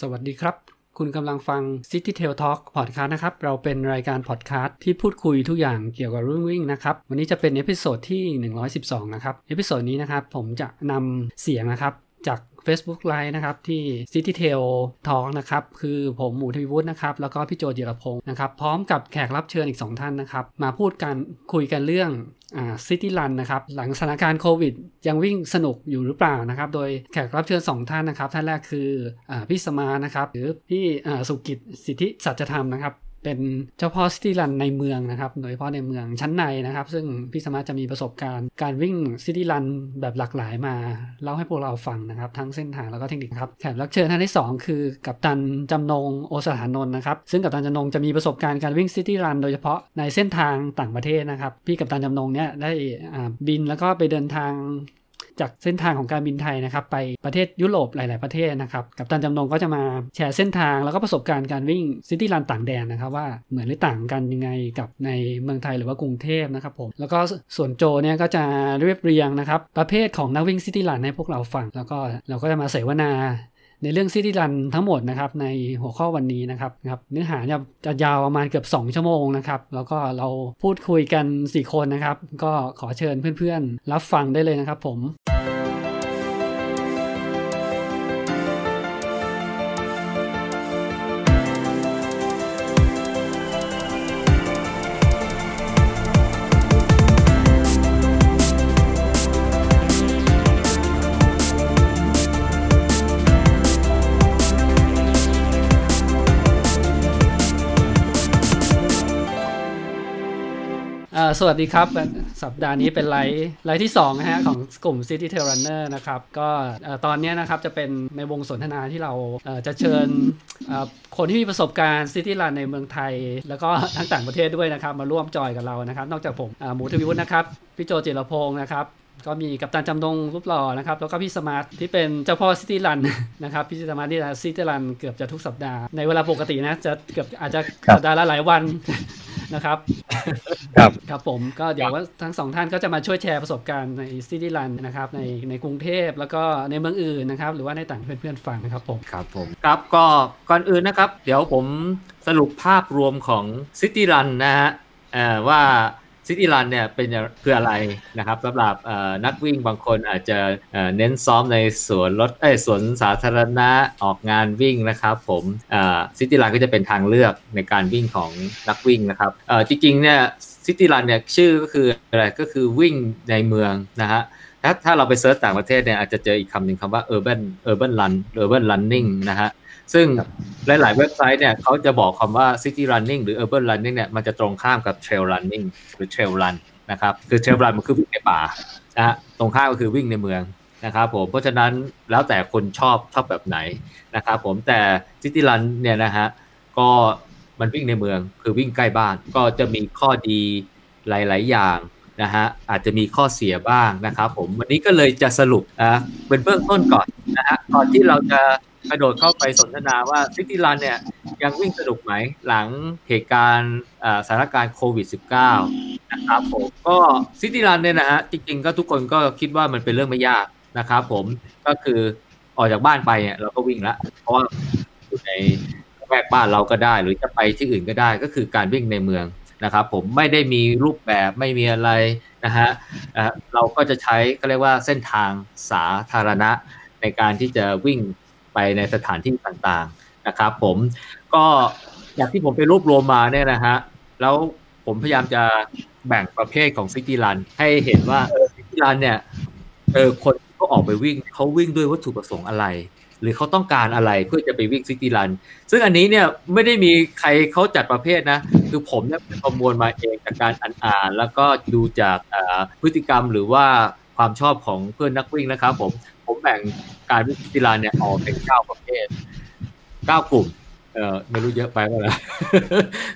สวัสดีครับ คุณกำลังฟัง City Trail Talk Podcast นะครับ เราเป็นรายการพอดคาสต์ที่พูดคุยทุกอย่างเกี่ยวกับเรื่องวิ่งนะครับ วันนี้จะเป็น episode ที่ 112 นะครับ episode นี้นะครับ ผมจะนำเสียงนะครับ จาก Facebook Live นะครับที่ City Trail Talk นะครับ คือผมหมูทวีวุฒินะครับ แล้วก็พี่โจจิรพงศ์นะครับ พร้อมกับแขกรับเชิญอีก 2 ท่านนะครับ มาพูดกันคุยกันเรื่อง city run นะครับ หลังสถานการณ์โควิด ยังวิ่งสนุกอยู่หรือเปล่านะครับ โดยแขกรับเชิญ 2 ท่านนะครับ ท่านแรกคืออพี่สมานะครับ หรือพี่สุกิจสิทธิสัจธรรมนะครับ เป็นเจ้าพ่อซิตี้รันในเมืองนะครับ โดยเฉพาะในเมืองชั้นในนะครับ ซึ่งพี่สมาจะมีประสบการณ์การวิ่งซิตี้รันแบบหลากหลายมาเล่าให้พวกเราฟังนะครับ ทั้งเส้นทางแล้วก็เทคนิคครับแขกรับเชิญท่านที่ 2 คือกัปตันจำนงโอสถานนท์นะครับ ซึ่งกัปตันจำนงจะมีประสบการณ์การวิ่งซิตี้รันโดยเฉพาะในเส้นทางต่างประเทศนะครับ พี่กัปตันจำนงเนี่ยได้บินแล้วก็ไปเดินทาง จากเส้นทางของการบินไทยนะครับไปประเทศยุโรปหลาย ๆ ประเทศนะครับกับตันจำนงก็จะมาแชร์เส้นทางแล้วก็ประสบการณ์การวิ่งซิตี้รันต่างแดนนะครับว่าเหมือนหรือต่างกันยังไงกับในเมืองไทยหรือว่ากรุงเทพนะครับผมแล้วก็ส่วนโจเนี่ยก็จะเรียบเรียงนะครับประเภทของนักวิ่งซิตี้รันให้พวกเราฟัง แล้วก็เราก็จะมาเสวนา ในเรื่องซิตี้รันทั้งหมดนะครับในหัวข้อวันนี้นะครับครับเนื้อหาน่าจะยาวประมาณเกือบ 2 ชั่วโมงนะครับแล้วก็เราพูดคุยกัน 4 คนนะครับ ก็ขอเชิญเพื่อนๆ รับฟังได้เลยนะครับผม สวัสดีครับ สัปดาห์นี้เป็น live live ที่2นะฮะของกลุ่ม City Trail Runner นะครับ ก็ตอนนี้นะครับจะเป็นในวงสนทนาที่เราจะเชิญคนที่มีประสบการณ์ City Run ในเมืองไทย แล้วก็ทั้งต่างประเทศด้วยนะครับ มาร่วมจอยกับเรานะครับ นอกจากผมหมูทวิวุฒินะครับ พี่โจเจรพงศ์นะครับก็มีกัปตันจำดงรูปหล่อนะครับ แล้วก็พี่สมาร์ทที่เป็นเจ้าพ่อ city run นะครับ พี่สมาร์ทที่ city run เกือบจะทุกสัปดาห์ ในเวลาปกตินะ จะเกือบอาจจะสัปดาห์ละหลายวัน นะครับ ครับ ครับผมก็เดี๋ยวว่าทั้งสองท่านก็จะมาช่วยแชร์ประสบการณ์ใน city run นะครับในในกรุงเทพแล้วก็ในเมืองอื่นนะครับ หรือว่าในต่างเพื่อนๆฟังนะครับผมครับผมครับก็ก่อนอื่นนะครับ เดี๋ยวผมสรุปภาพรวมของ city run นะฮะว่า city run เนี่ยเป็นคืออะไรนะครับสำหรับนักวิ่งบางคนอาจจะเน้นซ้อมในสวนรถเอ้สวนสาธารณะออกงานวิ่งนะครับผม city run ก็จะเป็นทางเลือกในการวิ่งของนักวิ่งนะครับจริงๆเนี่ย city run เนี่ยชื่อก็คืออะไรก็คือวิ่งในเมืองนะฮะถ้าถ้าเราไป search ต่างประเทศเนี่ยอาจจะเจออีกคำหนึ่งคำว่า urban urban run urban running นะฮะ ซึ่งหลาย ๆ เว็บไซต์เนี่ยเขาจะบอกคำว่า city running หรือ urban running เนี่ยมันจะตรงข้ามกับ trail running หรือ trail run นะครับ คือ trail run มันคือวิ่งในป่านะฮะตรงข้ามก็คือวิ่งในเมืองนะครับผมเพราะฉะนั้นแล้วแต่คนชอบชอบแบบไหนนะครับผมแต่ city run เนี่ยนะฮะก็มันวิ่งในเมืองคือวิ่งใกล้บ้านก็จะมีข้อดีหลาย ๆ อย่างนะฮะอาจจะมีข้อเสียบ้างนะครับผมวันนี้ก็เลยจะสรุปนะเป็นเบื้องต้นก่อนนะฮะก่อนที่เราจะ กระโดดเข้าไปสนทนาว่าซิตี้รันเนี่ยยังวิ่งสนุกไหมหลังเหตุการณ์สถานการณ์โควิด -19 นะครับผมก็ซิตี้รันเนี่ยนะฮะจริงๆก็ทุกคนก็คิดว่ามันเป็นเรื่องไม่ยากนะครับผมก็คือออกจากบ้านไปเนี่ยเราก็วิ่งละเพราะว่าอยู่ในแวกบ้านเราก็ได้ หรือจะไปที่อื่นก็ได้ก็คือการวิ่งในเมืองนะครับผมไม่ได้มีรูปแบบไม่มีอะไรนะฮะเราก็จะใช้ก็เรียกว่าเส้นทางสาธารณะในการที่จะวิ่ง ไปในสถานที่ต่างๆนะครับ ผมก็อยางที่ผมไปรวบรวมมาเนี่ยนะฮะแล้วผมพยายามจะแบ่งประเภทของซิตี้รันให้เห็นว่าซิตี้รันเนี่ยเออคนเขาออกไปวิ่งเขาวิ่งด้วยวัตถุประสงค์อะไร หรือเขาต้องการอะไรเพื่อจะไปวิ่งซิตี้รันซึ่งอันนี้เนี่ยไม่ได้มีใครเขาจัดประเภทนะ คือผมเนี่ยประมวลมาเองจากการอ่านแล้วก็ดูจากพฤติกรรมหรือว่าความชอบของเพื่อนนักวิ่งนะครับผม ผมแบ่งการวิ่งกีฬาเนี่ยออกเป็นเก้าประเภทเก้ากลุ่มเอ่อไม่รู้เยอะไปว่าละ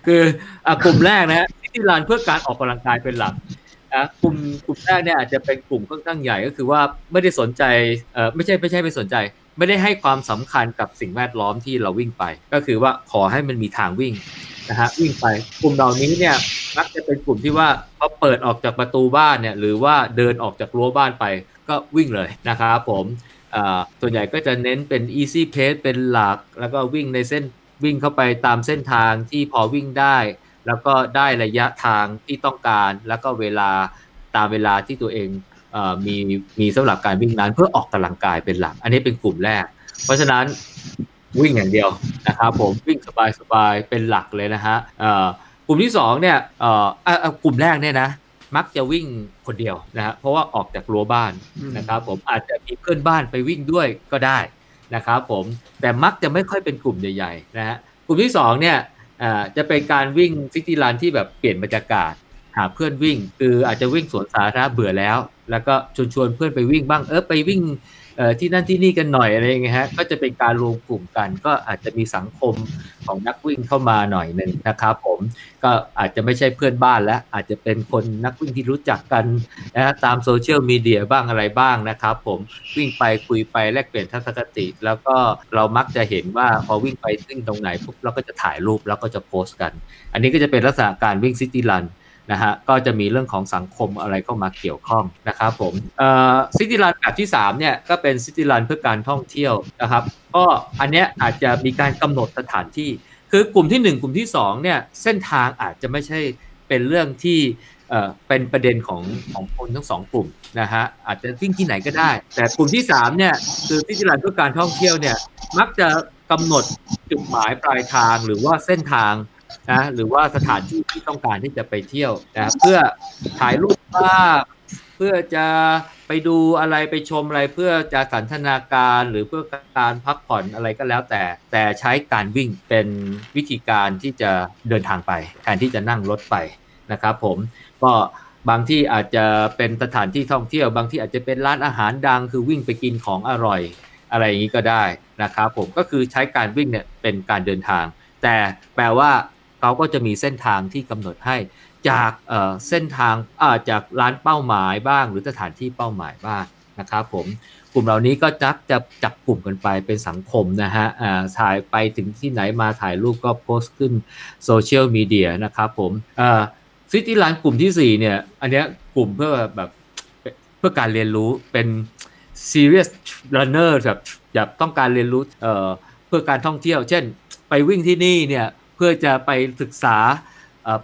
คืออ่ากลุ่มแรกนะฮะกีฬาเพื่อการออกกำลังกายเป็นหลักนะกลุ่มกลุ่มแรกเนี่ยอาจจะเป็นกลุ่มค่อนข้างใหญ่ก็คือว่าไม่ได้สนใจเอ่อไม่ใช่ไม่ใช่ไม่สนใจ ไม่ได้ให้ความสำคัญกับสิ่งแวดล้อมที่เราวิ่งไป ก็คือว่าขอให้มันมีทางวิ่งนะฮะวิ่งไปกลุ่มเหล่านี้เนี่ยมักจะเป็นกลุ่มที่ว่าพอเปิดออกจากประตูบ้านเนี่ยหรือว่าเดินออกจากรั้วบ้านไป ก็วิ่งเลยนะครับผมส่วนใหญ่ก็จะเน้นเป็น easy pace เป็นหลัก แล้วก็วิ่งในเส้นวิ่งเข้าไปตามเส้นทางที่พอวิ่งได้ แล้วก็ได้ระยะทางที่ต้องการ แล้วก็เวลาตามเวลาที่ตัวเองมีมีสำหรับการวิ่งนั้นเพื่อออกกำลังกายเป็นหลัก อันนี้เป็นกลุ่มแรก เพราะฉะนั้นวิ่งอย่างเดียวนะครับผมวิ่งสบายๆเป็นหลักเลยนะฮะกลุ่มที่2เนี่ยกลุ่มแรกเนี่ยนะ มักจะวิ่งคนเดียวนะฮะเพราะว่าออกจากรั้วบ้านนะครับผมอาจจะมีเพื่อนบ้านไปวิ่งด้วยก็ได้นะครับผมแต่มักจะไม่ค่อยเป็นกลุ่มใหญ่ๆนะฮะกลุ่มที่2เนี่ยจะเป็นการวิ่งซิตี้รันที่แบบเปลี่ยนบรรยากาศ หาเพื่อนวิ่ง คืออาจจะวิ่งสวนสาธารณะเบื่อแล้ว แล้วก็ชวนชวนเพื่อนไปวิ่งบ้างเออไปวิ่ง ที่นั่นที่นี่กันหน่อยอะไรอย่างเงี้ยฮะก็จะเป็นการรวมกลุ่มกัน ก็อาจจะมีสังคมของนักวิ่งเข้ามาหน่อยหนึ่งนะครับผมก็อาจจะไม่ใช่เพื่อนบ้านแล้ว อาจจะเป็นคนนักวิ่งที่รู้จักกันนะตามโซเชียลมีเดียบ้างอะไรบ้างนะครับผมวิ่งไปคุยไปแลกเปลี่ยนทัศนคติ แล้วก็เรามักจะเห็นว่าพอวิ่งไปวิ่งตรงไหนปุ๊บเราก็จะถ่ายรูปแล้วก็จะโพสต์กัน อันนี้ก็จะเป็นลักษณะการวิ่ง city run นะฮะก็จะมีเรื่องของสังคมอะไรเข้ามาเกี่ยวข้องนะครับผม city run แบบที่3เนี่ยก็เป็น city run เพื่อการท่องเที่ยวนะครับก็อันเนี้ยอาจจะมีการกำหนดสถานที่ คือกลุ่มที่ 1 กลุ่มที่ 2เนี่ยเส้นทางอาจจะไม่ใช่เป็นเรื่องที่เป็นประเด็นของของคนทั้งสองกลุ่มนะฮะอาจจะวิ่งที่ไหนก็ได้ แต่กลุ่มที่3เนี่ยคือซิตี้รันเพื่อการท่องเที่ยวเนี่ยมักจะกำหนดจุดหมายปลายทางหรือว่าเส้นทาง นะหรือว่าสถานที่ที่ต้องการที่จะไปเที่ยวนะเพื่อถ่ายรูปภาพเพื่อจะไปดูอะไรไปชมอะไรเพื่อจะสันทนาการหรือเพื่อการพักผ่อนอะไรก็แล้วแต่ แต่ใช้การวิ่งเป็นวิธีการที่จะเดินทางไปแทนที่จะนั่งรถไปนะครับผมก็บางที่อาจจะเป็นสถานที่ท่องเที่ยว บางที่อาจจะเป็นร้านอาหารดัง คือวิ่งไปกินของอร่อย อะไรอย่างนี้ก็ได้นะครับผมก็คือใช้การวิ่งเนี่ยเป็นการเดินทาง แต่แปลว่า เขาก็จะมีเส้นทางที่กำหนดให้จากเส้นทางจากร้านเป้าหมายบ้าง หรือสถานที่เป้าหมายบ้างนะครับผมกลุ่มเหล่านี้ก็จักจะจับกลุ่มกันไปเป็นสังคมนะฮะถ่ายไปถึงที่ไหนมาถ่ายรูปก็โพสต์ขึ้นโซเชียลมีเดียนะครับผมซิตี้ร้านกลุ่มที่ 4 เนี่ย อันนี้กลุ่มเพื่อแบบเพื่อการเรียนรู้เป็น serious runner แบบแบบต้องการเรียนรู้เพื่อการท่องเที่ยว เช่น ไปวิ่งที่นี่เนี่ย เพื่อจะไปศึกษา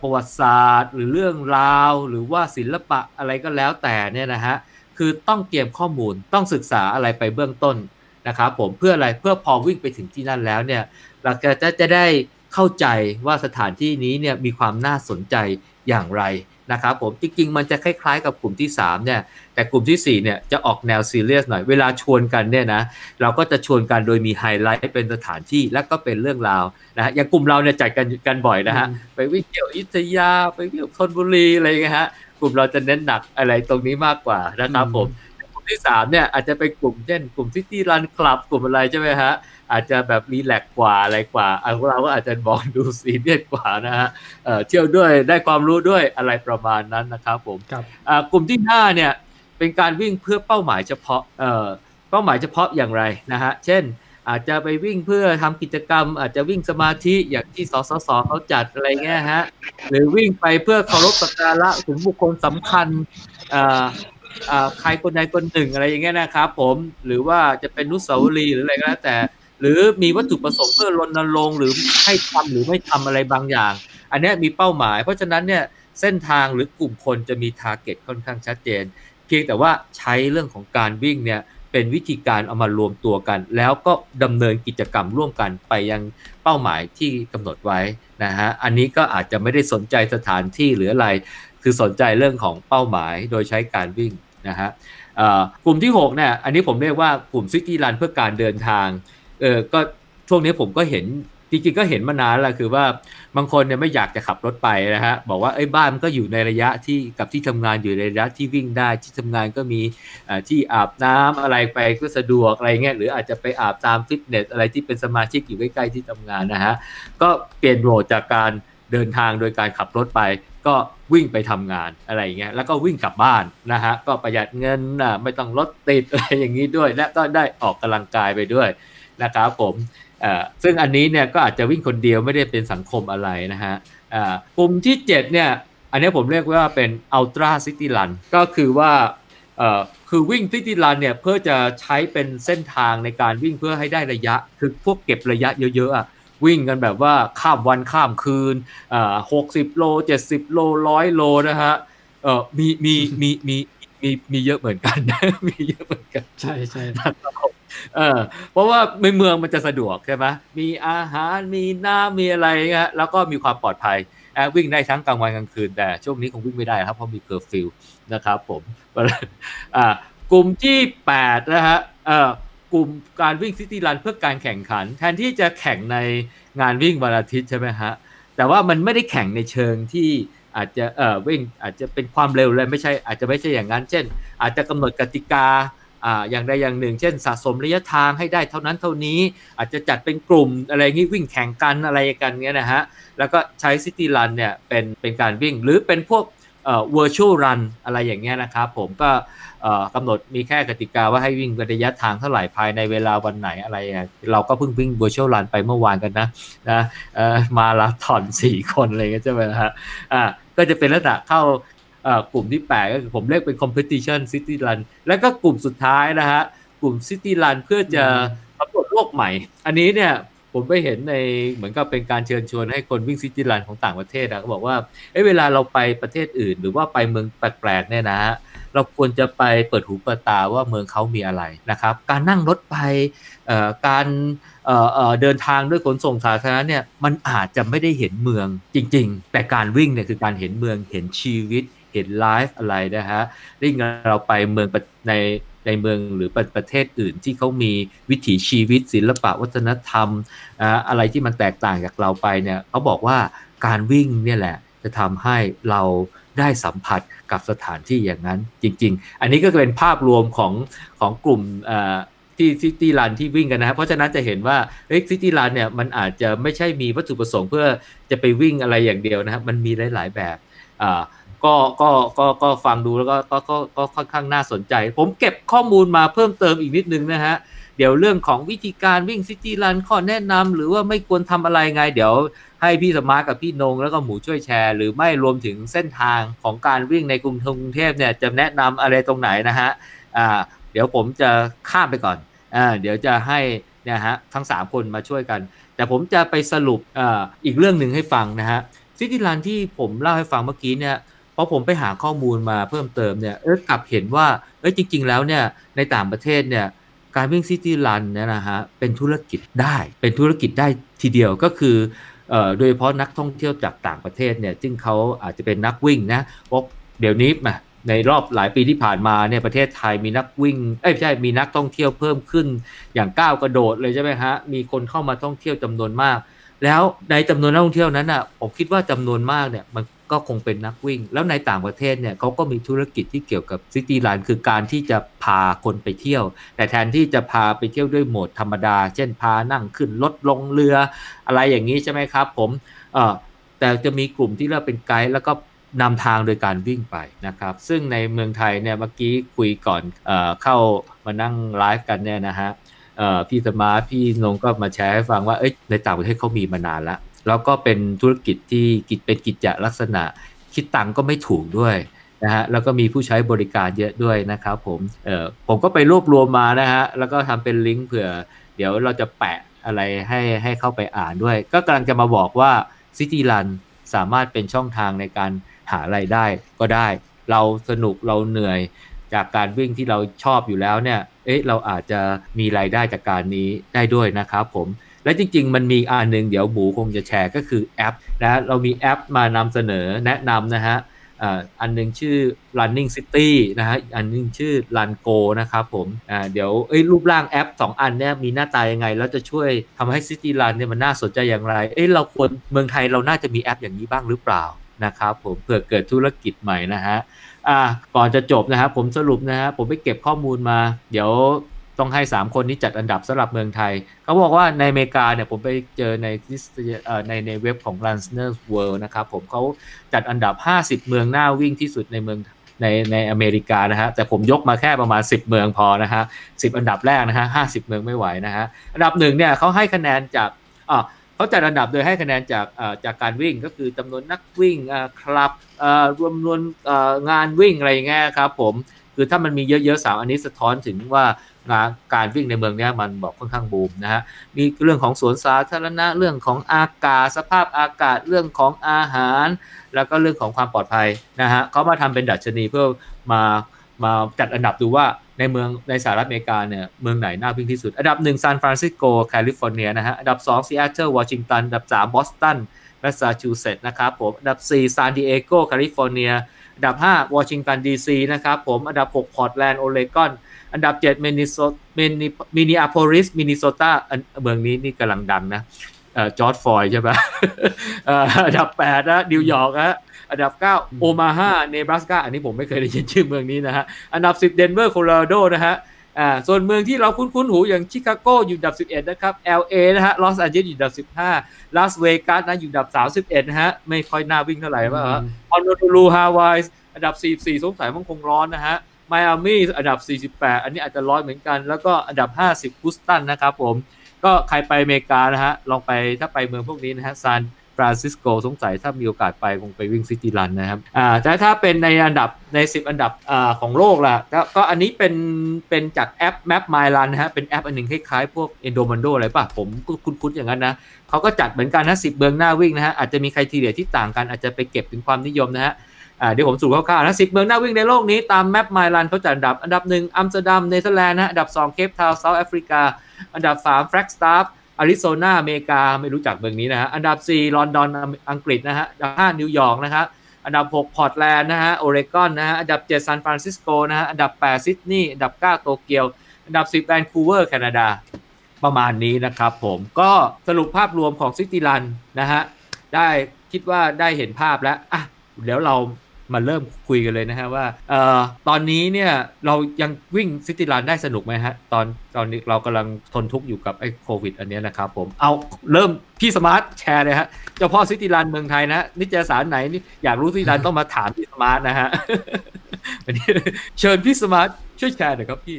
ประวัติศาสตร์ หรือเรื่องราว หรือว่าศิลปะอะไรก็แล้วแต่เนี่ยนะฮะคือต้องเตรียมข้อมูลต้องศึกษาอะไรไปเบื้องต้นนะครับผมเพื่ออะไรเพื่อพอวิ่งไปถึงที่นั่นแล้วเนี่ยเราจะจะได้เข้าใจว่าสถานที่นี้เนี่ยมีความน่าสนใจอย่างไร นะครับผมจริงๆมันจะคล้ายๆกับกลุ่มที่3เนี่ยแต่กลุ่มที่4เนี่ยจะออกแนวซีเรียสหน่อยเวลาชวนกันเนี่ยนะเราก็จะชวนกันโดยมีไฮไลท์เป็นสถานที่และก็เป็นเรื่องราวนะอย่างกลุ่มเราเนี่ยจัดกันกันบ่อยนะฮะไปวิ่งเที่ยวอยุธยาไปวิ่งธนบุรีอะไรเงี้ยฮะกลุ่มเราจะเน้นหนักอะไรตรงนี้มากกว่านะครับผม กลุ่มที่3เนี่ยอาจจะเป็นกลุ่มเช่นกลุ่ม city run club กลุ่มอะไรใช่ไหมฮะ อาจจะแบบ relax กว่าอะไรกว่าอเราก็อาจจะมองดูซีเรียสกว่านะฮะเที่ยวด้วยได้ความรู้ด้วยอะไรประมาณนั้นนะครับผมกลุ่มที่5เนี่ยเป็นการวิ่งเพื่อเป้าหมายเฉพาะเป้าหมายเฉพาะอย่างไรนะฮะเช่นอาจจะไปวิ่งเพื่อทำกิจกรรม อาจจะวิ่งสมาธิอย่างที่สสสเขาจัดอะไรเงี้ยฮะหรือวิ่งไปเพื่อเคารพสักการะถึงบุคคลสำคัญ ใครคนใดคนหนึ่งอะไรอย่างเงี้ยนะครับผมหรือว่าจะเป็นนุสาวรีหรืออะไรก็แล้วแต่ หรือมีวัตถุประสงค์เพื่อรณรงค์หรือให้ทำหรือไม่ทำอะไรบางอย่าง อันนี้มีเป้าหมาย เพราะฉะนั้นเนี่ยเส้นทางหรือกลุ่มคนจะมี target ค่อนข้างชัดเจน เพียงแต่ว่าใช้เรื่องของการวิ่งเนี่ยเป็นวิธีการเอามารวมตัวกัน แล้วก็ดำเนินกิจกรรมร่วมกันไปยังเป้าหมายที่กำหนดไว้นะฮะอันนี้ก็อาจจะไม่ได้สนใจสถานที่หรืออะไร คือสนใจเรื่องของเป้าหมายโดยใช้การวิ่ง นะฮะกลุ่มที่6เนี่ยอันนี้ผมเรียกว่ากลุ่ม city run เพื่อการเดินทางเออก็ช่วงนี้ผมก็เห็นจริงๆก็เห็นมานานแล้วคือว่าบางคนเนี่ยไม่อยากจะขับรถไปนะฮะบอกว่าไอ้บ้านมันก็อยู่ในระยะที่กับที่ทำงานอยู่ในระยะที่วิ่งได้ที่ทำงานก็มีที่อาบน้ำอะไรไปก็สะดวกอะไรเงี้ยหรืออาจจะไปอาบตามฟิตเนสอะไรที่เป็นสมาชิกอยู่ใกล้ๆที่ทำงานนะฮะก็เปลี่ยนโหมดจากการเดินทางโดยการขับรถไป ก็วิ่งไปทำงานอะไรเงี้ยแล้วก็วิ่งกลับบ้านนะฮะก็ประหยัดเงินนะไม่ต้องรถติดอะไรอย่างนี้ด้วย และก็ได้ออกกำลังกายไปด้วยนะครับผมซึ่งอันนี้เนี่ยก็อาจจะวิ่งคนเดียวไม่ได้เป็นสังคมอะไรนะฮะกลุ่มที่7เนี่ยอันนี้ผมเรียกว่าเป็น Ultra City Run ก็คือว่าคือวิ่งซิตี้รันเนี่ยเพื่อจะใช้เป็นเส้นทางในการวิ่งเพื่อให้ได้ระยะ คือพวกเก็บระยะเยอะๆอะ วิ่งกันแบบว่าข้ามวันข้ามคืนอ่าหกสิบโลเจ็ดสิบโลร้อยโลนะฮะเออมีมีมีมีมีมีเยอะเหมือนกันมีเยอะเหมือนกันใช่ใช่เออเพราะว่าในเมืองมันจะสะดวกใช่ไหมมีอาหารมีน้ำมีอะไรเงี้ยแล้วก็มีความปลอดภัยแอบวิ่งได้ทั้งกลางวันกลางคืน แต่ช่วงนี้คงวิ่งไม่ได้ครับเพราะมีเคอร์ฟิวนะครับผมอ่ากลุ่มที่8นะฮะเอ่อ กลุ่มการวิ่ง city run เพื่อการแข่งขัน แทนที่จะแข่งในงานวิ่งวันอาทิตย์ใช่ไหมฮะแต่ว่ามันไม่ได้แข่งในเชิงที่อาจจะเอ่อวิ่งอาจจะเป็นความเร็วเลยไม่ใช่อาจจะไม่ใช่อย่างนั้น เช่น อาจจะกำหนดกติกาอ่าอย่างใดอย่างหนึ่ง เช่น สะสมระยะทางให้ได้เท่านั้นเท่านี้ อาจจะจัดเป็นกลุ่มอะไรงี้วิ่งแข่งกันอะไรกันเงี้ยนะฮะแล้วก็ใช้ซิตี้รันเนี่ยเป็นเป็นการวิ่งหรือเป็นพวก virtual run อะไรอย่างเงี้ยนะครับผมก็เอ่อกำหนดมีแค่กติกาว่าให้วิ่งระยะทางเท่าไหร่ภายในเวลาวันไหนอะไร เราก็เพิ่งวิ่ง virtual run ไปเมื่อวานกันนะนะเอ่อมาลาถอนสี่คนอะไรเงี้ยใช่ไหมฮะอ่าก็จะเป็นลักษณะเข้ากลุ่มที่8ก็คือผมเรียกเป็น competition city run แล้วก็กลุ่มสุดท้ายนะฮะกลุ่ม city run เพื่อจะกำหนดโลกใหม่ อันนี้เนี่ย ผมไปเห็นในเหมือนกับเป็นการเชิญชวนให้คนวิ่งซิตี้รันของต่างประเทศนะเขาบอกว่าเอ้เวลาเราไปประเทศอื่น หรือว่าไปเมืองแปลกๆเนี่ยนะเราควรจะไปเปิดหูเปิดตาว่าเมืองเขามีอะไรนะครับ การนั่งรถไปการเดินทางด้วยขนส่งสาธารณะเนี่ยมันอาจจะไม่ได้เห็นเมืองจริง ๆ แต่การวิ่งเนี่ยคือการเห็นเมืองเห็นชีวิตเห็นไลฟ์อะไรนะฮะวิ่งเราไปเมืองใน ในเมืองหรือประเทศอื่นที่เขามีวิถีชีวิตศิลปะวัฒนธรรมอะไรที่มันแตกต่างจากเราไปเนี่ยเขาบอกว่าการวิ่งเนี่ยแหละจะทำให้เราได้สัมผัสกับสถานที่อย่างนั้นจริง ๆ อันนี้ก็เป็นภาพรวมของของกลุ่มที่ city run ที่วิ่งกันนะครับเพราะฉะนั้นจะเห็นว่าเฮ้ย city run เนี่ยมันอาจจะไม่ใช่มีวัตถุประสงค์เพื่อจะไปวิ่งอะไรอย่างเดียวนะครับ มันมีหลาย ๆ แบบอ่า ก็ก็ก็ก็ฟังดูแล้วก็ก็ก็ก็ค่อนข้างน่าสนใจ ผมเก็บข้อมูลมาเพิ่มเติมอีกนิดนึงนะฮะ เดี๋ยวเรื่องของวิธีการวิ่ง city run ข้อแนะนำหรือว่าไม่ควรทำอะไรไง เดี๋ยวให้พี่สมาร์ทกับพี่นง แล้วก็หมูช่วยแชร์ หรือไม่รวมถึงเส้นทางของการวิ่งในกรุงเทพเนี่ยจะแนะนำอะไรตรงไหนนะฮะอ่าเดี๋ยวผมจะข้ามไปก่อนอ่าเดี๋ยวจะให้นี่ยฮะทั้ง 3 คนมาช่วยกัน แต่ผมจะไปสรุปอ่าอีกเรื่องหนึ่งให้ฟังนะฮะซิตี้รันที่ผมเล่าให้ฟังเมื่อกี้เนี่ย พอผมไปหาข้อมูลมาเพิ่มเติมเนี่ยเออกลับเห็นว่าเออจริง ๆ แล้วเนี่ยในต่างประเทศเนี่ยการวิ่งซิตี้รันเนี่ยนะฮะเป็นธุรกิจได้เป็นธุรกิจได้ทีเดียวก็คือเอ่อโดยเฉพาะนักท่องเที่ยวจากต่างประเทศเนี่ยซึ่งเขาอาจจะเป็นนักวิ่งนะเพราะเดี๋ยวนี้มาในรอบหลายปีที่ผ่านมาเนี่ยประเทศไทยมีนักวิ่งเอ้ยไม่ใช่มีนักท่องเที่ยวเพิ่มขึ้น อย่างก้าวกระโดดเลยใช่ไหมฮะมีคนเข้ามาท่องเที่ยวจำนวนมาก แล้วในจำนวนนักท่องเที่ยวนั้นอะผมคิดว่าจำนวนมากเนี่ยมัน ก็คงเป็นนักวิ่ง แล้วในต่างประเทศเนี่ยเขาก็มีธุรกิจที่เกี่ยวกับซิตี้รันคือการที่จะพาคนไปเที่ยว แต่แทนที่จะพาไปเที่ยวด้วยโหมดธรรมดา เช่นพานั่งขึ้นรถลงเรือ อะไรอย่างนี้ใช่ไหมครับ ผมเออแต่จะมีกลุ่มที่เราเป็นไกด์แล้วก็นำทางโดยการวิ่งไปนะครับ ซึ่งในเมืองไทยเนี่ยเมื่อกี้คุยก่อนเอเข้ามานั่งไลฟ์กันเนี่ยนะฮะพี่สมาร์พี่นงก็มาแชร์ให้ฟังว่าในต่างประเทศเขามีมานานแล้ว แล้วก็เป็นธุรกิจที่กิจเป็นกิจจลักษณะ คิดตังก็ไม่ถูกด้วยนะฮะแล้วก็มีผู้ใช้บริการเยอะด้วยนะครับผมเออผมก็ไปรวบรวมมานะฮะแล้วก็ทำเป็นลิงก์เผื่อ เดี๋ยวเราจะแปะอะไรให้ให้เข้าไปอ่านด้วย ก็กำลังจะมาบอกว่า City Run สามารถเป็นช่องทางในการหาไรายได้ก็ได้ เราสนุกเราเหนื่อยจากการวิ่งที่เราชอบอยู่แล้วเนี่ย เอ๊ะ เราอาจจะมีรายได้จากการนี้ได้ด้วยนะครับผม และจริง ๆ มันมีอันหนึ่งเดี๋ยวบูคงจะแชร์ก็คือแอปนะเรามีแอปมานำเสนอแนะนำนะฮะอันนึงชื่อ running city นะฮะอันนึงชื่อ run go นะครับผมเดี๋ยวรูปร่างแอป 2 อันเนี้ยมีหน้าตายังไง แล้วจะช่วยทำให้ city run เนี่ยมันน่าสนใจอย่างไรเอ้เราควรเมืองไทยเราน่าจะมีแอปอย่างนี้บ้างหรือเปล่านะครับผมเผื่อเกิดธุรกิจใหม่นะฮะอ่าก่อนจะจบนะครับผมสรุปนะฮะผมไปเก็บข้อมูลมา เดี๋ยว ต้องให้ 3 คนนี้จัดอันดับสำหรับเมืองไทย เขาบอกว่าในอเมริกาเนี่ยผมไปเจอในในในเว็บของ Runners World นะครับผมเขาจัดอันดับ 50 เมืองหน่าวิ่งที่สุดในเมืองในในอเมริกานะฮะแต่ผมยกมาแค่ประมาณ 10 เมืองพอนะฮะสิอันดับแรกนะฮะห้เมืองไม่ไหวนะฮะอันดับหนึ่งเนี่ยเขาให้คะแนนจากอ่าเขาจัดอันดับโดยให้คะแนนจากจากการวิ่งก็คือจำนวนนักวิ่งคลับรวมนวนงานวิ่งอะไรเงี้ยครับผม คือถ้ามันมีเยอะๆสามอันนี้สะท้อนถึงว่าการวิ่งในเมืองนี้มันบอกค่อนข้างบูมนะฮะ มีเรื่องของสวนสาธารณะ เรื่องของอากาศ สภาพอากาศ เรื่องของอาหาร แล้วก็เรื่องของความปลอดภัยนะฮะเขามาทำเป็นดัชนีเพื่อมามาจัดอันดับดูว่าในเมืองในสหรัฐอเมริกาเนี่ยเมืองไหนน่าวิ่งที่สุด อันดับ1ซานฟรานซิสโกแคลิฟอร์เนียนะฮะ อันดับ2ซีแอตเทิลวอชิงตัน อันดับ3บอสตันแมสซาชูเซตส์นะครับผม อันดับ4ซานดิเอโกแคลิฟอร์เนีย อันดับ 5 วอชิงตันดีซีนะครับผมอันดับ 6 พอร์ตแลนด์โอเรกอน อันดับ7มินนิโซมินนิมินนิอาโพลิสมินนิโซตาเมืองนี้นี่กำลังดังนะจอร์จ ฟลอยด์ใช่ไหมอันดับ8นะนิวยอร์กนะอันดับ 9 โอมาฮาเนบราสกาอันนี้ผมไม่เคยได้ยินชื่อเมืองนี้นะฮะ อันดับ 10 เดนเวอร์โคโลราโดนะฮะ อ่าส่วนเมืองที่เราคุ้นๆหูอย่างชิคาโกอยู่อันดับ 11 นะครับ LA นะฮะลอสแอนเจลิสอยู่อันดับ 15ลาสเวกัสนะอยู่อันดับ 31 นะฮะ ไม่ค่อยน่าวิ่งเท่าไหร่ว่าฮะโฮโนลูลูฮาวายอันดับ 44 สงสัยมันคงร้อนนะฮะไมอามี่อันดับ 48 อันนี้อาจจะร้อนเหมือนกัน แล้วก็อันดับ 50ฮิวสตันนะครับผม ก็ใครไปอเมริกานะฮะลองไปถ้าไปเมืองพวกนี้นะฮะซาน ฟรานซิสโกสงสัยถ้ามีโอกาสไปคงไปวิ่ง city run นะครับอ่าแต่ถ้าเป็นในอันดับใน 10 อันดับอ่าของโลกล่ะก็ก็อันนี้เป็นเป็นจากแอป Map My Run นะฮะเป็นแอปอันหนึ่งคล้ายๆพวก Endomondo อะไรป่ะ ผมก็คุ้นๆอย่างนั้นนะเขาก็จัดเหมือนกันนะสิบเมืองน่าวิ่งนะฮะอาจจะมีใครทีเดียที่ต่างกันอาจจะไปเก็บถึงความนิยมนะฮะเดี๋ยวผมสรุปคร่าวๆนะสิบเมืองน่าวิ่งในโลกนี้ตาม Map My Run เขาจัดอันดับ อันดับหนึ่งอัมสเตอร์ดัมเนเธอร์แลนด์นะอันดับสองเคปทาวน์เซาท์แอฟริกา อันดับสามแฟลกสตาฟฟ์ อาริโซนาอเมริกาไม่รู้จักเมืองนี้นะฮะอันดับ 4 ลอนดอนอังกฤษนะฮะอันดับ 5 นิวยอร์กนะครับอันดับ 6 พอร์ตแลนด์นะฮะโอเรกอนนะฮะอันดับ 7 ซานฟรานซิสโกนะฮะอันดับ 8 ซิดนีย์อันดับ 9 โตเกียว อันดับ 10 แวนคูเวอร์ แคนาดา ประมาณนี้นะครับผมก็สรุปภาพรวมของ city run นะฮะได้คิดว่าได้เห็นภาพแล้วอะเดี๋ยวเรา มาเริ่มคุยกันเลยนะฮะว่าเอ่อตอนนี้เนี่ยเรายังวิ่ง city run ได้สนุกไหมฮะ ตอนตอนนี้เรากำลังทนทุกข์อยู่กับไอ้โควิด อันนี้นะครับผมเอาเริ่มพี่สมาร์ทแชร์เลยฮะ เจ้าพ่อ city run เมืองไทยนะ นิตยสารไหนนี่อยากรู้ city run ต้องมาถามพี่สมาร์ทนะฮะวันนี้เชิญพี่สมาร์ทช่วยแชร์หน่อยครับพี่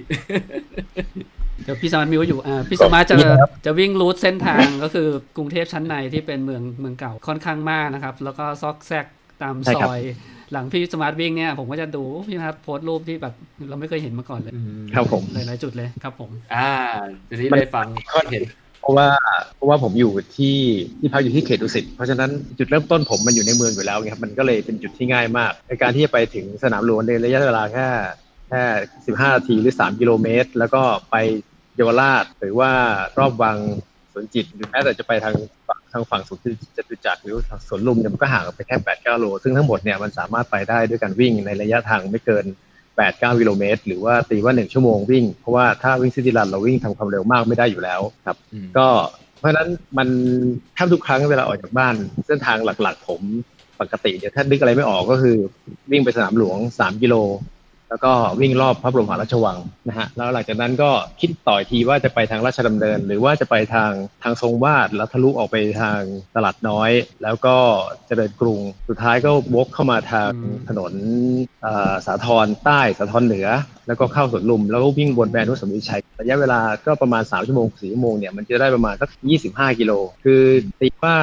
เดี๋ยวพี่สมาร์ท mute อยู่อ่าพี่สมาร์ทจะจะวิ่ง route เส้นทางก็คือกรุงเทพชั้นในที่เป็นเมืองเมืองเก่าค่อนข้างมากนะครับ แล้วก็ซอกแซกตามซอย หลังพี่สมาร์ทวิ่งเนี่ยผมก็จะดูพี่นะครับโพสต์รูปที่แบบเราไม่เคยเห็นมาก่อนเลยครับผมหลายๆจุดเลยครับผม อ่าทีนี้ได้ฟังเห็นเพราะว่าเพราะว่าผมอยู่ที่ที่พักอยู่ที่เขตดุสิตเพราะฉะนั้นจุดเริ่มต้นผมมันอยู่ในเมืองอยู่แล้วไงครับมันก็เลยเป็นจุดที่ง่ายมาก ในการที่จะไปถึงสนามหลวงในระยะเวลาแค่แค่สิบห้านาทีหรือสามกิโลเมตร แล้วก็ไปเยาวราชหรือว่ารอบวังสวนจิตหรือแม้แต่จะไปทางทางฝั่งสุดจตุจักรหรือสวนลุมเนี่ยมันก็ห่างไปแค่แปดเก้าโล ซึ่งทั้งหมดเนี่ยมันสามารถไปได้ด้วยการวิ่งในระยะทางไม่เกินแปดเก้ากิโลเมตร หรือว่าตีว่าหนึ่งชั่วโมงวิ่ง เพราะว่าถ้าวิ่งซิตี้รันเราวิ่งทำความเร็วมากไม่ได้อยู่แล้วครับ ก็เพราะฉะนั้นมันแทบทุกครั้งเวลาออกจากบ้าน เส้นทางหลักๆผมปกติเดี๋ยวถ้านึกอะไรไม่ออกก็คือ วิ่งไปสนามหลวงสามกิโล แล้วก็วิ่งรอบพระบรมหาราชวังนะฮะแล้วหลังจากนั้นก็คิดต่อทีว่าจะไปทางราชดำเนิน หรือว่าจะไปทางทางทรงวาดแล้วทะลุออกไปทางตลาดน้อย แล้วก็เจริญกรุง สุดท้ายก็วกเข้ามาทางถนนสาทรใต้สาทรเหนือ แล้วก็เข้าสวนลุม แล้วก็วิ่งบนแบรนด์นุสมฤชัยระยะเวลาก็ประมาณ 3 ชั่วโมง4ชั่วโมงเนี่ยมันจะได้ประมาณสัก25 กิโล คือตีว่า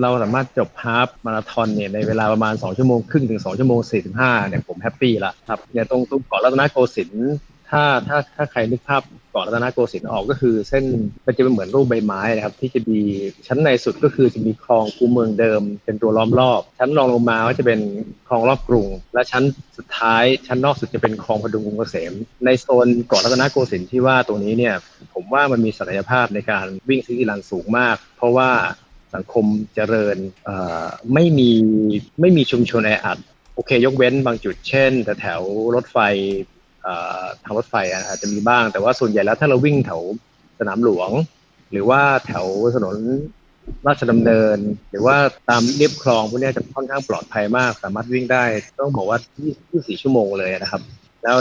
เราสามารถจบฮาฟมาราธอนเนี่ยในเวลาประมาณ 2 ชั่วโมงครึ่งถึง2ชั่วโมง45เนี่ยผมแฮปปี้ละครับเนี่ยตรงตรงเกาะรัตนโกสินทร์ถ้าถ้าถ้าใครนึกภาพเกาะรัตนโกสินทร์ออกก็คือ เส้นมันจะเป็นเหมือนรูปใบไม้นะครับ ที่จะมีชั้นในสุดก็คือจะมีคลองคูเมืองเดิม เป็นตัวล้อมรอบ ชั้นรองลงมาก็จะเป็นคลองรอบกรุง และชั้นสุดท้ายชั้นนอกสุดจะเป็นคลองพดุงกรุงเกษม ในโซนเกาะรัตนโกสินทร์ที่ว่าตรงนี้เนี่ยผมว่ามันมีศักยภาพในการวิ่งซิตี้รันสูงมาก เพราะว่าสังคมเจริญไม่มีไม่มีชุมชนแออัด อเคยกเว้นบางจุดเช่นแต่แถวรถไฟทางรถไฟอาจจะมีบ้าง แต่ว่าส่วนใหญ่แล้วถ้าเราวิ่งแถวสนามหลวง หรือว่าแถวถนนราชดำเนิน หรือว่าตามเรียบคลองพวกนี้จะค่อนข้างปลอดภัยมาก สามารถวิ่งได้ต้องบอกว่า 24 ชั่วโมงเลยนะครับ แล้ว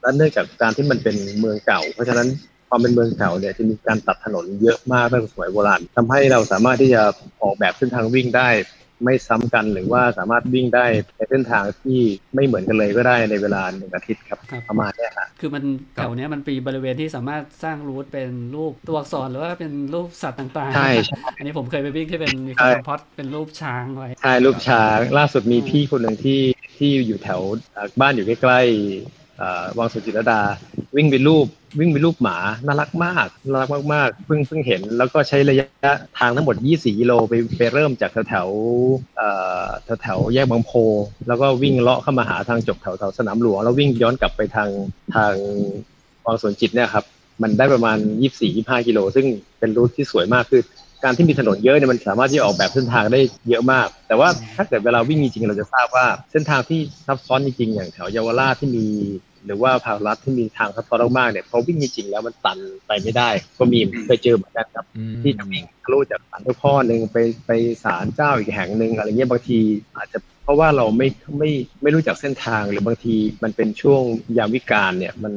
แล้วเนื่องจากการที่มันเป็นเมืองเก่า เพราะฉะนั้นความเป็นเมืองเก่าเนี่ยจะมีการตัดถนนเยอะมากตั้งแต่สมัยโบราณทำให้เราสามารถที่จะออกแบบเส้นทางวิ่งได้ ไม่ซ้ำกันหรือว่าสามารถวิ่งได้ในเส้นทางที่ไม่เหมือนกันเลยก็ได้ในเวลาหนึ่งอาทิตย์ครับประมาณนี้ค่ะคือมันแถวนี้มันปีบริเวณที่สามารถสร้างรูทเป็นรูปตัวอักษรหรือว่าเป็นรูปสัตว์ต่างๆใช่อันนี้ผมเคยไปวิ่งที่เป็นมีคนพอดเป็นรูปช้างไว้ใช่รูปช้าง ล่าสุดมีพี่คนหนึ่งที่ที่อยู่แถวบ้านอยู่ใกล้ๆเอ่อ วังสุจิตรดา วิ่งไปรูป วิ่งไปรูปหมาน่ารักมากน่ารักมากๆเพิ่งเพิ่งเห็น แล้วก็ใช้ระยะทางทั้งหมด 24กิโลไปไปเริ่มจากแถวแถวแถวแถวแยกบางโพ แล้วก็วิ่งเลาะเข้ามาหาทางจบแถวแถวสนามหลวงแล้ววิ่งย้อนกลับไปทางทางวังสวนจิตเนี่ยครับมันได้ประมาณ 24-25กิโลซึ่งเป็นรูทที่สวยมากคือ การที่มีถนนเยอะเนี่ยมันสามารถที่จะออกแบบเส้นทางได้เยอะมาก แต่ว่าถ้าเกิดเวลาวิ่งจริงๆเราจะทราบว่าเส้นทางที่ซับซ้อนจริงๆอย่างแถวเยาวราชที่มีหรือว่าพารัฐที่มีทางซับซ้อนมากๆเนี่ยพอวิ่งจริงๆแล้วมันตันไปไม่ได้ ก็มีเคยเจอเหมือนกันครับ ที่จะวิ่งทะลุจากศาลเจ้าพ่อหนึ่งไปไปศาลเจ้าอีกแห่งหนึ่งอะไรเงี้ยบางทีอาจจะเพราะว่าเราไม่ไม่ไม่รู้จักเส้นทางหรือบางทีมันเป็นช่วงยามวิกาลเนี่ยมัน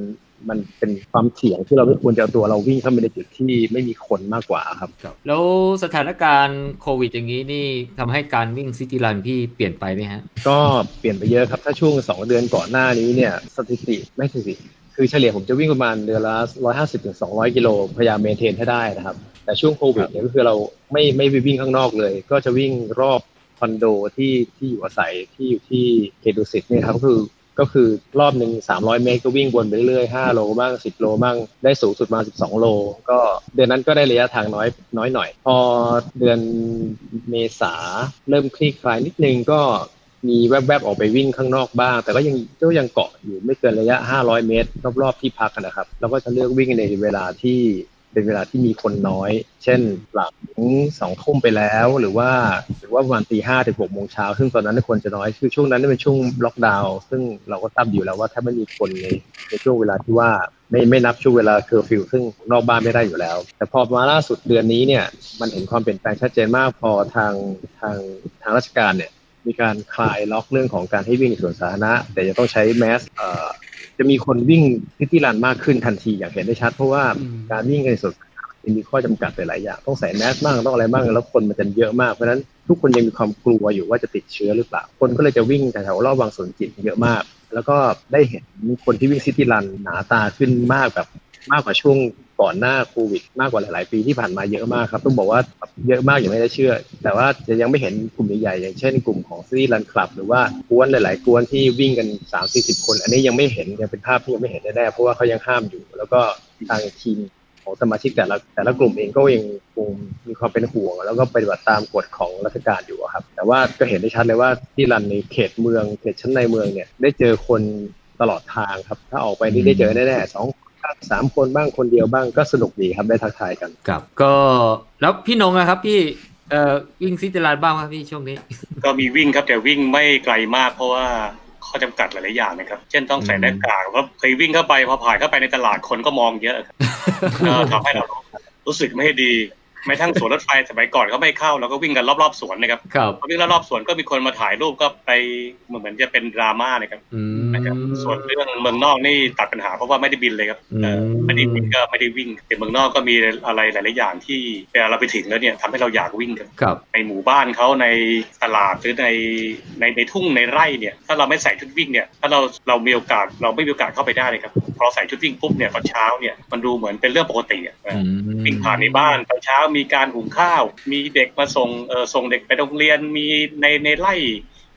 มันเป็นความเสี่ยงที่เราไม่ควรจะเอาตัวเราวิ่งเข้าไปในจุดที่ไม่มีคนมากกว่าครับ แล้วสถานการณ์โควิดอย่างนี้นี่ทำให้การวิ่งซิตี้รันพี่เปลี่ยนไปไหมฮะ ก็เปลี่ยนไปเยอะครับ ถ้าช่วง 2 เดือนก่อนหน้านี้เนี่ยสถิติไม่สถิติ คือเฉลี่ยผมจะวิ่งประมาณเดือนละ150ถึง200 กิโลพยายามเมนเทนให้ได้นะครับ แต่ช่วงโควิดเนี่ยก็คือเราไม่ไม่ไปวิ่งข้างนอกเลย ก็จะวิ่งรอบคอนโดที่ที่อยู่อาศัยที่อยู่ที่เขตดุสิตเนี่ยครับก็คือ ก็คือรอบหนึ่ง300 เมตรก็วิ่งวนไปเรื่อยๆ5โลบ้าง10 โลบ้างได้สูงสุดมา 12 โล ก็เดือนนั้นก็ได้ระยะทางน้อยน้อยหน่อย พอเดือนเมษาเริ่มคลี่คลายนิดนึงก็มีแวบๆออกไปวิ่งข้างนอกบ้าง แต่ก็ยังก็ยังเกาะอยู่ไม่เกินระยะ 500 เมตร รอบๆที่พักนะครับ แล้วก็จะเลือกวิ่งในเวลาที่ เป็นเวลาที่มีคนน้อย เช่นหลังสองทุ่มไปแล้ว หรือว่าหรือว่าประมาณตีห้าถึงหกโมงเช้าซึ่งตอนนั้นคนจะน้อยคือช่วงนั้นเป็นช่วงล็อกดาวน์ซึ่งเราก็ทราบอยู่แล้วว่าถ้าไม่มีคนในในช่วงเวลาที่ว่าไม่ไม่นับช่วงเวลาเคอร์ฟิวซึ่งนอกบ้านไม่ได้อยู่แล้ว แต่พอมาล่าสุดเดือนนี้เนี่ยมันเห็นความเปลี่ยนแปลงชัดเจนมากพอทางทางทางราชการเนี่ยมีการคลายล็อกเรื่องของการให้วิ่งในสวนสาธารณะแต่จะต้องใช้แมสเอ่อ จะมีคนวิ่งพิธีรันมากขึ้นทันทีอย่างเห็นได้ชัด เพราะว่าอืมการวิ่งในสวนสาธารณะมันมีข้อจำกัดหลายๆอย่างต้องใส่แมสบ้างต้องอะไรบ้างแล้วคนมันจะเยอะมากเพราะฉะนั้นทุกคนยังมีความกลัวอยู่ว่าจะติดเชื้อหรือเปล่า คนก็เลยจะวิ่งแถวๆรอบวังสวนจิตเยอะมาก แล้วก็ได้เห็นคนที่วิ่งซิตี้รันหนาตาขึ้นมากแบบมากกว่าช่วง ก่อนหน้าโควิดมากกว่าหลาย ๆ ปีที่ผ่านมาเยอะมากครับ ต้องบอกว่าเยอะมากอย่างไม่ได้เชื่อ แต่ว่าจะยังไม่เห็นกลุ่มใหญ่ๆอย่างเช่นกลุ่มของซิตี้รันคลับ หรือว่ากวนหลาย ๆ กวนที่วิ่งกัน 3 4 0 คน อันนี้ยังไม่เห็นยังเป็นภาพที่ยังไม่เห็นแน่ๆเพราะว่าเขายังห้ามอยู่ แล้วก็ทางทีมของสมาชิกแต่ละแต่ละกลุ่มเองก็ยังคงมีความเป็นห่วง แล้วก็ปฏิบัติตามกฎของราชการอยู่ครับ แต่ว่าก็เห็นได้ชัดเลยว่าที่รันในเขตเมืองเขตชั้นในเมืองเนี่ยได้เจอคนตลอดทางครับ ถ้าออกไปนี่ได้เจอแน่ๆสอง สามคนบ้างคนเดียวบ้างก็สนุกดีครับได้ทักทายกันครับ ก็แล้วพี่นงนะครับพี่เอ่อวิ่งซิตี้รันบ้างไหมพี่ช่วงนี้ ก็มีวิ่งครับแต่วิ่งไม่ไกลมากเพราะว่าข้อจำกัดหลายๆอย่างนะครับ เช่นต้องใส่อืมหน้ากากเพราะเคยวิ่งเข้าไปพอผ่านเข้าไปในตลาดคนก็มองเยอะครับก็ทำให้เรารู้สึกไม่ดี แม้ทั้งสวนรถไฟสมัยก่อนก็ไม่เข้าเราก็วิ่งกันรอบๆสวนนะครับครับพอวิ่งรอบๆสวนก็มีคนมาถ่ายรูปก็ไปเหมือนจะเป็นดราม่านะครับอืมนะครับส่วนเรื่องเมืองนอกนี่ตัดปัญหาเพราะว่าไม่ได้บินเลยครับเอออืมไม่ได้บินก็ไม่ได้วิ่งแต่เมืองนอกก็มีอะไรหลายๆอย่างที่เวลาเราไปถึงแล้วเนี่ยทำให้เราอยากวิ่งกันครับในหมู่บ้านเขาในตลาดหรือในในในทุ่งในไร่เนี่ย ถ้าเราไม่ใส่ชุดวิ่งเนี่ยถ้าเราเรามีโอกาสเราไม่มีโอกาสเข้าไปได้เลยครับพอเราใส่ชุดวิ่งปุ๊บเนี่ยตอนเช้าเนี่ยมันดูเหมือนเป็นเรื่องปกติอะอืมวิ่งผ่านในบ้านตอนเช้ามีการหุงข้าว มีเด็กมาส่งเออส่งเด็กไปโรงเรียนมีในในไร่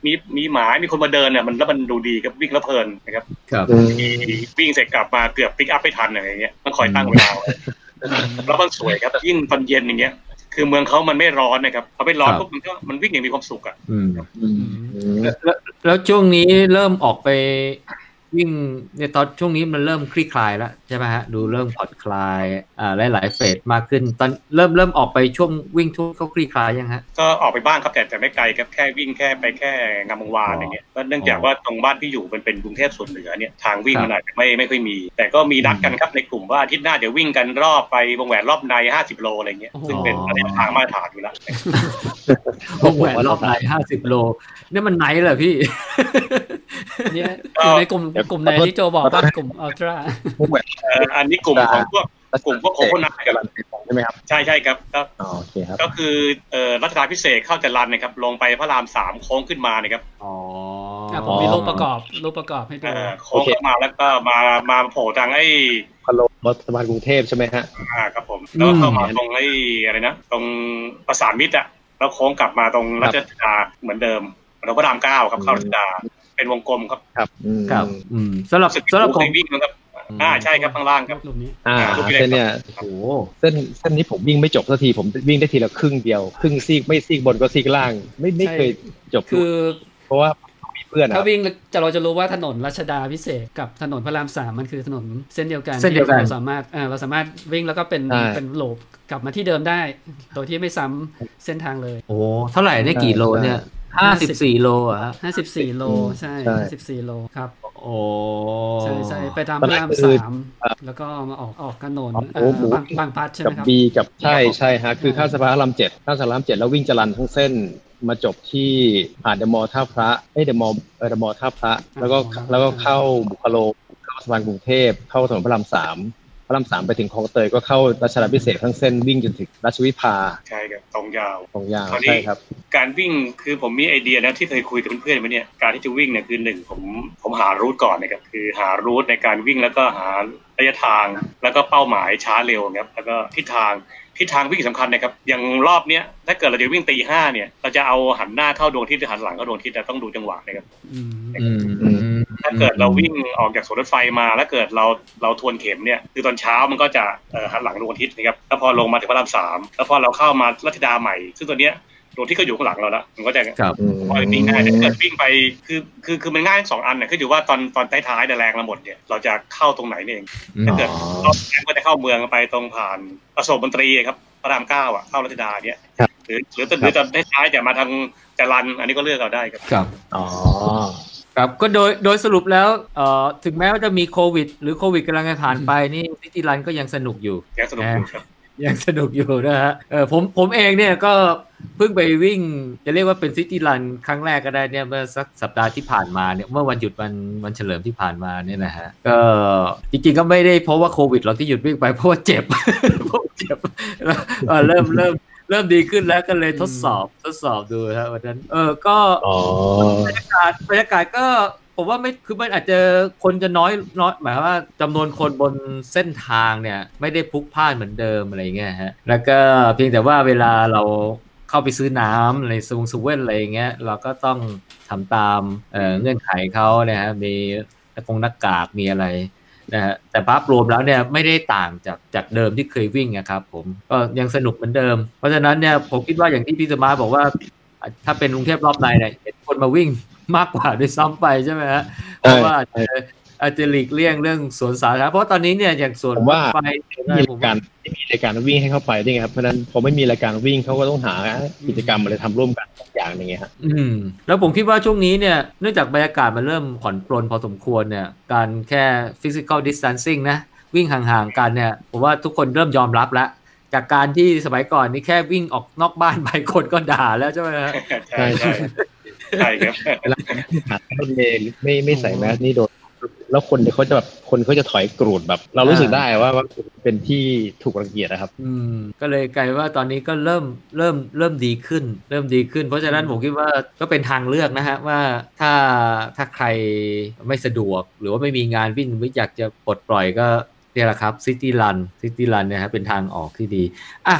มีมีหมา มีคนมาเดินเนี่ยมันแล้วมันดูดีครับวิ่งแล้วเพลินนะครับ ครับมีวิ่งเสร็จกลับมาเกือบปิกอัพไม่ทันอะไรอย่างเงี้ยต้องคอยตั้งเวลาไว้แล้วมันสวยครับยิ่งตอนเย็นอย่างเงี้ย คือเมืองเขามันไม่ร้อนนะครับพอไม่ร้อนครับปุ๊บมันก็มันวิ่งอย่างมีความสุขอะอืมอืมแล้วแล้วช่วงนี้เริ่มออกไปวิ่งในตอนช่วงนี้มันเริ่มคลี่คลายแล้วใช่ไหมฮะ ดูเริ่มผ่อนคลายอ่าหลาย ๆ เฟสมากขึ้น ตอนเริ่มเริ่มออกไปช่วงวิ่งช่วงเขาคลี่คลายยังฮะ ก็ออกไปบ้างครับแต่แต่ไม่ไกลครับแค่วิ่งแค่ไปแค่งามวงวานอ๋อออย่างเงี้ยก็เนื่องจากว่าตรงบ้านที่อยู่มันเป็นกรุงเทพส่วนเหนือเนี่ยทางวิ่งครับมันอาจจะไม่ไม่ค่อยมี แต่ก็มีนัดกันครับในกลุ่มว่าอาทิตย์หน้าเดี๋ยววิ่งกันรอบไปวงแหวนรอบใน 50 โลอะไรเงี้ยโอ้โหซึ่งเป็นระยะทางมาตรฐานอยู่แล้ววงแหวนรอบไหนห้าสิบโลเนี่ยมันไหนเหรอพี่เนี่ยอยู่ในกลุ่มกลุ่มไหนที่โจบอกว่ากลุ่มอัลตร้าพวกแบบเอ่ออันนี้กลุ่มของพวกกลุ่มพวกโคโคนัทกำลังใช่ไหมครับใช่ใช่ครับก็อ๋อโอเคครับก็คือเอ่อรัชดาพิเศษกเข้าจรันนะครับ ลงไปพระรามสามโค้งขึ้นมานะครับอ๋ออะผมมีรูปประกอบรูปประกอบให้ดูเอ่อโค้งเข้ามาแล้วก็มามาโผล่ทางไอ้พะโลรัฐบาลกรุงเทพใช่ไหมฮะอ่าครับผมแล้วเข้ามาตรงไอ้อะไรนะตรงประสานมิตรอะแล้วโค้งกลับมาตรงรัชดาเหมือนเดิมเราพระรามเก้าครับเข้ารัชดาไปเป็นวงกลมครับครับอืมครับอืมสำหรับรู้สึกสำหรับเคผมยวิ่งนะครับ อ่าใช่ครับข้างล่างครับ รูปนี้ อ่ารูปที่ไหนเส้นเนี่ยโอ้โหเส้นเส้นนี้ผมวิ่งไม่จบสักทีผมวิ่งได้ทีละครึ่งเดียว ครึ่งซีกไม่ซีกบนก็ซีกล่าง ไม่ไม่เคยจบคือเพราะว่ามีเพื่อนนะคถ้ารับวิ่งจะเราจะรู้ว่าถนนรัชดาพิเศษกกับถนนพระรามสามมันคือถนนเส้นเดียวกันเส้นเดียวกัน ที่เราสามารถเออเราสามารถวิ่งแล้วก็เป็นใช่ เป็นโหลบกลับมาที่เดิมได้ โดยที่ไม่ซ้ำเส้นทางเลย โอ้โหเท่าไหร่ได้กี่โลเนี่ยห้าสิบสี่โลอะฮะ 54 โลอืมใช่ ใช่ 54 โลครับ โอ้ใช่ใช่ไปตามตพอนระแรกรามคือสามครับแล้วก็มาออกออกถนนอ๋อเอ่อหมูบางบางพลัดใช่ไหกัมบครับบีกับใช่ครับใช่ฮะคือใช่ข้ามสะพานพระรามเจ็ดข้ามสะพานพระรามเจ็ดแล้ววิ่งจรันทั้งเส้นมาจบที่ผ่านเดอะมอลล์ท่าพระเอ้ยเดอะมอลล์เออเดอะมอลล์ท่าพระ แล้วก็แล้วก็เข้าบุคโลเข้าสะพานกรุงเทพเข้าถนนพระรามสามพ ระรามสามไปถึงคลองเตยก็เข้ารัชดาพิเศษกทั้งเส้นวิ่งจนถึงรัชวิภาใช่ครับตรงยาวของยาวคราวนี้ใช่ครับ การวิ่งคือผมมีไอเดียนะที่เคยคุยกับเพื่อนๆมาเนี่ยการที่จะวิ่งเนี่ยคือหนึ่งผมผมหารูทก่อนนะครับคือหารูทในการวิ่งแล้วก็หาระยะทาง แล้วก็เป้าหมายช้าเร็วครับแล้วก็ทิศทางทิศทางวิ่งสำคัญนะครับอย่างรอบเนี้ยถ้าเกิดเราจะวิ่งตีห้าเนี่ย เราจะเอาหันหน้าเข้าดวงอาทิศหรือหันหลังเข้าดวงอาทิศเราต้องดูจังหวะนะครับอืมอืมอืม ถ้าเกิดเราวิ่งออกจากสวนรถไฟมาแล้วเกิดเราเราทวนเข็มเนี่ยคือตอนเช้ามันก็จะเอ่อหันหลังดวงอาทิตย์นะครับแล้วพอลงมาถึงพระรามสามแล้วพอเราเข้ามารัชดาใหม่ ซึ่งตัวเนี้ยดวงอาที่ก็อยู่ข้างหลังเราแล้วมันก็จะครับอืมพอวิ่งง่ายแต่ถ้าเกิดวิ่งไปคือคือคือมันง่ายทั้งสองอันน่ะคืออยู่ว่าตอนตอนท้ายๆเนี่ยแรงเราหมดเนี่ยเราจะเข้าตรงไหนเนี่ยเองถ้าเกิดรอบแรกก็จะเข้าเมืองไปตรงผ่านอโศกมนตรีครับพระรามเก้าอะเข้ารัชดาเนี่ยครับหรือหรือหรือจะได้ท้ายจะมาทางจรันอันนี้ก็เลือกเอาได้ครับครับอ๋อ ครับก็โดยโดยสรุปแล้วเอ่อถึงแม้ว่าจะมีโควิด หรือโควิดกำลังจะผ่านไปนี่ซิตี้รันก็ยังสนุกอยู่ยังสนุกอยู่ครับยังสนุกอยู่นะฮะเออผมผมเองเนี่ยก็เพิ่งไปวิ่งจะเรียกว่าเป็นซิตี้รันครั้งแรกก็ได้เนี่ยเมื่อสักสัปดาห์ที่ผ่านมาเนี่ยเมื่อวันหยุดวันวันเฉลิมที่ผ่านมาเนี่ยนะฮะก็จริงๆก็ไม่ได้เพราะว่าโควิดเราที่หยุดวิ่งไปเพราะว่าเจ็บเพราะว่าเจ็บแล้วเออเริ่มเริ่ม เริ่มดีขึ้นแล้วก็เลยทดสอบทดสอบดูครับวันนั้น เออก็อ๋อบรรยากาศบรรยากาศก็ผมว่าไม่คือมันอาจจะคนจะน้อยน้อยหมายความว่าจำนวนคนบนเส้นทางเนี่ย ไม่ได้พลุกพล่านเหมือนเดิมอะไรเงี้ยฮะแล้วก็เพียงแต่ว่าเวลาเราเข้าไปซื้อน้ำในซูงซูเว่นอะไรอย่างเงี้ยเราก็ต้องทำตามเอ่อเงื่อนไขเขาเนี่ยฮะมีหน้ากงหน้ากากมีอะไร นะฮะแต่ภาพรวมแล้วเนี่ยไม่ได้ต่างจากจากเดิมที่เคยวิ่งนะครับผมก็ยังสนุกเหมือนเดิม เพราะฉะนั้นเนี่ยผมคิดว่าอย่างที่พี่สมาบอกว่า ถ้าเป็นกรุงเทพรอบในเนี่ยเห็นคนมาวิ่งมากกว่าด้วยซ้ำไปใช่ไหมฮะเพราะว่า อาจจะอาจจะหลีกเลี่ยงเรื่องสวนสาธารณะเพราะว่าตอนนี้เนี่ยอย่างสวนผมว่ารถไฟอะไรมีผรามยว่าการไม่มีรายการวิ่งให้เข้าไปด้วยไงครับเพราะฉะนั้นพอไม่มีรายการวิ่งเขาก็ต้องหากิจกรรมอะไรทำร่วมกันสักอย่างหนึงไงฮะอืมแล้วผมคิดว่าช่วงนี้เนี่ยเนื่องจากบรรยากาศมันเริ่มผ่อนปลนพอสมควรเนี่ยการแค่ physical distancing นะวิ่งห่างๆกันเนี่ยผมว่าทุกคนเริ่มยอมรับแล้วจากการที่สมัยก่อนนี่แค่วิ่งออกนอกบ้านไปคนก็ด่าแล้วใช่ไหมฮะใช่ใช่ใช่ครับเวลาหารถเมล์ไม่ไม่ใส่แมสนี่โดน แล้วคนเนี่ยเขาจะแบบคนเขาจะถอยกรูดแบบ เรารู้สึกได้ว่าว่าเป็นที่ถูกรังเกียจนะครับ อืมก็เลยกลายว่าตอนนี้ก็เริ่มเริ่มเริ่มดีขึ้น เริ่มดีขึ้น เพราะฉะนั้นผมคิดว่าก็เป็นทางเลือกนะฮะว่าถ้าถ้าใครไม่สะดวก หรือว่าไม่มีงานวิ่งไม่อยากจะปลดปล่อยก็เนี่ยแหละครับ city run city run เนี่ยฮะเป็นทางออกที่ดีอะ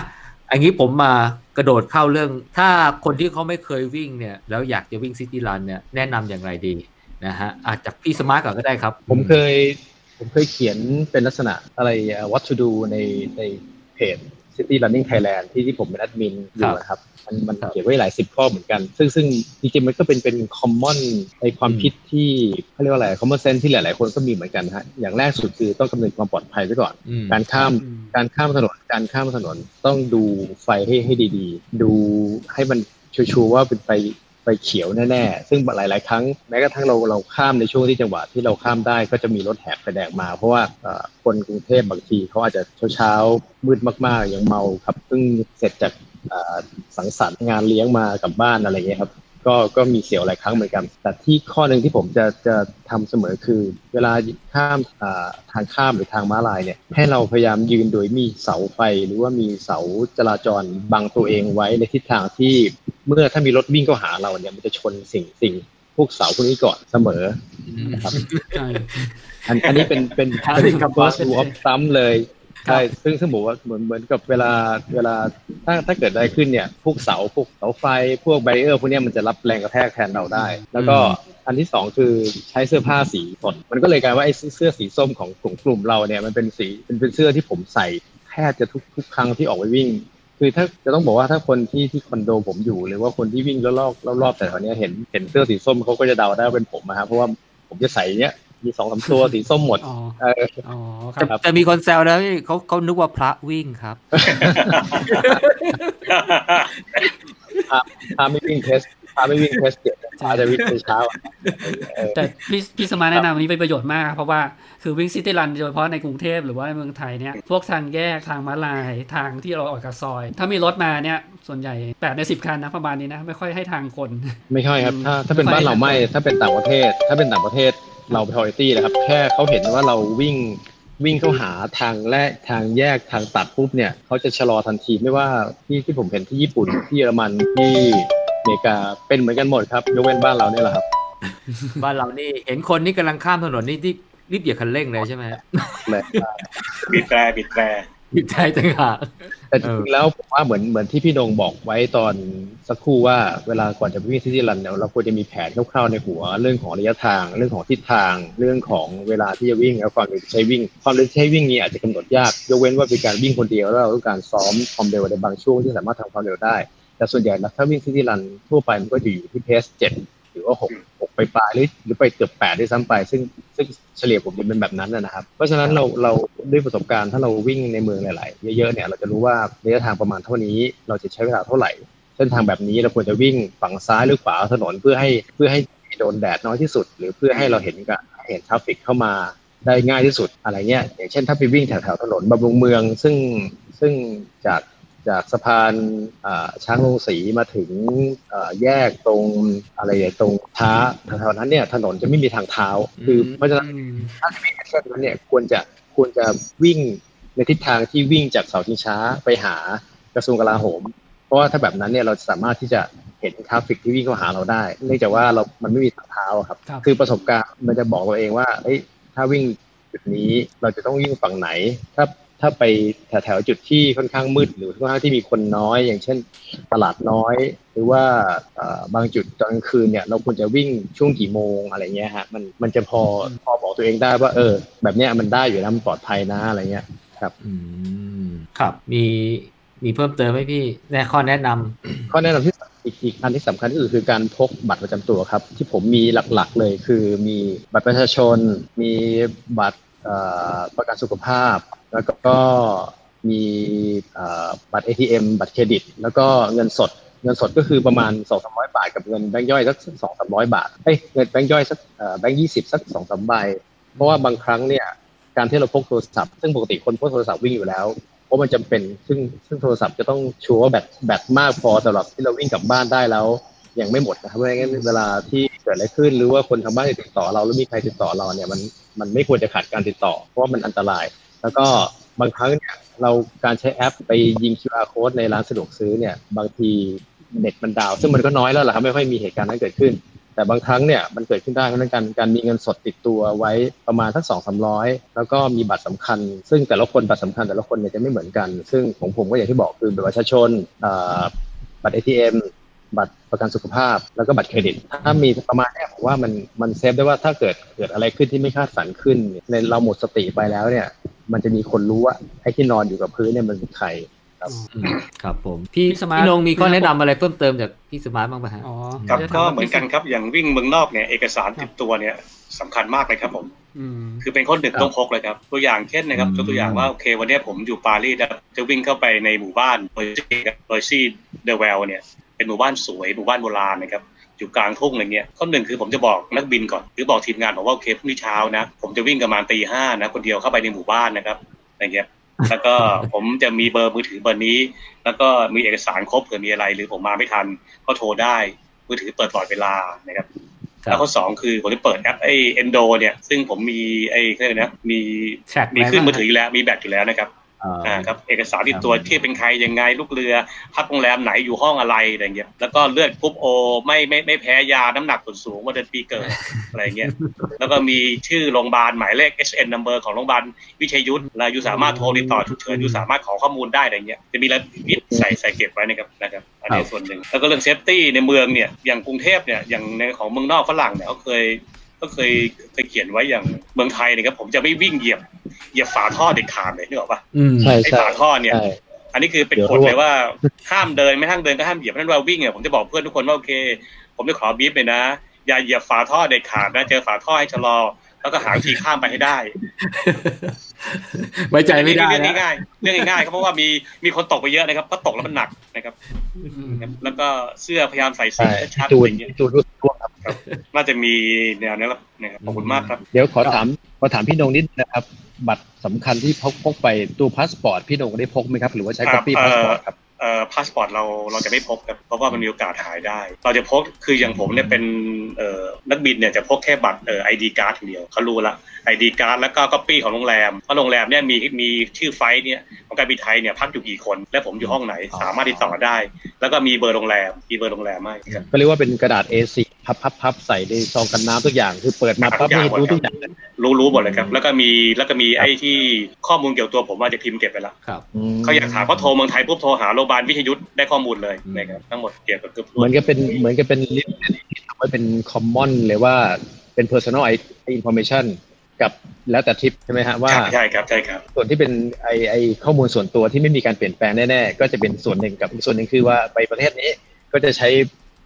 อันนี้ผมมากระโดดเข้าเรื่อง ถ้าคนที่เขาไม่เคยวิ่งเนี่ย แล้วอยากจะวิ่ง city run เนี่ยแนะนำอย่างไรดี นะฮะอาจจากพี่สมาร์ทก่อนก็ได้ครับ ผมเคย ผมเคยเขียนเป็นลักษณะอะไรเอ่อ what to do ในในเพจ City Running Thailand ที่ที่ผมเป็นแอดมินอยู่นะครับ มันมันครับเขียนไว้หลายสิบข้อเหมือนกัน ซึ่งซึ่งจริงๆมันก็เป็นเป็น common ในความคิดที่เขาเรียกว่าอะไร common sense ที่หลายๆ คนก็มีเหมือนกันฮะอย่างแรกสุดคือต้องคำนึงความปลอดภัยไว้ก่อนอืมการข้ามอืมการข้ามถนนการข้ามถนนต้องดูไฟให้ให้ดี ๆ ดูให้มันชัวร์ๆว่าเป็นไฟ ไฟเขียวแน่ๆ ซึ่งหลายๆ ครั้งแม้กระทั่งเราเราข้ามในช่วงที่จังหวะที่เราข้ามได้ก็จะมีรถแหกไฟแดงมา เพราะว่าคนกรุงเทพบางทีเขาอาจจะเช้าๆมืดมากๆยังเมาครับเพิ่งเสร็จจากสังสรรค์งานเลี้ยงมากลับบ้านอะไรเงี้ยครับก็ก็มีเสียวหลายครั้งเหมือนกัน แต่ที่ข้อหนึ่งที่ผมจะจะทำเสมอคือ เวลาข้ามทางข้ามหรือทางม้าลายเนี่ย ให้เราพยายามยืนโดยมีเสาไฟ หรือว่ามีเสาจราจรบังตัวเองไว้ในทิศทางที่ เมื่อถ้ามีรถวิ่งเข้าหาเราเนี่ยมันจะชนสิ่งสิ่งพวกเสาพวกนี้ก่อนเสมอนะครับใช่อันอันนี้เป็นเป็นครับเป็นครับ first rule of thumb เลยใช่ซึ่งซึ่งบอกว่าเหมือนเหมือนกับเวลาเวลาถ้าถ้าเกิดอะไรขึ้นเนี่ย พวกเสาพวกเสาไฟพวกแบรเออร์พวกเนี้ยมันจะรับแรงกระแทกแทนเราได้ แล้วก็อันที่สองคือใช้เสื้อผ้าสีสดมันก็เลยกลายว่าไอ้เสื้อสีส้มของกลุ่มกลุ่มเราเนี่ยมันเป็นสีเป็นเป็นเสื้อที่ผมใส่แทบจะทุกทุกครั้งที่ออกไปวิ่ง คือถ้าจะต้องบอกว่าถ้าคนที่ที่คอนโดผมอยู่ หรือว่าคนที่วิ่งรอบๆรอบๆแต่แถวเนี้ยเห็นเห็นเสื้อสีส้มเขาก็จะเดาได้ว่าเป็นผมนะครับเพราะว่าผมจะใส่เนี้ยมีสองสามตัวสีส้มหมดอ๋อเอออ๋อคแต่รับแต่มีคนแซวนะพี่เขาเขานึกว่าพระวิ่งครับพระไม่วิ่ง trail พระไม่วิ่ง trail เดี๋ยวพระจะวิ่งในเช้าอะเออแต่พี่พี่สมาร์ทแนะนำวันนี้เป็นประโยชน์มากครับเพราะว่าคือวิ่ง city run โดยเฉพาะในกรุงเทพหรือว่าในเมืองไทยเนี่ยพวกทางแยกทางม้าลายทางที่เราออกจากซอย ถ้ามีรถมาเนี่ยส่วนใหญ่แปดในสิบคันนะประมาณนี้นะไม่ค่อยให้ทางคน ไม่ใช่ครับ ถ้าถ้าเป็นไม่ค่อยบ้านเราไม่ถ้าเป็นต่างประเทศ ถ้าเป็นต่างประเทศเรา priority นะครับแค่เขาเห็นว่าเราวิ่งวิ่งเข้าหาทางแรกทางแยกทางตัดปุ๊บเนี่ยเขาจะชะลอทันทีไม่ว่าที่ที่ผมเห็นที่ญี่ปุ่นที่เยอรมันที่อ เมริกาเป็นเหมือนกันหมดครับยกเว้นบ้านเราเนี่ยแหละครับ บ้านเรานี่เห็นคนนี่กำลังข้ามถนนนี่รีบรีบเหยียบคันเร่งเลยใช่ไหมเลยบิดแตรบิดแตรผิดใจต่างหาก แต่จริงๆแล้วผมว่าเหมือนเหมือนที่พี่นงบอกไว้ตอนสักครู่ว่าเวลาก่อนจะไปวิ่ง city run เนี่ยเราควรจะมีแผนคร่าวๆในหัว เรื่องของระยะทางเรื่องของทิศทาง เรื่องของเวลาที่จะวิ่งแล้วความเร็วที่ใช้วิ่ง ความเร็วที่ใช้วิ่งนี้อาจจะกำหนดยากยกเว้นว่าเป็นการวิ่งคนเดียวแล้วเราต้องการซ้อมความเร็วในบางช่วงที่สามารถทำความเร็วได้ แต่ส่วนใหญ่แล้วถ้าวิ่ง city run ทั่วไปมันก็จะอยู่ที่ pace เจ็ดหรือว่าหกหกไปปลายหรือหรือไปเกือบแปดด้วยซ้ำไป ซึ่งซึ่งเฉลี่ยผมเป็นแบบนั้นนะนะครับ เพราะฉะนั้นเราเราด้วยประสบการณ์ถ้าเราวิ่งในเมืองหลาย ๆ เยอะ ๆ เนี่ยเราจะรู้ว่าระยะทางประมาณเท่านี้ เราจะใช้เวลาเท่าไหร่ เส้นทางแบบนี้เราควรจะวิ่งฝั่งซ้ายหรือขวาถนนเพื่อให้เพื่อให้โดนแดดน้อยที่สุด หรือเพื่อให้เราเห็นกับเห็น traffic เข้ามาได้ง่ายที่สุดอะไรเงี้ยอย่างเช่นถ้าไปวิ่งแถวๆถนนบำรุงเมือง ซึ่งซึ่งจาก จากสะพานอ่าช้างโรงสีมาถึงอ่าแยกตรงอะไรอย่างตรงท้าแถวๆนั้นเนี่ยถนนจะไม่มีทางเท้า คือเพราะฉะนั้นถ้าจะวิ่งเส้นนั้นเนี่ยควรจะควรจะวิ่งในทิศทางที่วิ่งจากเสาชิงช้าไปหากระทรวงกลาโหม เพราะว่าถ้าแบบนั้นเนี่ยเราสามารถที่จะเห็น traffic ที่วิ่งเข้าหาเราได้เนื่องจากว่าเรา มันไม่มีทางเท้าอะครับครับ คือประสบการณ์มันจะบอกตัวเองว่าเอ้ยถ้าวิ่งจุดนี้เราจะต้องวิ่งฝั่งไหน ถ้า ถ้าไปแถวๆจุดที่ค่อนข้างมืดหรือค่อนข้างที่มีคนน้อย อย่างเช่น ตลาดน้อย หรือว่าเอ่อบางจุดตอนกลางคืนเนี่ย เราควรจะวิ่งช่วงกี่โมงอะไรเงี้ยฮะมันมันจะพอพอบอกตัวเองได้ว่าเออ แบบเนี้ยมันได้อยู่นะมันปลอดภัยนะอะไรเงี้ยอืมครับมีมีเพิ่มเติมไหมพี่แนะข้อแนะนำข้อแนะนำที่อีกอีกอันที่สำคัญที่สุดคือการพกบัตรประจำตัวครับ ที่ผมมีหลักๆเลยคือมีบัตรประชาชน มีบัตรเอ่อประกันสุขภาพ แล้วก็มีเอ่อบัตร ATM บัตรเครดิต แล้วก็เงินสด เงินสดก็คือประมาณ2 3 0 0 บาทกับเงินแบงค์ย่อยสักสองสามร้อยบาทเอ้ยเงินแบงค์ย่อยสักแบงค์ยี่สิบสักสองสามใบเพราะว่าบางครั้งเนี่ยการที่เราพกโทรศัพท์ซึ่งปกติคนพกโทรศัพท์วิ่งอยู่แล้วเพราะมันจำเป็นซึ่งซึ่งโทรศัพท์จะต้องชัวร์ว่าแบตแบตมากพอสำหรับที่เราวิ่งกลับบ้านได้แล้วยังไม่หมดนะครับเพราะงั้นเวลาที่เกิดอะไรขึ้น หรือว่าคนทางบ้านติดต่อเราแล้วมีใครติดต่อเราเนี่ยมันมันไม่ควรจะขาดการติดต่อ เพราะว่ามันอันตราย แล้วก็บางครั้งเนี่ยเราการใช้แอปไปยิง QR code ในร้านสะดวกซื้อเนี่ย บางทีเน็ตมันดาว ซึ่งมันก็น้อยแล้วแหละครับไม่ค่อยมีเหตุการณ์นั้นเกิดขึ้น แต่บางครั้งเนี่ยมันเกิดขึ้นได้เพราะนั้นการการมีเงินสดติดตัวไว้ประมาณสักสองสามร้อยแล้วก็มีบัตรสำคัญ ซึ่งแต่ละคนบัตรสำคัญแต่ละคนเนี่ยจะไม่เหมือนกัน ซึ่งของผมก็อย่างที่บอกคือบัตรประชาชนบัตร ATM บัตรประกันสุขภาพแล้วก็บัตรเครดิต ถ้ามีประมาณนี้ผมว่ามันมันเซฟได้ว่าถ้าเกิดเกิดอะไรขึ้นที่ไม่คาดฝันขึ้นในเราหมดสติไปแล้วเนี่ย มันจะมีคนรู้ว่าไอ้ที่นอนอยู่กับพื้นเนี่ยมันเป็นใครอืมครับผมพี่พี่สมาร์ทพี่นงมีข้อแนะนำอะไรเพิ่มเติมจากพี่สมาร์ทบ้างไหมฮะ อ๋อครับจะถาก็ว่าเหมือนกันครับอย่างวิ่งเมืองนอกเนี่ยเอกสารติดตัวเนี่ยสำคัญมากเลยครับผม อืม คือเป็นข้อหนึ่งต้องพกเลยครับ ตัวอย่างเช่นนะครับอืม ยกตัวอย่างว่าโอเค วันนี้ผมอยู่ปารีสแล้วจะวิ่งเข้าไปในหมู่บ้านเบอร์ซี่เบอร์ซี่วิลเลจเนี่ยเป็นหมู่บ้านสวยหมู่บ้านโบราณนะครับ อยู่กลางทุ่งอะไรเงี้ยข้อหนึ่งคือผมจะบอกนักบินก่อน หรือบอกทีมงานผมว่าโอเคพรุ่งนี้เช้านะ ผมจะวิ่งประมาณตีห้านะ คนเดียวเข้าไปในหมู่บ้านนะครับอะไรเงี้ยแล้วก็ผมจะมีเบอร์มือถือเบอร์นี้ แล้วก็มีเอกสารครบเผื่อมีอะไร หรือผมมาไม่ทันก็โทรได้มือถือเปิดตลอดเวลานะครับครับแล้วข้อสองคือผมจะเปิดแอปไอ้ Endo เนี่ย ซึ่งผมมีไอ้เขาเรียกอะไรนะมี tag มีขึ้นมือถืออยู่แล้วมีแบตอยู่แล้วนะครับอ่า ครับเอกสารติดตัวที่เป็นใครยังไงลูกเรือพักโรงแรมไหนอยู่ห้องอะไรอะไรเงี้ยแล้วก็เลือดกรุ๊ป O ไม่ไม่ไม่แพ้ยาน้ำหนักส่วนสูงวันเดือนปีเกิดอะไรเงี้ยแล้วก็มีชื่อโรงพยาบาลหมายเลข HN number ของโรงพยาบาลวิชัยยุทธแล้วอยู่สามารถโทรติดต่อฉุกเฉินอยู่สามารถขอข้อมูลได้อะไรเงี้ยจะมีรายละเอียดใส่ใส่เก็บไว้นะครับนะครับอันนี้ส่วนหนึ่งแล้วก็เรื่อง safety ในเมืองเนี่ยอย่างกรุงเทพเนี่ยอย่างในของเมืองนอกฝรั่งเนี่ยเขาเคย ก็เคยเคยเขียนไว้อย่างเมืองไทยเนี่ยครับผมจะไม่วิ่งเหยียบเหยียบฝาท่อเด็ดขาดเลยนึกออกปะอืมใช่ไอ้ใช่ฝาท่อเนี่ยใช่อันนี้คือเป็นเดี๋ยวกฎร่วงเลยว่าห้ามเดินไม่ห้ามเดินก็ห้ามเหยียบเพราะฉะนั้นเราวิ่งเนี่ยผมจะบอกเพื่อนทุกคนว่าโอเค ผมจะขอบีบเลยนะ อย่าเหยียบฝาท่อเด็ดขาดนะ เจอฝาท่อให้ชะลอ แล้วก็หาวิธีข้ามไปให้ได้ ไว้ใจไม่ได้เรื่องนะง่ายๆเรื่องง่ายๆครับเพราะว่ามีมีคนตกไปเยอะนะครับก็ตกแล้วมันหนักนะครับอืมแล้วก็เสื้อพยายามใส่สีใช่ชัดๆจูอะไรนเงี้ยจูนรู้ร่วงครับน่าจะมีแนวนี้แล้วนะครับขอบคุณมากครับ เดี๋ยวขอถามขอถามพี่นงนิดนะครับ บัตรสำคัญที่พกพกไปตัวพาสปอร์ตพี่นงได้พกไหมครับ หรือว่าใช้ครับก๊อปปี้เอ่อพาสปอร์ตครับ เอ่อพาสปอร์ตเราเราจะไม่พกครับเพราะว่ามันมีโอกาสหายได้ เราจะพกคืออย่างผมเนี่ยเป็นเอ่อนักบินเนี่ยจะพกแค่บัตรเอ่อ ID card อย่างเดียวเขารู้ละ ID card แล้วก็ก๊อปปี้ของโรงแรมเพราะโรงแรมเนี่ยมีมีชื่อ flight เนี่ยของการบินไทยเนี่ยพักอยู่กี่คน และผมอยู่ห้องไหนสามารถติดต่อได้ แล้วก็มีเบอร์โรงแรมมีเบอร์โรงแรมให้ครับก็เรียกว่าเป็นกระดาษ A4 พับพับพับใส่ในซองกันน้ำทุกอย่างคือเปิดมาปั๊บทุกอย่างนี่หมดรู้ครับทุกอย่างเลยรู้รู้หมดเลยครับ แล้วก็มีแล้วก็มีไอ้ที่ข้อมูลเกี่ยวกับตัวผมว่าจะพิมพ์เก็บไปละครับมเขาอยากถามเขาโทรเมืองไทยปุ๊บโทรหาโรงพยาบาลวิทยุทธ์ได้ข้อมูลเลยอืมนะครับทั้งหมดเกี่ยวกับเกือบเหมือนกับเป็นเหมือนกับเป็นลิสต์ที่ทำไว้เป็นคอมมอนเลยว่าเป็น personal information กับแล้วแต่ทริปใช่ไหมฮะว่าใช่ใช่ครับใช่ครับ ส่วนที่เป็นไอไอข้อมูลส่วนตัวที่ไม่มีการเปลี่ยนแปลงแน่ๆก็จะเป็นส่วนหนึ่งกับอีกส่วนหนึ่งคือว่าไปประเทศนี้ก็จะใช้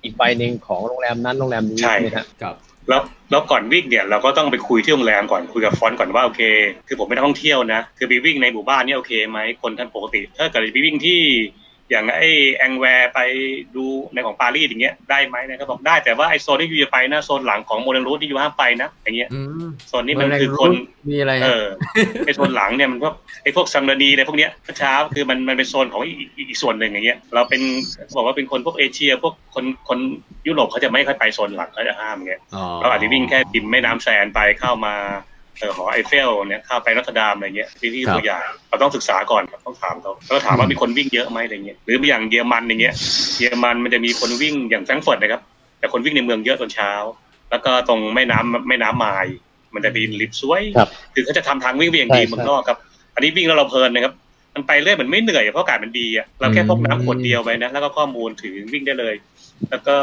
อีกใบหนึ่งของโรงแรมนั้นโรงแรมนี้ใช่นะฮะครับแล้วแล้วก่อนวิ่งเนี่ยเราก็ต้องไปคุยที่โรงแรมก่อนคุยกับฟอนต์ก่อนว่าโอเค คือผมเป็นนักท่องเที่ยวนะ คือไปวิ่งในหมู่บ้านเนี่ยโอเคไหมคนท่านปกติ ถ้าเกิดไปวิ่งที่ อย่างไอ้แองแวร์ไปดูในของปารีสอย่างเงี้ยได้ไหมนะเขาบอกได้แต่ว่าไอ้โซนที่อยู่จะไปนะโซนหลังของโมเดลรูทที่อยู่ห้ามไปนะอย่างเงี้ยอืมโซนนี้มันคือคนมีอะไรเอฮะอไอโซนหลังเนี่ยมันพวกไอพวกซังดานีอะไรพวกเนี้ยเช้าคือมันมันเป็นโซนของอีกอีกอีกส่วนหนึ่งอย่างเงี้ยเราเป็นบอกว่าเป็นคนพวกเอเชีย พวกคนคนยุโรปเขาจะไม่ค่อยไปโซนหลังเขาจะห้ามอย่างเงี้ยอ๋อเราอาจจะวิ่งแค่ริมแม่น้ำแซนไปเข้ามาเออ หอไอเฟลเนี่ยเข้าไปนอตเทอร์ดามอะไรเงี้ยที่ที่ตัวอย่างเราต้องศึกษาก่อนครับต้องถามเขาแล้วก็ถามว่ามีคนวิ่งเยอะไหมอะไรเงี้ยหรืออย่างเยอรมันอย่างเงี้ยเยอรมันมันจะมีคนวิ่งอย่างแฟรงก์เฟิร์ตนะครับ แต่คนวิ่งในเมืองเยอะตอนเช้า แล้วก็ตรงแม่น้ำแม่น้ำไมน์มันจะมีลิฟต์สวยครับคือเขาจะทำทางวิ่งไปอย่างดีใช่เมืองนอกครับ อันนี้วิ่งแล้วเราเพลินนะครับมันไปเรื่อยเหมือนไม่เหนื่อยเพราะอากาศมันดีอะเราแค่พกน้ำขวดเดียวไปนะแล้วก็ข้อมูลถือวิ่งได้เลย แล้วก็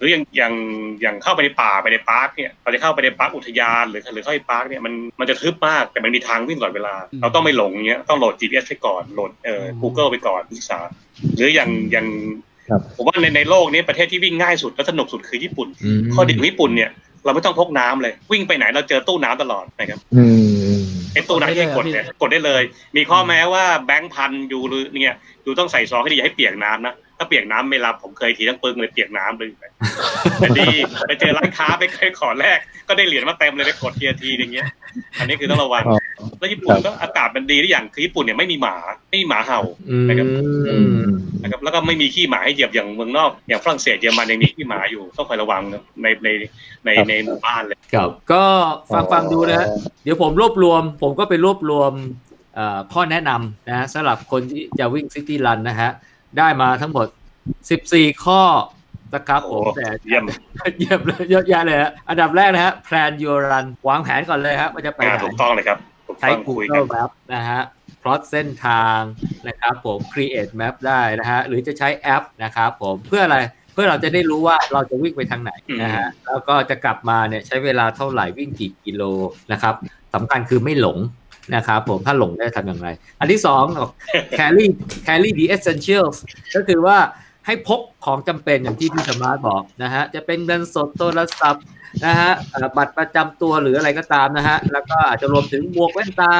หรืออย่างอย่างอย่างเข้าไปในป่าไปใน park เนี่ยเราจะเข้าไปใน park อุทยานหรือหรือเข้าไป park เนี่ยมันมันจะทึบมากแต่มันมีทางวิ่งตลอดเวลา เราต้องไม่หลงเงี้ยต้องโหลด GPS ไปก่อนโหลดเอ่อ Google ไปก่อนศึกษา หรืออย่างอย่างครับผมว่าในในโลกนี้ประเทศที่วิ่งง่ายสุดและสนุกสุดคือญี่ปุ่นมข้อดีของญี่ปุ่นเนี่ยเราไม่ต้องพกน้ำเลย วิ่งไปไหนเราเจอตู้น้ำตลอดนะครับอืมไอ้ตู้น้ำที่กดเนี่ยกดได้เลย มีข้อแม้ว่าแบงค์พันอยู่หรือเนี่ยอยู่ต้องใส่ซองให้ดีอย่าให้เปียกน้ำนะ ถ้าเปียกน้ำไม่รับผมเคยทีทั้งปึงเลยเปียกน้ำเลยแต่ดีไปเจอร้านค้าไปเคยขอแรกก็ได้เหรียญมาเต็มเลยไปกดทีละทีอย่างเงี้ย อันนี้คือต้องระวังอ๋อแล้วญี่ปุ่นก็อากาศมันดีได้อย่างคือญี่ปุ่นเนี่ยไม่มีหมาไม่มีหมาเห่าอืมนะครับอืมนะครับแล้วก็ไม่มีขี้หมาให้เหยียบอย่างเมืองนอกอย่างฝรั่งเศสเยอรมันยังมีขี้หมาอยู่ต้องคอยระวังนะในในในครับในหมู่บ้านเลยครับก็ฟังฟังดูนะฮะเดี๋ยวผมรวบรวม ผมก็ไปรวบรวมเอ่อข้อแนะนำนะฮะสำหรับคนที่จะวิ่งซิตี้รันนะฮะ ได้มาทั้งหมด 14 ข้อนะครับผมโอ้แต่เยี่ยมเยี่ยมเลยเยอะแยะเลยฮะอันดับแรกนะฮะ plan your run วางแผนก่อนเลยครับว่าจะไปอ่าไหนถูกต้องเลยครับถูกใช้ต้องคุยกัน Google Map นะฮะ plot เส้นทางนะครับผม create map ได้นะฮะหรือจะใช้แอปนะครับผมเพื่ออะไรเพื่อเราจะได้รู้ว่าเราจะวิ่งไปทางไหนนะฮะแล้วก็จะกลับมาเนี่ยใช้เวลาเท่าไหร่วิ่งกี่กิโลนะครับสำคัญคือไม่หลง นะครับผมถ้าหลงได้ทำอย่างไร อันที่สอง carry carry the essentials ก็คือว่าให้พกของจำเป็นอย่างที่พี่สมาร์ทบอกนะฮะจะเป็นเงินสดโทรศัพท์นะฮะบัตรประจำตัวหรืออะไรก็ตามนะฮะแล้วก็อาจจะรวมถึงหมวกแว่นตา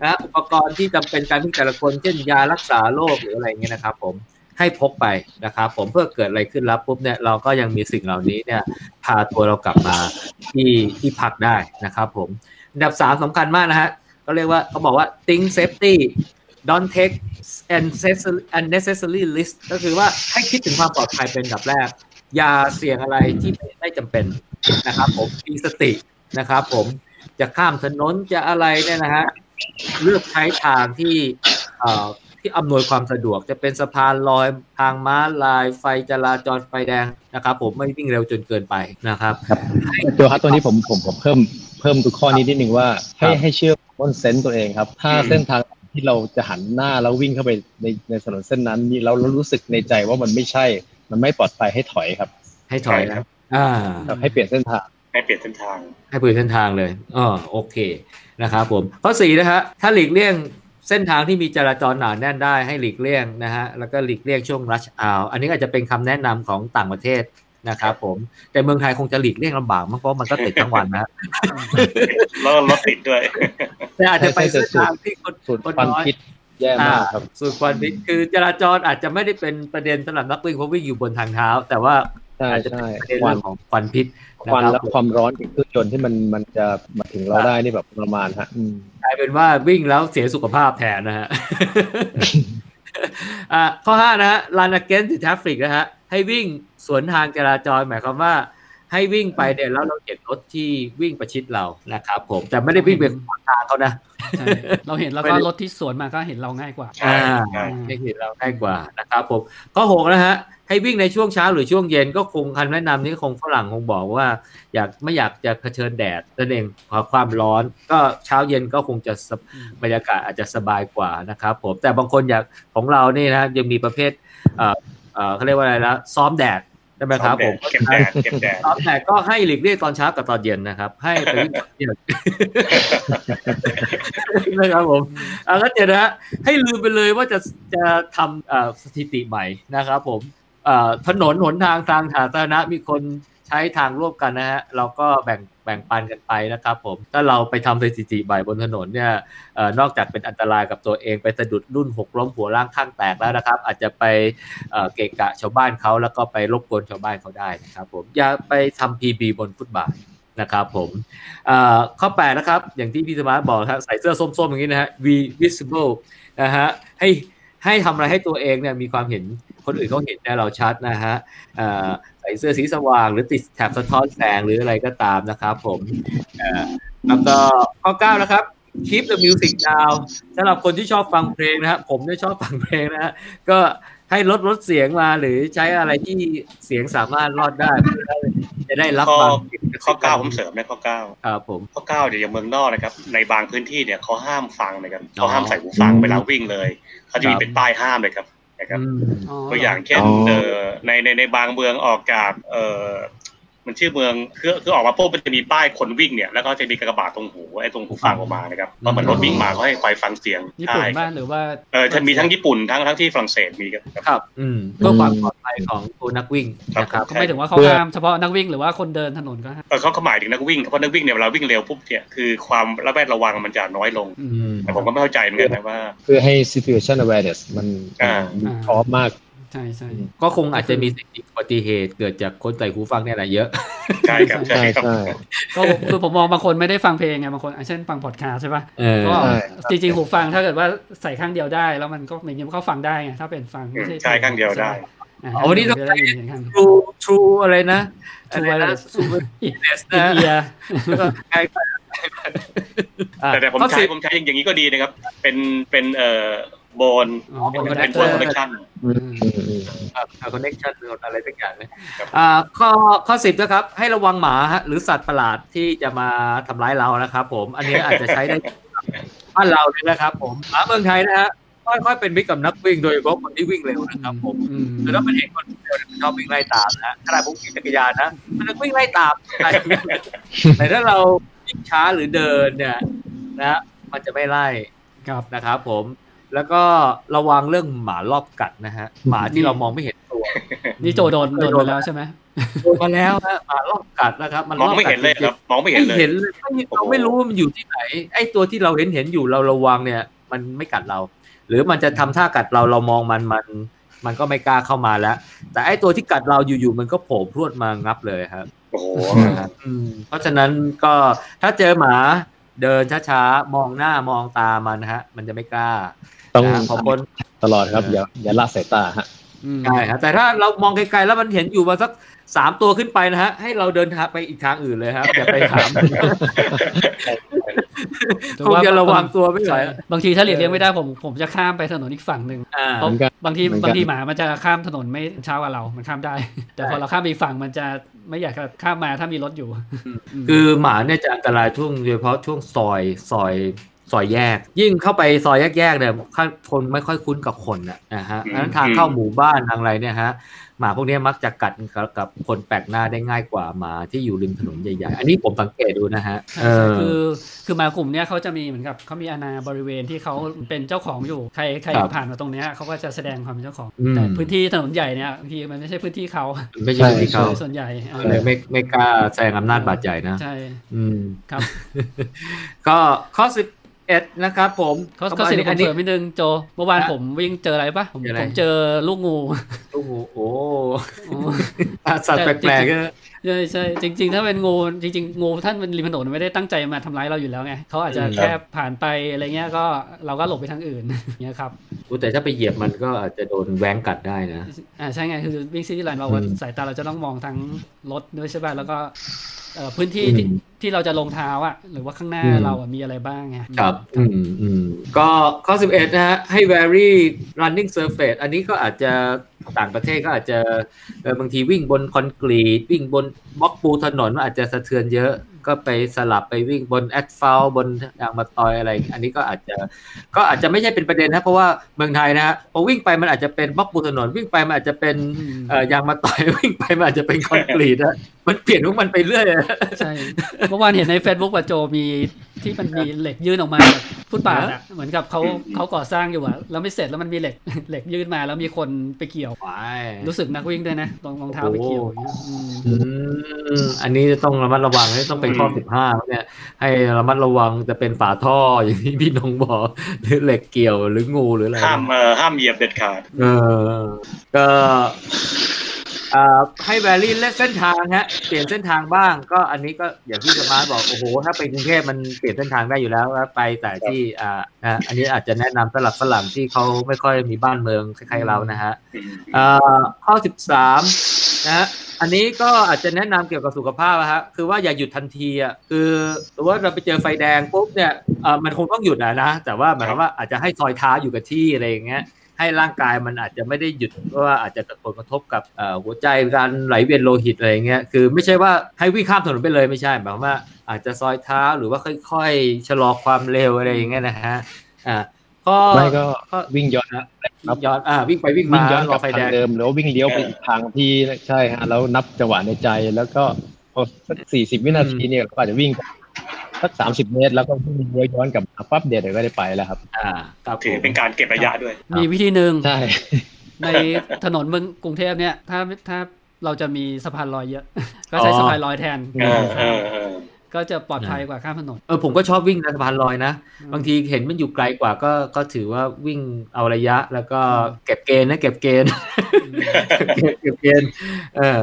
นะฮะอุปกรณ์ที่จำเป็นการวิ่แต่ละคนเช่นยารักษาโรคหรืออะไรเงี้ยนะครับผมให้พกไปนะครับผมเพื่อเกิดอะไรขึ้นแล้วปุ๊บเนี่ยเราก็ยังมีสิ่งเหล่านี้เนี่ยพาตัวเรากลับมาที่ที่พักได้นะครับผมอันดับสามสำคัญมากนะฮะ เขาเรียกว่าเขาบอกว่า think safety don't take unnecessary unnecessary risk ก็คือว่าให้คิดถึงความปลอดภัยเป็นอันดับแรก อย่าเสี่ยงอะไรที่ไม่จำเป็นนะครับผมมีสตินะครับผมจะข้ามถนนจะอะไรเนี่ยนะฮะเลือกใช้ทางที่เอ่อที่อำนวยความสะดวกจะเป็นสะพานลอยทางม้าลายไฟจราจรไฟแดงนะครับ ผมไม่วิ่งเร็วจนเกินไปนะครับ ตัวครับตัวนี้ผมผมผมเพิ่มเพิ่มตัวข้อนี้นิดนึงว่าให้ครับให้เชื่อ มอนเซนต์ตัวเองครับ ถ้าอืมเส้นทางที่เราจะหันหน้าแล้ววิ่งเข้าไปในในถนนเส้นนั้นนี่เราเรารู้สึกในใจว่ามันไม่ใช่ มันไม่ปลอดภัยให้ถอยครับ ให้ถอยใช่ครันะบอ่าครับให้เปลี่ยนเส้นทางให้เปลี่ยนเส้นทาง ให้เปลี่ยนเส้นทางเลยอ๋อโอเคนะครับผมข้อสี่นะฮะถ้าหลีกเลี่ยงเส้นทางที่มีจราจรหนาแน่นได้ให้หลีกเลี่ยงนะฮะแล้วก็หลีกเลี่ยงช่วงรัชอาวอันนี้อาจจะเป็นคำแนะนำของต่างประเทศ นะครับผมแต่เมืองไทยคงจะหลีกเลี่ยงลำบากมากเพราะมันก็ติดทั้งวันนะฮะแล้วก็รถติดด้วยแต่อาจจะไปใช่เส้นใช่ทางที่คนสูตรคนควันน้อยพิษแย่มากครับสูตรควันพิษคือจราจรอาจจะไม่ได้เป็นประเด็นสำหรับนักวิ่งเพราะวิ่งอยู่บนทางเท้า แต่ว่าใช่อาจจะเป็ใช่นประเด็นควัเรื่นองของควันพิษควันนะและรับความร้อนจากเครื่องยนต์ที่มันมันจะมาถึงเราได้นี่แบบประมาณฮะอืมกลายเป็นว่าวิ่งแล้วเสียสุขภาพแทนนะฮะอ่าข้อห้านะฮะ run against the traffic นะฮะให้วิ่ง สวนทางจราจรหมายความว่า ให้วิ่งไปเนี่ยแล้วเราเห็นรถที่วิ่งประชิดเรานะครับผมแต่ไม่ได้วิ่งไปขวางทางเขานะใช่เราเห็นแล้วก็รถที่สวนมาก็เห็นเราง่ายกว่าใช่ใช่ไม่เห็นเราง่ายกว่านะครับผมข้อหกนะฮะให้วิ่งในช่วงเช้าหรือช่วงเย็นก็คงคันแนะนำนี้คงฝรั่งคงบอกว่า อยากไม่อยากจะเผชิญแดดนั่นเองพอความร้อน ก็เช้าเย็นก็คงจะสบบรรยากาศอาจจะสบายกว่านะครับผมแต่บางคนอยากของเรานี่นะยังมีประเภทเอ่อเอ่อเขาเรียกว่าอะไรนะซ้อมแดดใช่ไหมครับผมเก็บแดดเก็บแดดซ้อมแดดก็ให้หลีกเลี่ยงตอนเช้ากับตอนเย็นนะครับ ให้ไปวิ่งตอนเย็นนะครับผมอ่าแล้วเดี๋ยวนะฮะให้ลืมไปเลยว่าจะจะทำเอ่อสถิติใหม่นะครับ ผมเอ่อถนนหนทางทางสาธารณะมีคน ใช้ทางร่วมกันนะฮะเราก็แบ่งแบ่งปันกันไปนะครับผมถ้าเราไปทำสถิติใหม่บนถนนเนี่ยออนอกจากเป็นอันตรายกับตัวเองไปสะดุดรุ่นหกล้มหัวร่างข้างแตกแล้วนะครับ อาจจะไปเเกะกะชาวบ้านเขาแล้วก็ไปรบกวนชาวบ้านเขาได้นะครับผมอย่าไปทำ PB บนฟุตบาทนะครับผมเอ่อข้อแปดนะครับ อย่างที่พี่สมาร์ทบอกครับใส่เสื้อส้มๆอย่างนี้นะฮะ V visible นะฮะให้ให้ทำอะไรให้ตัวเองเนี่ยมีความเห็นคนอื่นเขาเห็นเนี่ยเราชัดนะฮะเอ่อใส่เสื้อสีสว่าง หรือติดแถบสะท้อนแสงหรืออะไรก็ตามนะครับผมเอ่อแล้วก็ข้อเก้านะครับ keep the music down สำหรับคนที่ชอบฟังเพลงนะฮะผมเนี่ยชอบฟังเพลงนะฮะก็ให้ลดลดเสียงมาหรือใช้อะไรที่เสียงสามารถรอดได้เพื่อได้จะได้รับข้อฟังข้อเก้าผมเสริมนะข้อเก้าครับผมข้อเก้าเดี๋ยวอย่างเมืองนอกนะครับ ในบางพื้นที่เนี่ยเขาห้ามฟังนะครับอ๋อเขาห้ามใส่หูฟังอืมเวลาวิ่งเลยเขาจะมีครับเป็นป้ายห้ามเลยครับ นะครับอืมตัวอย่างเช่นอ๋อเออในในในบางเมืองออกจากเออ มันชื่อเมืองคือคือออกมาปุ๊บมันจะมีป้ายคนวิ่งเนี่ยแล้วก็จะมีกระบาดตรงหูไอ้ตรงหูฟังออกมานะครับเพราะเหมือนรถวิ่งมาเขาให้คอยฟังเสียงญี่ปุ่นใช่บ้านหรือว่าเออจะมีทั้งญี่ปุ่นทั้งทั้งที่ฝรั่งเศสมีครับครับอืมเพื่อความปลอดภัยของตัวนักวิ่งครับนะครับก็ไม่ถึงว่าเขาเพื่อห้ามเฉพาะนักวิ่งหรือว่าคนเดินถนนก็ห้ามเออเขาเขาหมายถึงนักวิ่งเพราะนักวิ่งเนี่ยเวลาวิ่งเร็วปุ๊บเนี่ยคือความระแวดระวังมันจะน้อยลงอือืมมแต่ผมก็ไม่เข้าใจเหมือนกันนะว่า เพื่อให้ situation awareness มันอ่ามันพร้อมมาก ใช่ใช่ก็คงอาจจะมีสิ่งที่อุบัติเหตุเกิดจากคนใส่หูฟังเนี่ยแหละเยอะใช่ครับใช่ใช่ครับใช่ก็คือผมมองบางคนไม่ได้ฟังเพลงไงบางคนอะเช่นฟังพอดคาสต์ใช่ป่ะเออก็ใช่จริงๆหูฟังถ้าเกิดว่าใส่ข้างเดียวได้ แล้วมันก็อย่างนี้มันก็ฟังได้ไงถ้าเป็นฟังไม่ใช่ใช่ข้างเดียวได้อะเอาวันนี้ต้องจะได้ยินเสียงข้าง True True อะไรนะ True อะไรนะ Wireless True อิน Wireless เอีนะยร์แล้วก็ใกล้กันอะแต่แต่ผมข้อใช้สิบผมใช้อย่างนี้ก็ดีนะครับ เป็นเป็นเอ่อโบนอ๋อบนเป็นคอนเป็นเนโบนคคอนเนเตอคร์ชั่นอืมอืมอืมคอนเนคชั่นอะไรสักอย่างนะครับอ่าข้อข้อสิบนะครับ ให้ระวังหมาฮะหรือสัตว์ประหลาดที่จะมาทำร้ายเรานะครับ ผม อันนี้อาจจะใช้ได้บ้านเราเลยนะครับ ผมหมาเมืองไทยนะฮะค่อยๆเป็นมิตรกับนักวิ่งโดยเฉพาะคนที่วิ่งเร็วนะครับผมอืมคือถ้ามันเห็นคนเร็วเนี่ยมันชอบวิ่งไล่ตามนะฮะขณะผมขี่จักรยานนะมันจะวิ่งไล่ตามแต่ถ้าเราวิ่งช้าหรือเดินเนี่ยนะฮะมันจะไม่ไล่ครับนะครับผม แล้วก็ระวังเรื่องหมารอบกัดนะฮะ หมาที่เรามองไม่เห็นตัว นี่โจโดนโดนไปแล้วใช่ไหมโดนมาแล้วฮะหมารอบกัดนะครับ มันมองรอบไม่กัเห็ดนเลยครับมองไม่เห็นเลยไม่เห็นเลยไม่เราไม่รู้ว่ามันอยู่ที่ไหน ไอ้ตัวที่เราเห็นเห็นอยู่เราระวังเนี่ย มันไม่กัดเรา หรือมันจะทำท่ากัดเราเรามองมันมัน มันก็ไม่กล้าเข้ามาแล้ว แต่ไอ้ตัวที่กัดเราอยู่ๆมันก็โผล่พรวดมางับเลยครับโอ้โหอืมเพราะฉะนั้นก็ถ้าเจอหมาเดินช้าๆ มองหน้ามองตามันนะฮะ มันจะไม่กล้า ต้องนะพอคนตลอดครับ อย่าอย่าละสายตาฮะอืมใช่ฮะแต่ถ้าเรามองไกลๆแล้วมันเห็นอยู่มาสักสามตัวขึ้นไปนะฮะ ให้เราเดินทางไปอีกทางอื่นเลยครับอย่าไปถามคงจะระวังตัวไม่ไหวใช่บางทีถ้าหลีกเลี่ยงไม่ได้ผมผมจะข้ามไปถนนอีกฝั่งหนึ่งอ่าเพราะเหมือนกันบางทีเหมือนกันบางทีหมามันจะข้ามถนนไม่เช้ากว่าเรา มันข้ามได้ แต่พอเราข้ามไปอีกฝั่งมันจะไม่อยากจะข้ามมาถ้ามีรถอยู่ คือหมาเนี่ยจะอันตรายช่วงโดยเฉพาะช่วงซอยซอย ซอยแยก ยิ่งเข้าไปซอยแยกๆเนี่ยคนไม่ค่อยคุ้นกับคนนะนะฮะอืมดังนั้นทางเข้าหมู่บ้านทางอะไรเนี่ยฮะหมาพวกเนี้ยมักจะกัดกับกับคนแปลกหน้าได้ง่ายกว่าหมาที่อยู่ริมถนนใหญ่ๆ อันนี้ผมสังเกตดูนะฮะใช่เอใช่อคือคือหมากลุ่มเนี้ยเขาจะมีเหมือนกับเขามีอาณาบริเวณที่เขาเป็นเจ้าของอยู่ใครใครครับผ่านมาตรงเนี้ยเขาก็จะแสดงความเป็นเจ้าของอืมแต่พื้นที่ถนนใหญ่เนี่ยบางทีมันไม่ใช่พื้นที่เขาไม่ใช่ที่เขาส่วนใหญ่อ่าเลยไม่ไม่กล้าแสดงอำนาจบาดใหญ่นะใช่อืมครับ ก็ข้อสิบ เอ็ดนะครับผมเขาเขาสิบผมอันนี้เสริมนิดนึงโจ เมื่อวานฮะผมวิ่งเจออะไรปะผมเจออะไรผมเจอลูกงูโอ้โหโอ้โอ้สัตว์แปลกๆก็ใช่ใช่จริง ๆ ถ้าเป็นงู จริง ๆ งูท่านเป็นริมถนนไม่ได้ตั้งใจมาทำร้ายเราอยู่แล้วไงเขาอาจจะอืมแค่ผ่านไปอะไรเงี้ยก็เราก็หลบไปทางอื่นเงี้ยครับอุ๊ยแต่ถ้าไปเหยียบมันก็อาจจะโดนแว้งกัดได้นะอ่าใช่ไงคือวิ่งซิตี้ไลน์เราว่าอืมสายตาเราจะต้องมองทั้งรถด้วยใช่ป่ะแล้วก็เอ่อ พื้นที่ที่อืมที่เราจะลงเท้าอะหรือว่าข้างหน้าอืมเราอะมีอะไรบ้างไงครับอืมอืมก็ข้อ 11 นะฮะ ให้ vary running surface อันนี้ก็อาจจะต่างประเทศก็อาจจะเออบางทีวิ่งบนคอนกรีต วิ่งบนบล็อกปูถนนมันอาจจะสะเทือนเยอะก็ไปสลับไปวิ่งบนแอสฟัลบนยางมะตอยอะไร อันนี้ก็อาจจะก็อาจจะไม่ใช่เป็นประเด็นนะเพราะว่าเมืองไทยนะฮะพอวิ่งไปมันอาจจะเป็นบล็อกปูถนนวิ่งไปมันอาจจะเป็นอืมเอ่อยางมะตอยวิ่งไปมันอาจจะเป็นคอนกรีตนะมันเปลี่ยนของมันไปเรื่อยอะใช่เมื่อวานเห็นใน Facebook ว่าโจมีที่มันมีเหล็กยื่นออกมาจากฟุตบาทอะเหมือนกับเขาอืมเขาก่อสร้างอยู่อะแล้วไม่เสร็จแล้วมันมีเหล็กเหล็กยื่นมาแล้วมีคนไปเกี่ยวว้ายรู้สึกนักวิ่งด้วยนะรองรองเท้าไปเกี่ยวอย่างเงี้ยอืมอืมอันนี้จะต้องระมัดระวังให้ต้องเป็นข้ออืมสิบห้าเนี่ยให้ระมัดระวังจะเป็นฝาท่ออย่างที่พี่นงบอกหรือเหล็กเกี่ยวหรืองูหรืออะไรห้ามเอ่อห้ามเหยียบเด็ดขาด เออก็อ่า ให้แวรี่เล่นเส้นทางฮะเปลี่ยนเส้นทางบ้าง ก็อันนี้ก็อย่างที่จะมาร์ทบอกโอ้โหถ้าไปกรุงเทพมันเปลี่ยนเส้นทางได้อยู่แล้วไปแต่ที่อ่าอันนี้อาจจะแนะนำสำหรับฝรั่งที่เขาไม่ค่อยมีบ้านเมืองคล้ายๆเรานะฮะเอ่อข้อ13นะฮะอันนี้ก็อาจจะแนะนำเกี่ยวกับสุขภาพอะฮะคือว่าอย่าหยุดทันทีอะคือสมมติว่าเราไปเจอไฟแดงปุ๊บเนี่ยอ่อมันคงต้องหยุดนะนะแต่ว่าหมายความว่าอาจจะให้ซอยท้าอยู่กับที่อะไรอย่างเงี้ย ให้ร่างกายมันอาจจะไม่ได้หยุดเพราะว่าอาจจะเกิดผลกระทบกับเอ่อหัวใจการไหลเวียนโลหิตอะไรอย่างเงี้ยคือไม่ใช่ว่าให้วิ่งข้ามถนนไปเลยไม่ใช่หมายความว่าอาจจะซอยเท้าหรือว่าค่อยๆชะลอความเร็วอะไรอย่างเงี้ยนะฮะอ่าข้อไม่ก็ข้อวิ่งย้อนนะวิ่งย้อนอ่าวิ่งไปวิ่งวิ่มางย้อนรกลัอบไฟแดทางงเดิมหรือว่าวิ่งเลี้ยวไปอีกทางที่ใช่ฮะแล้วนับจังหวะในใจแล้วก็พอสักสี่สิบวินาทีเนี่ยเราก็อาจจะวิ่ง สักสามสิบเมตร แล้วก็วิ่งเลี้ยวย้อนกลับมาปั๊บเดี๋ยวเดี๋ยวก็ได้ไปแล้วครับ อ่าครับถือผมเป็นการเก็บระยะด้วย มีวิธีหนึ่งใช่ ในถนนเมืองกรุงเทพเนี่ยถ้าถ้าเราจะมีสะพานลอยเยอะ ก็ใช้สะพานลอยแทนเออเออเออก็จะปลอดภัยกว่าข้ามถนนเออผมก็ชอบวิ่งนะสะพานลอยนะ บางทีเห็นมันอยู่ไกลกว่าก็ก็ถือว่าวิ่งเอาระยะแล้วก็เก็บเกณฑ์นะเก็บเกณฑ์เก็บเก็บเกณฑ์เออ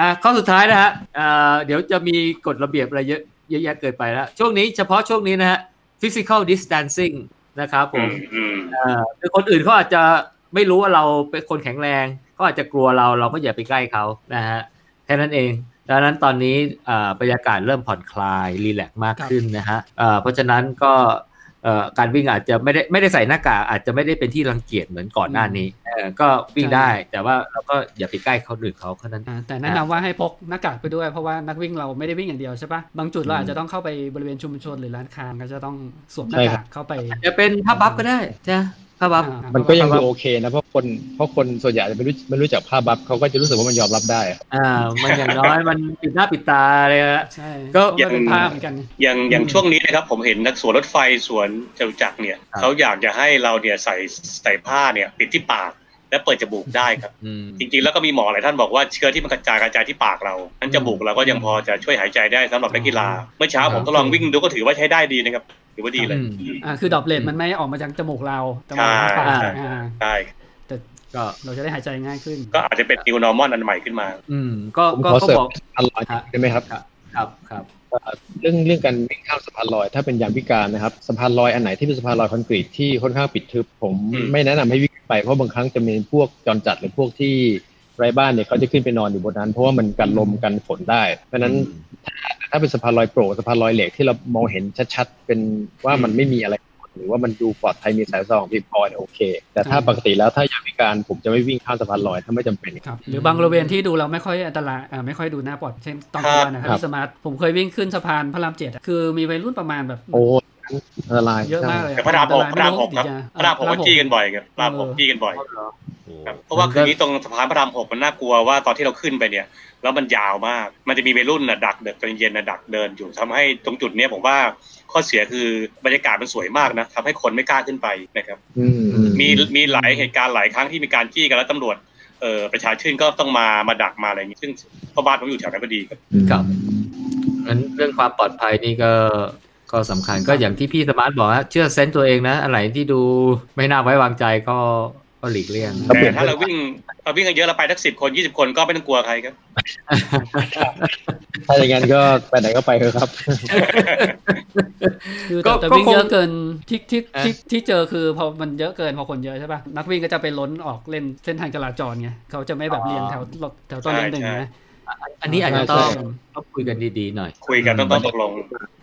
อะข้อสุดท้ายนะฮะอ่าเดี๋ยวจะมีกฎระเบียบอะไรเยอะ เยอะแยะเกินไปแล้ว ช่วงนี้เฉพาะช่วงนี้นะฮะ physical distancing นะครับผอืมมอืมเอ่อคือคนอื่นเขาอาจจะไม่รู้ว่าเราเป็นคนแข็งแรงเขาอาจจะกลัวเราเราก็อย่าไปใกล้เขานะฮะแค่นั้นเอง ดังนั้นตอนนี้เอ่อบรรยากาศเริ่มผ่อนคลายรีแลกซ์มากขึ้นนะฮะเอ่อเพราะฉะนั้นก็เอ่อ การวิ่งอาจจะไม่ได้ไม่ได้ใส่หน้ากากอาจจะไม่ได้เป็นที่รังเกียจเหมือนก่อนหน้านี้เออก็วิ่งได้ แต่ว่าเราก็อย่าไปใกล้เขาอื่นเขาแค่นั้นอ่าแต่แนะนำว่าให้พกหน้ากากไปด้วยเพราะว่านักวิ่งเราไม่ได้วิ่งอย่างเดียวใช่ปะบางจุดเราอาจจะต้องเข้าไปบริเวณชุมชนหรือร้านค้าก็จะต้องสวมหน้าใช่ครักากบเข้าไป จะเป็นผ้าบัฟก็ได้จ้ะ ผ้าบัฟอ่ามันก็ยังดูโอเคนะเพราะคนเพราะคนส่วนใหญ่จะไม่รู้ไม่รู้จักภาพบัฟเขาก็จะรู้สึกว่ามันยอมรับได้อ่ามันอย่างน้อยมันปิดหน้าปิดตาเลยอะใช่ก็เพราะมันเป็นผ้าเหมือนกันอย่างอย่างอืมช่วงนี้นะครับผมเห็นนักสวนรถไฟสวนจตุจักรเนี่ยครับเขาอยากจะให้เราเนี่ยใส่ใส่ผ้าเนี่ยปิดที่ปากและเปิดจมูกได้ครับอืมจริงๆ แล้วก็มีหมอหลายท่านบอกว่าเชื้อที่มันกระจายกระจายที่ปากเรานั้นจมูกเราก็ยังพอจะช่วยหายใจได้สำหรับนักกีฬา เมื่อเช้าผมทดลองวิ่งดูก็ถือว่าใช้ได้ดีนะครับ ถือว่าดีเลยอืมอ่าคือ droplet มันไม่ออกมาจากจมูกเราแต่มาจากปากใช่อ่าได้แต่ก็เราจะได้หายใจง่ายขึ้น ก็อาจจะเป็น new normal อันใหม่ขึ้นมา อืม ก็ผมก็ขอเขาเสริมบอกสะพานลอยได้ไหมครับครับครับเรื่องเรื่องการวิ่งข้ามสะพานลอยถ้าเป็นยามวิการนะครับสะพานลอยอันไหนที่เป็นสะพานลอยคอนกรีตที่ค่อนข้างปิดทึบผมอืมไม่แนะนำให้วิ่งไปเพราะบางครั้งจะมีพวกจรจัดหรือพวกที่ ไร้บ้านเนี่ยเขาจะขึ้นไปนอนอยู่บนนั้น เพราะว่ามันกันลมกันฝนได้ เพราะฉะนั้นถ้าเป็นสะพานลอยโปร่งสะพานลอยเหล็กที่เรามองเห็นชัดๆเป็นว่ามันไม่มีอะไรหรือว่ามันดูปลอดภัยมีสายสองเพียงพอเนี่ยโอเค แต่ถ้าอืมปกติแล้วถ้าอยากพิการผมจะไม่วิ่งข้ามสะพานลอยถ้าไม่จำเป็นครับหรือบางบริเวณที่ดูเราไม่ค่อยอันตรายอ่าไม่ค่อยดูน่าปลอดเช่นตอนกลางวันนะครับครับพี่สมาร์ทผมเคยวิ่งขึ้นสะพานพระรามเจ็ดอะคือมีวัยรุ่นประมาณแบบโอ้ อันตรายเยอะมากเลยแต่พระรามหกอันพตระยรามหกครับไพระรามหกอ่ก็จี้กันบ่อยครับพระรามหกเออจี้กันบ่อยโอ้ครับเพราะว่าคือนี้ตรงสะพานพระรามหกมันน่ากลัวว่าตอนที่เราขึ้นไปเนี่ย แล้วมันยาวมาก มันจะมีวัยรุ่นน่ะดักเดินตอนเย็นน่ะดักเดินอยู่ทำให้ตรงจุดเนี้ยผมว่าข้อเสียคือบรรยากาศมันสวยมากนะทำให้คนไม่กล้าขึ้นไปนะครับอืมอืมีมีหลายเหตุการณ์หลายครั้งที่มีการจี้กันแล้วตำรวจเอ่อประชาชนก็ต้องมามาดักมาอะไรอย่างนี้ซึ่งพ่อบ้านผมอยู่แถวนั้นพอดีครับครับงั้นเรื่องความปลอดภัยนี่ก็ ก็สำคัญก็อย่างที่พี่สมาร์ทบอกฮะเชื่อ sense ตัวเองนะอะไรที่ดูไม่น่าไว้วางใจก็ก็หลีกเลี่ยงครับแต่ถ้าเราวิ่งเราวิ่งกันเยอะเราไปสักสิบคนยี่สิบคนก็ไม่ต้องกลัวใครครับ ถ้าอย่างนั้นก็ไปไหนก็ไปเถอะครับคือก็แต่แต่ก็วิ่งคงเยอะเกินที่ที่อะที่ที่เจอคือพอมันเยอะเกินพอคนเยอะใช่ป่ะนักวิ่งก็จะไปล้นออกเล่นเส้นทางจราจรไงเขาจะไม่แบบเรียงแถวแถวต้นเรียงหนึ่งใช่นะ อันนี้อาจจะใช่ต้องใช่ต้องคุยกันดีๆหน่อย คุยกันต้องต้องตกลง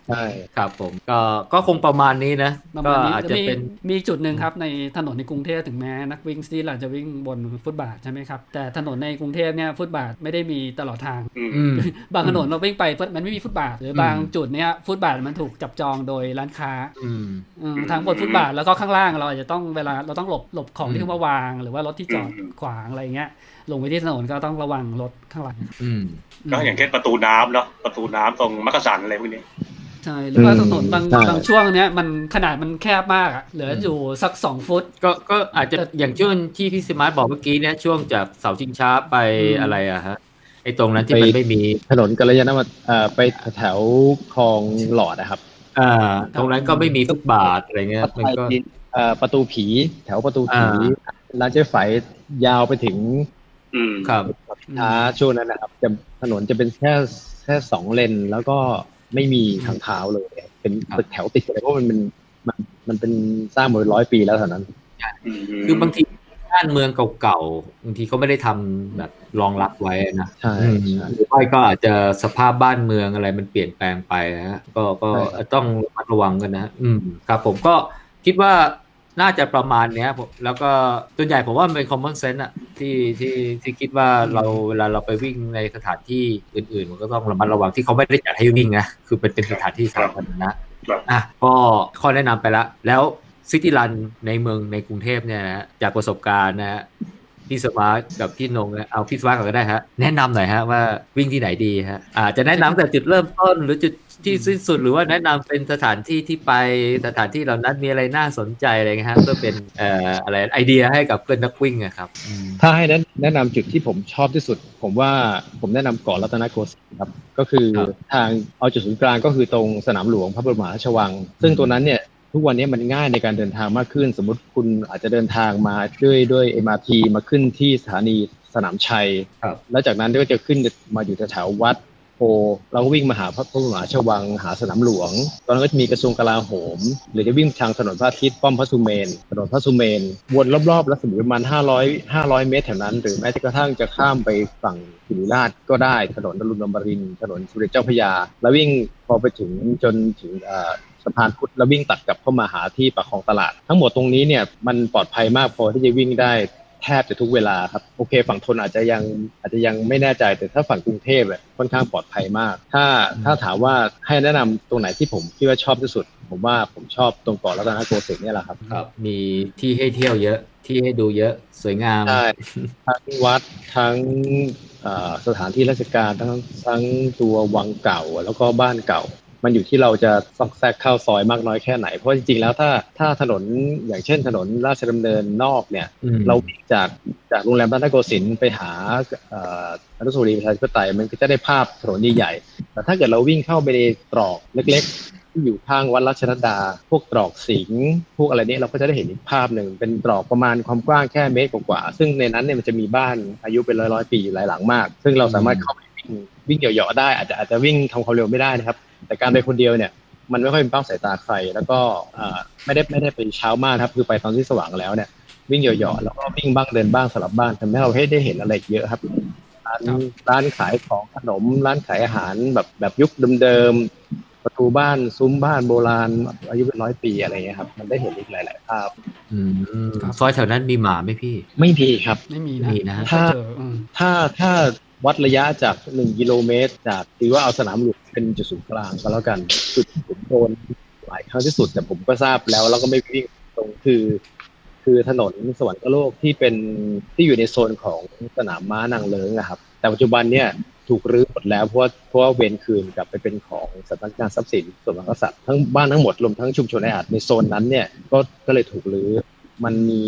ใช่ครับผมก็ก็คงประมาณนี้นะประก็มาณนี้อาจจะจะมีเป็นมีจุดหนึ่งครับในถนนในกรุงเทพถึงแม้นักวิ่งสตีลจะวิ่งบนฟุตบาทใช่ไหมครับแต่ถนนในกรุงเทพเนี่ยฟุตบาทไม่ได้มีตลอดทางอืมอืมบางถนนเราวิ่งไปมันไม่มีฟุตบาท หรืออมบางจุดเนี่ยฟุตบาทมันถูกจับจองโดยร้านค้าอืมอืมทางบนฟุตบาทแล้วก็ข้างล่างเราอาจจะต้องเวลาเราต้องหลบหลบของอืมที่เขามาวาง หรือว่ารถที่จอดอืมขวางอะไรเงี้ยลงไปที่ถนนก็ต้องระวังรถข้างหลังอืมก็อย่างเช่นประตูน้ำเนาะประตูน้ำตรงมักกะสันอะไรพวกนี้ใช่หรือว่าถนนบางใช่บางช่วงเนี้ยมันขนาดมันแคบมากอะเหลืออยู่สักสองฟุต ก็ก็อาจจะแต่อย่างช่วงที่พี่สมาร์ทบอกเมื่อกี้เนี่ยช่วงจากเสาชิงช้าไปอืมอะไรอะฮะไอ้ตรงนั้นที่มันไม่มีถนนกัลยาณมิตรเอ่อไปแถวคลองหลอดนะครับ อ่า ตรงนั้นก็ไม่มีฟุตบาทอะไรเงี้ยมันก็เอ่อประตูผีแถวประตูผีอ่ร้านเจ๊ไฝยาวไปถึง อืมครับช้าช่วงนั้นนะครับจะถนนจะเป็นแค่แค่สองเลนแล้วก็ไม่มีทางเท้าเลย เป็นตึกแถวติดเลยเพราะมันเป็นมันมันเป็นสร้างมาเป็นร้อยปีแล้วแถวนั้นคือบางทีบ้านเมืองเก่าๆบางทีเขาไม่ได้ทำแบบรองรับไว้นะใช่อืมใช่หรือไม่ก็อาจจะสภาพบ้านเมืองอะไรมันเปลี่ยนแปลงไปนะฮะก็ก็ใช่ต้องระมัดระวังกันนะ อืมครับผมก็คิดว่า น่าจะประมาณเนี้ยผมแล้วก็ส่วนใหญ่ผมว่ามันเป็น common sense อะที่ที่ที่คิดว่าเราเวลาเราไปวิ่งในสถานที่อื่นๆ มันก็ต้องระมัดระวังที่เขาไม่ได้จัดให้วิ่งนะคือเป็นเป็นสถานที่สาธารณะครับอะก็ข้อแนะนำไปแล้วแล้ว city run ในเมืองในกรุงเทพเนี่ยนะฮะจากประสบการณ์นะฮะพี่สมาร์ทกับพี่นงนะเอาพี่สมาร์ทก่อนก็ได้ฮะแนะนำหน่อยฮะว่าวิ่งที่ไหนดีฮะอาจจะแนะนำแต่จุดเริ่มต้นหรือจุด ที่สิ้นสุดหรือว่าแนะนำเป็นสถานที่ที่ไปสถานที่เหล่านั้นมีอะไรน่าสนใจอะไรเงี้ยฮะเพื่อเป็นเอ่ออะไรไอเดียให้กับเพื่อนนักวิ่งอะครับอืมถ้าให้แนะแนะนำจุดที่ผมชอบที่สุด ผมว่าผมแนะนำเกาะรัตนโกสินทร์ครับก็คือครับทางเอาจุดศูนย์กลางก็คือตรงสนามหลวงพระบรมมหาราชวัง ซึ่งตัวนั้นเนี่ยทุกวันนี้มันง่ายในการเดินทางมากขึ้น สมมติคุณอาจจะเดินทางมาด้วยด้วย MRT มาขึ้นที่สถานีสนามชัยครับแล้วจากนั้นก็จะขึ้นมาอยู่แถวๆวัดโพ เราก็วิ่งมาหาพระบรมหาราชวังหาสนามหลวง ตอนนั้นก็จะมีกระทรวงกลาโหม หรือจะวิ่งทางถนนพระอาทิตย์ป้อมพระสุเมนถนนพระสุเมนวนรอบๆแล้วสมมติประมาณ500 500 เมตรแถวนั้น หรือแม้กระทั่งจะข้ามไปฝั่งสิริราชก็ได้ถนนดลุนอมรินถนนสุริเจ้าพยา แล้ววิ่งพอไปถึงจนถึงสะพานพุทธแล้ววิ่งตัดกลับเข้ามาหาที่ปากคลองตลาด ทั้งหมดตรงนี้เนี่ยมันปลอดภัยมากพอที่จะวิ่งได้ แทบจะทุกเวลาครับโอเค ฝั่งทนอาจจะยังอาจจะยังไม่แน่ใจแต่ถ้าฝั่งกรุงเทพเนี่ยค่อนข้างปลอดภัยมาก ถ้าถ้าถามว่าให้แนะนำตรงไหนที่ผมคิดว่าชอบที่สุด ผมว่าผมชอบตรงเกาะรัตนโกสินทร์เนี่ยแหละครับครับ มีที่ให้เที่ยวเยอะที่ให้ดูเยอะสวยงามใช่ทั้งวัดทั้งเอ่อสถานที่ราชการทั้งทั้งตัววังเก่าแล้วก็บ้านเก่า มันอยู่ที่เราจะซอกแซกเข้าซอยมากน้อยแค่ไหน เพราะจริงๆแล้วถ้าถ้าถนนอย่างเช่นถนนราชดำเนินนอกเนี่ยอืมเราวิ่งจากจากโรงแรมรัตนโกสินทร์ไปหาเอ่ออนุสาวรีย์ประชาธิปไตยมันก็จะได้ภาพถนนใหญ่ๆแต่ถ้าเกิดเราวิ่งเข้าไปในตรอกเล็กๆที่อยู่ข้างวัดราชดา พวกตรอกสิงห์พวกอะไรเนี้เราก็จะได้เห็นอีกภาพหนึ่ง เป็นตรอกประมาณความกว้างแค่เมตรกว่าๆซึ่งในนั้นเนี่ยมันจะมีบ้านอายุเป็นร้อยๆปีอยู่หลายหลังมาก ซึ่งเราสามารถเข้าไปวิ่งวิ่งเหยาะๆได้ อาจจะอาจจะวิ่งทำความเร็วไม่ได้นะครับ แต่การไปคนเดียวเนี่ย มันไม่ค่อยเป็นเป้าสายตาใคร แล้วก็เอ่อไม่ได้ไม่ได้ไปเช้ามากครับ คือไปตอนที่สว่างแล้วเนี่ย วิ่งเหยาะๆแล้วก็วิ่งบ้างเดินบ้างสลับบ้างทำให้เราให้ได้เห็นอะไรเยอะครับร้านครับร้านขายของขนม ร้านขายอาหารแบบแบบยุคเดิมๆประตูบ้านซุ้มบ้านโบราณ อายุเป็นร้อยปีอะไรเงี้ยครับ มันได้เห็นอีกหลาย ๆ ภาพอืมครับซอยแถวนั้นมีหมาไหมพี่ ไม่มีครับ ไม่มีนะมีนะไม่ถ้าเจออืมถ้าถ้า วัดระยะจากหนึ่งกิโลเมตร จากถือว่าเอาสนามหลวงเป็นจุดศูนย์กลางก็แล้วกันจุดผมโดนหลายครั้งที่สุดแต่ผมก็ทราบแล้ว แล้วก็ไม่วิ่งตรงคือ คือถนนสวรรคโลกที่เป็นที่อยู่ในโซนของสนามม้านางเลิงนะครับ แต่ปัจจุบันเนี่ยถูกรื้อหมดแล้วเพราะว่าเพราะว่าเวรคืนกลับไปเป็นของสำนักงานทรัพย์สินส่วนมากษัตริย์ทั้งบ้านทั้งหมดรวมทั้งชุมชนแออัดในโซนนั้นเนี่ยก็ก็เลยถูกรื้อมันมี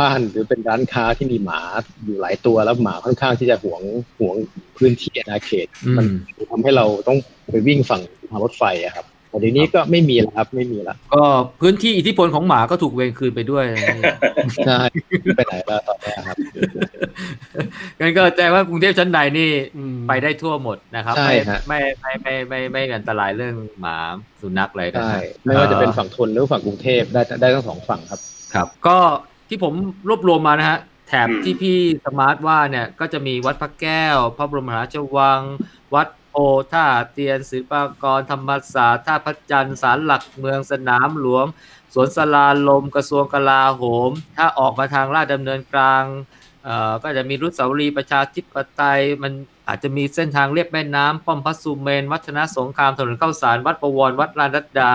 บ้านหรือเป็นร้านค้าที่มีหมาอยู่หลายตัวแล้วหมาค่อนข้างที่จะหวงหวงพื้นที่อาณาเขตอืมมันทำให้เราต้องไปวิ่งฝั่งทางรถไฟอะครับแต่เดี๋ยวนี้ก็ไม่มีแล้วครับไม่มีแล้วก็พื้นที่อิทธิพลของหมาก็ถูกเวรคืนไปด้วยใช่ไปไหนแล้วตอนนี้ครับงั้นก็แจ้งว่ากรุงเทพชั้นในนี่อืมไปได้ทั่วหมดนะครับใช่ไม่ฮะไม่ไม่ไม่ไม่ไม่ไม่อันตรายเรื่องหมาสุนัขอะไรกันใช่นะไม่ว่าจะเป็นฝั่งทนหรือฝั่งกรุงเทพได้ได้ทั้งสองฝั่งครับ ครับ ก็ ที่ผมรวบรวมมานะฮะแถบอืมที่พี่สมาร์ทว่าเนี่ยก็จะมีวัดพระแก้ว พระบรมราชวัง วัดโพท่าเตียนศิลปากรธรรมศาสตร์ท่าพระจันทร์ศาลหลักเมืองสนามหลวงสวนสลาลมกระทรวงกลาโหม ถ้าออกมาทางลาดดำเนินกลางเอ่อก็จะมีรุสาวรีย์ประชาธิปไตย มันอาจจะมีเส้นทางเรียบแม่น้ำป้อมพระสุเมน วัฒนสงครามถนนข้าวสารวัดประวรวัดลานรัตดา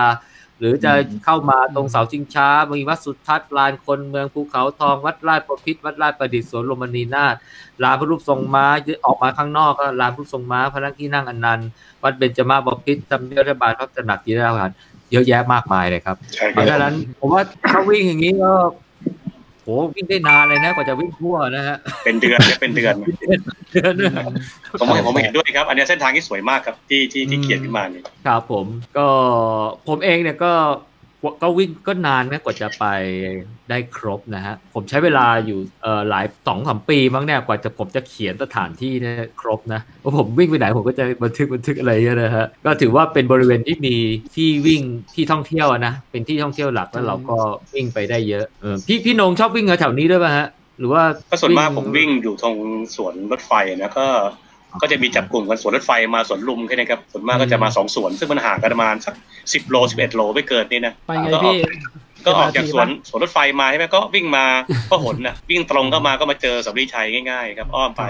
หรือจะเข้ามาตรงเสาชิงช้ามีวัดสุทัศน์ลานคนเมืองภูเขาทองวัดราชประพิตรวัดราชประดิษฐ์สวนลมณีนาถลานพระรูปทรงม้าออกมาข้างนอกก็ลานพระรูปทรงม้าพระนั่งที่นั่งอนันต์วัดเบญจมาบพิตรทำเนียบรัฐบาลพระตระหนักจิตรารเยอะแยะมากมายเลยครับใช่คเพราะรัฉะบนั้นผมว่าถ้าวิ่งอย่างนี้ก็โห วิ่งได้นานเลยนะกว่าจะวิ่งทั่วนะฮะเป็นเดือนเนี่ยเป็นเดือนเดือนหนึ่งผมผมเห็นด้วยครับ อันนี้เส้นทางที่สวยมากครับที่ที่ที่เขียนขึ้นมาเนี่ยครับผมก็ผมเองเนี่ยก็ ก็วิ่งก็นานนะกว่าจะไปได้ครบนะฮะ ผมใช้เวลาอยู่เอ่อหลายสองสามปีมั้งเนี่ยกว่าจะผมจะเขียนสถานที่เนี่ยครบนะเพราะผมวิ่งไปไหนผมก็จะบันทึกบันทึกอะไรเงี้ยนะฮะก็ถือว่าเป็นบริเวณที่มีที่วิ่งที่ท่องเที่ยวอะนะเป็นที่ท่องเที่ยวหลักแล้วเราก็วิ่งไปได้เยอะเออพี่พี่นงชอบวิ่งแถวๆนี้ด้วยป่ะฮะ หรือว่าก็ส่วนมากผมวิ่งอยู่ตรงสวนรถไฟนะก็ ก็จะมีจับกลุ่มกันสวนรถไฟมาสวนลุมแค่นี้ครับส่วนมากก็จะมาสองสวน ซึ่งมันห่างกันประมาณสักสิบโลสิบเอ็ดโลไม่เกินนี่นะไปไงก็ออกพี่ก็ออกจากสวนสวนรถไฟมาใช่ไหมก็วิ่งมาก็หนนะวิ่งตรงก็มาก็มาเจอสัมรีชัยง่ายๆครับอ้อมไป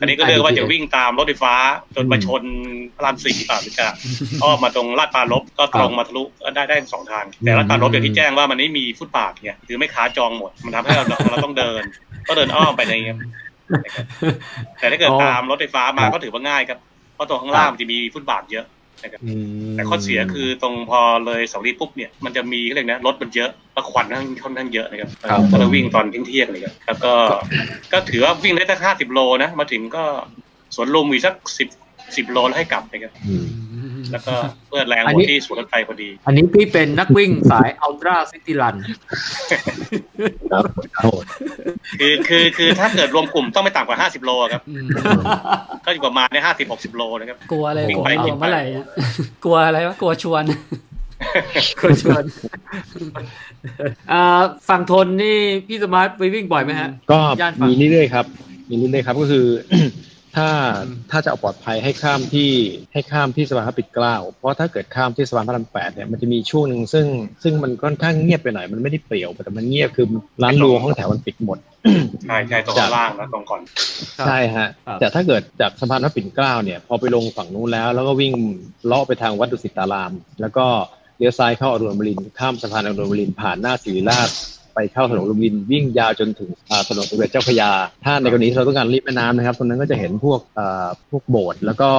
อันนี้ก็เลือกว่าจะวิ่งตามรถไฟฟ้าจนมาชนพระรามสี่ป่าหรือจะอ้อมมาตรงลาดปลารบก็ตรงมาทะลุก็ได้ได้ทั้งสองทาง แต่ลาดปลารบอย่างที่แจ้งว่ามันไม่มีฟุตบาทเนี่ยคือไม่ค้าจองหมดมันทำให้เราเราต้องเดิน ก็เดินอ้อมไปอะไรอย่างเงี้ยนะครับ แต่ถ้าเกิดอ๋อตามรถไฟฟ้ามาก็ถือว่าง่ายครับ เพราะตรงข้างล่างมันจะมีฟุตบาทเยอะอืมแต่ข้อเสียคือตรงพอเลยเสารีปุ๊บเนี่ยมันจะมีเขาเรียกนะรถมันเยอะแล้วควันค่อนข้างค่อนข้างเยอะนะครับครับก็เลยวิ่งตอนเที่ยงๆเลยครับแล้วก็ก็ถือว่าวิ่งได้ตั้งห้าสิบโลนะมาถึงก็สวนลุมอีกสักสิบ สิบโลแล้วให้กลับนะครับอืมแล้วก็เพื่อแรงอันหมนี้ดที่สวนรถไฟพอดี อันนี้พี่เป็นนักวิ่งสายอัลตร้าซิตี้รันครับครับผมคือคือคือถ้าเกิดรวมกลุ่มต้องไม่ต่ำกว่าห้าสิบโลครับอืมก็อยู่ประมาณในห้าสิบหกสิบโลนะครับ กลัวอะไรวิ่งผมไปเอาวิ่งไปเมื่อไหร่อะกลัวอะไรวะกลัวชวนก็ชวนอ่าฝั่งทนนี่พี่สมาร์ทไปวิ่งบ่อยไหมฮะ ก็ย่านฝั่งมีเรื่อยๆครับมีเรื่อยๆครับก็คือ ถ้าถ้าจะเอาปลอดภัยให้ข้ามที่ให้ข้ามที่สะพานพระปิ่นเกล้าเพราะถ้าเกิดข้ามที่สะพานพระรามแปดเนี่ยมันจะมีช่วงหนึ่งซึ่ง ซึ่งมันค่อนข้างเงียบไปหน่อยมันไม่ได้เปรี่ยวแต่มันเงียบคือร้านรวงห้องแถวมันปิดหมดใช่ใช่ตรงข้างล่างนะตรงก่อนครับใช่ฮะครับแต่ถ้าเกิดจากสะพานพระปิ่นเกล้าเนี่ยพอไปลงฝั่งนู้นแล้ว แล้วก็วิ่งเลาะไปทางวัดดุสิตาราม แล้วก็เลี้ยวซ้ายเข้าอรุณอมรินทร์ข้ามสะพานอรุณอมรินทร์ผ่านหน้าศิริราช ไปเข้าถนนอรุณอมรินทร์วิ่งยาวจนถึงอ่าถนนสมเด็จเจ้าพระยา ถ้าในกรณีที่เราต้องการรีบแม่น้ำนะครับตรงนั้นก็จะเห็นพวกอ่าพวกโบสถ์แล้วก็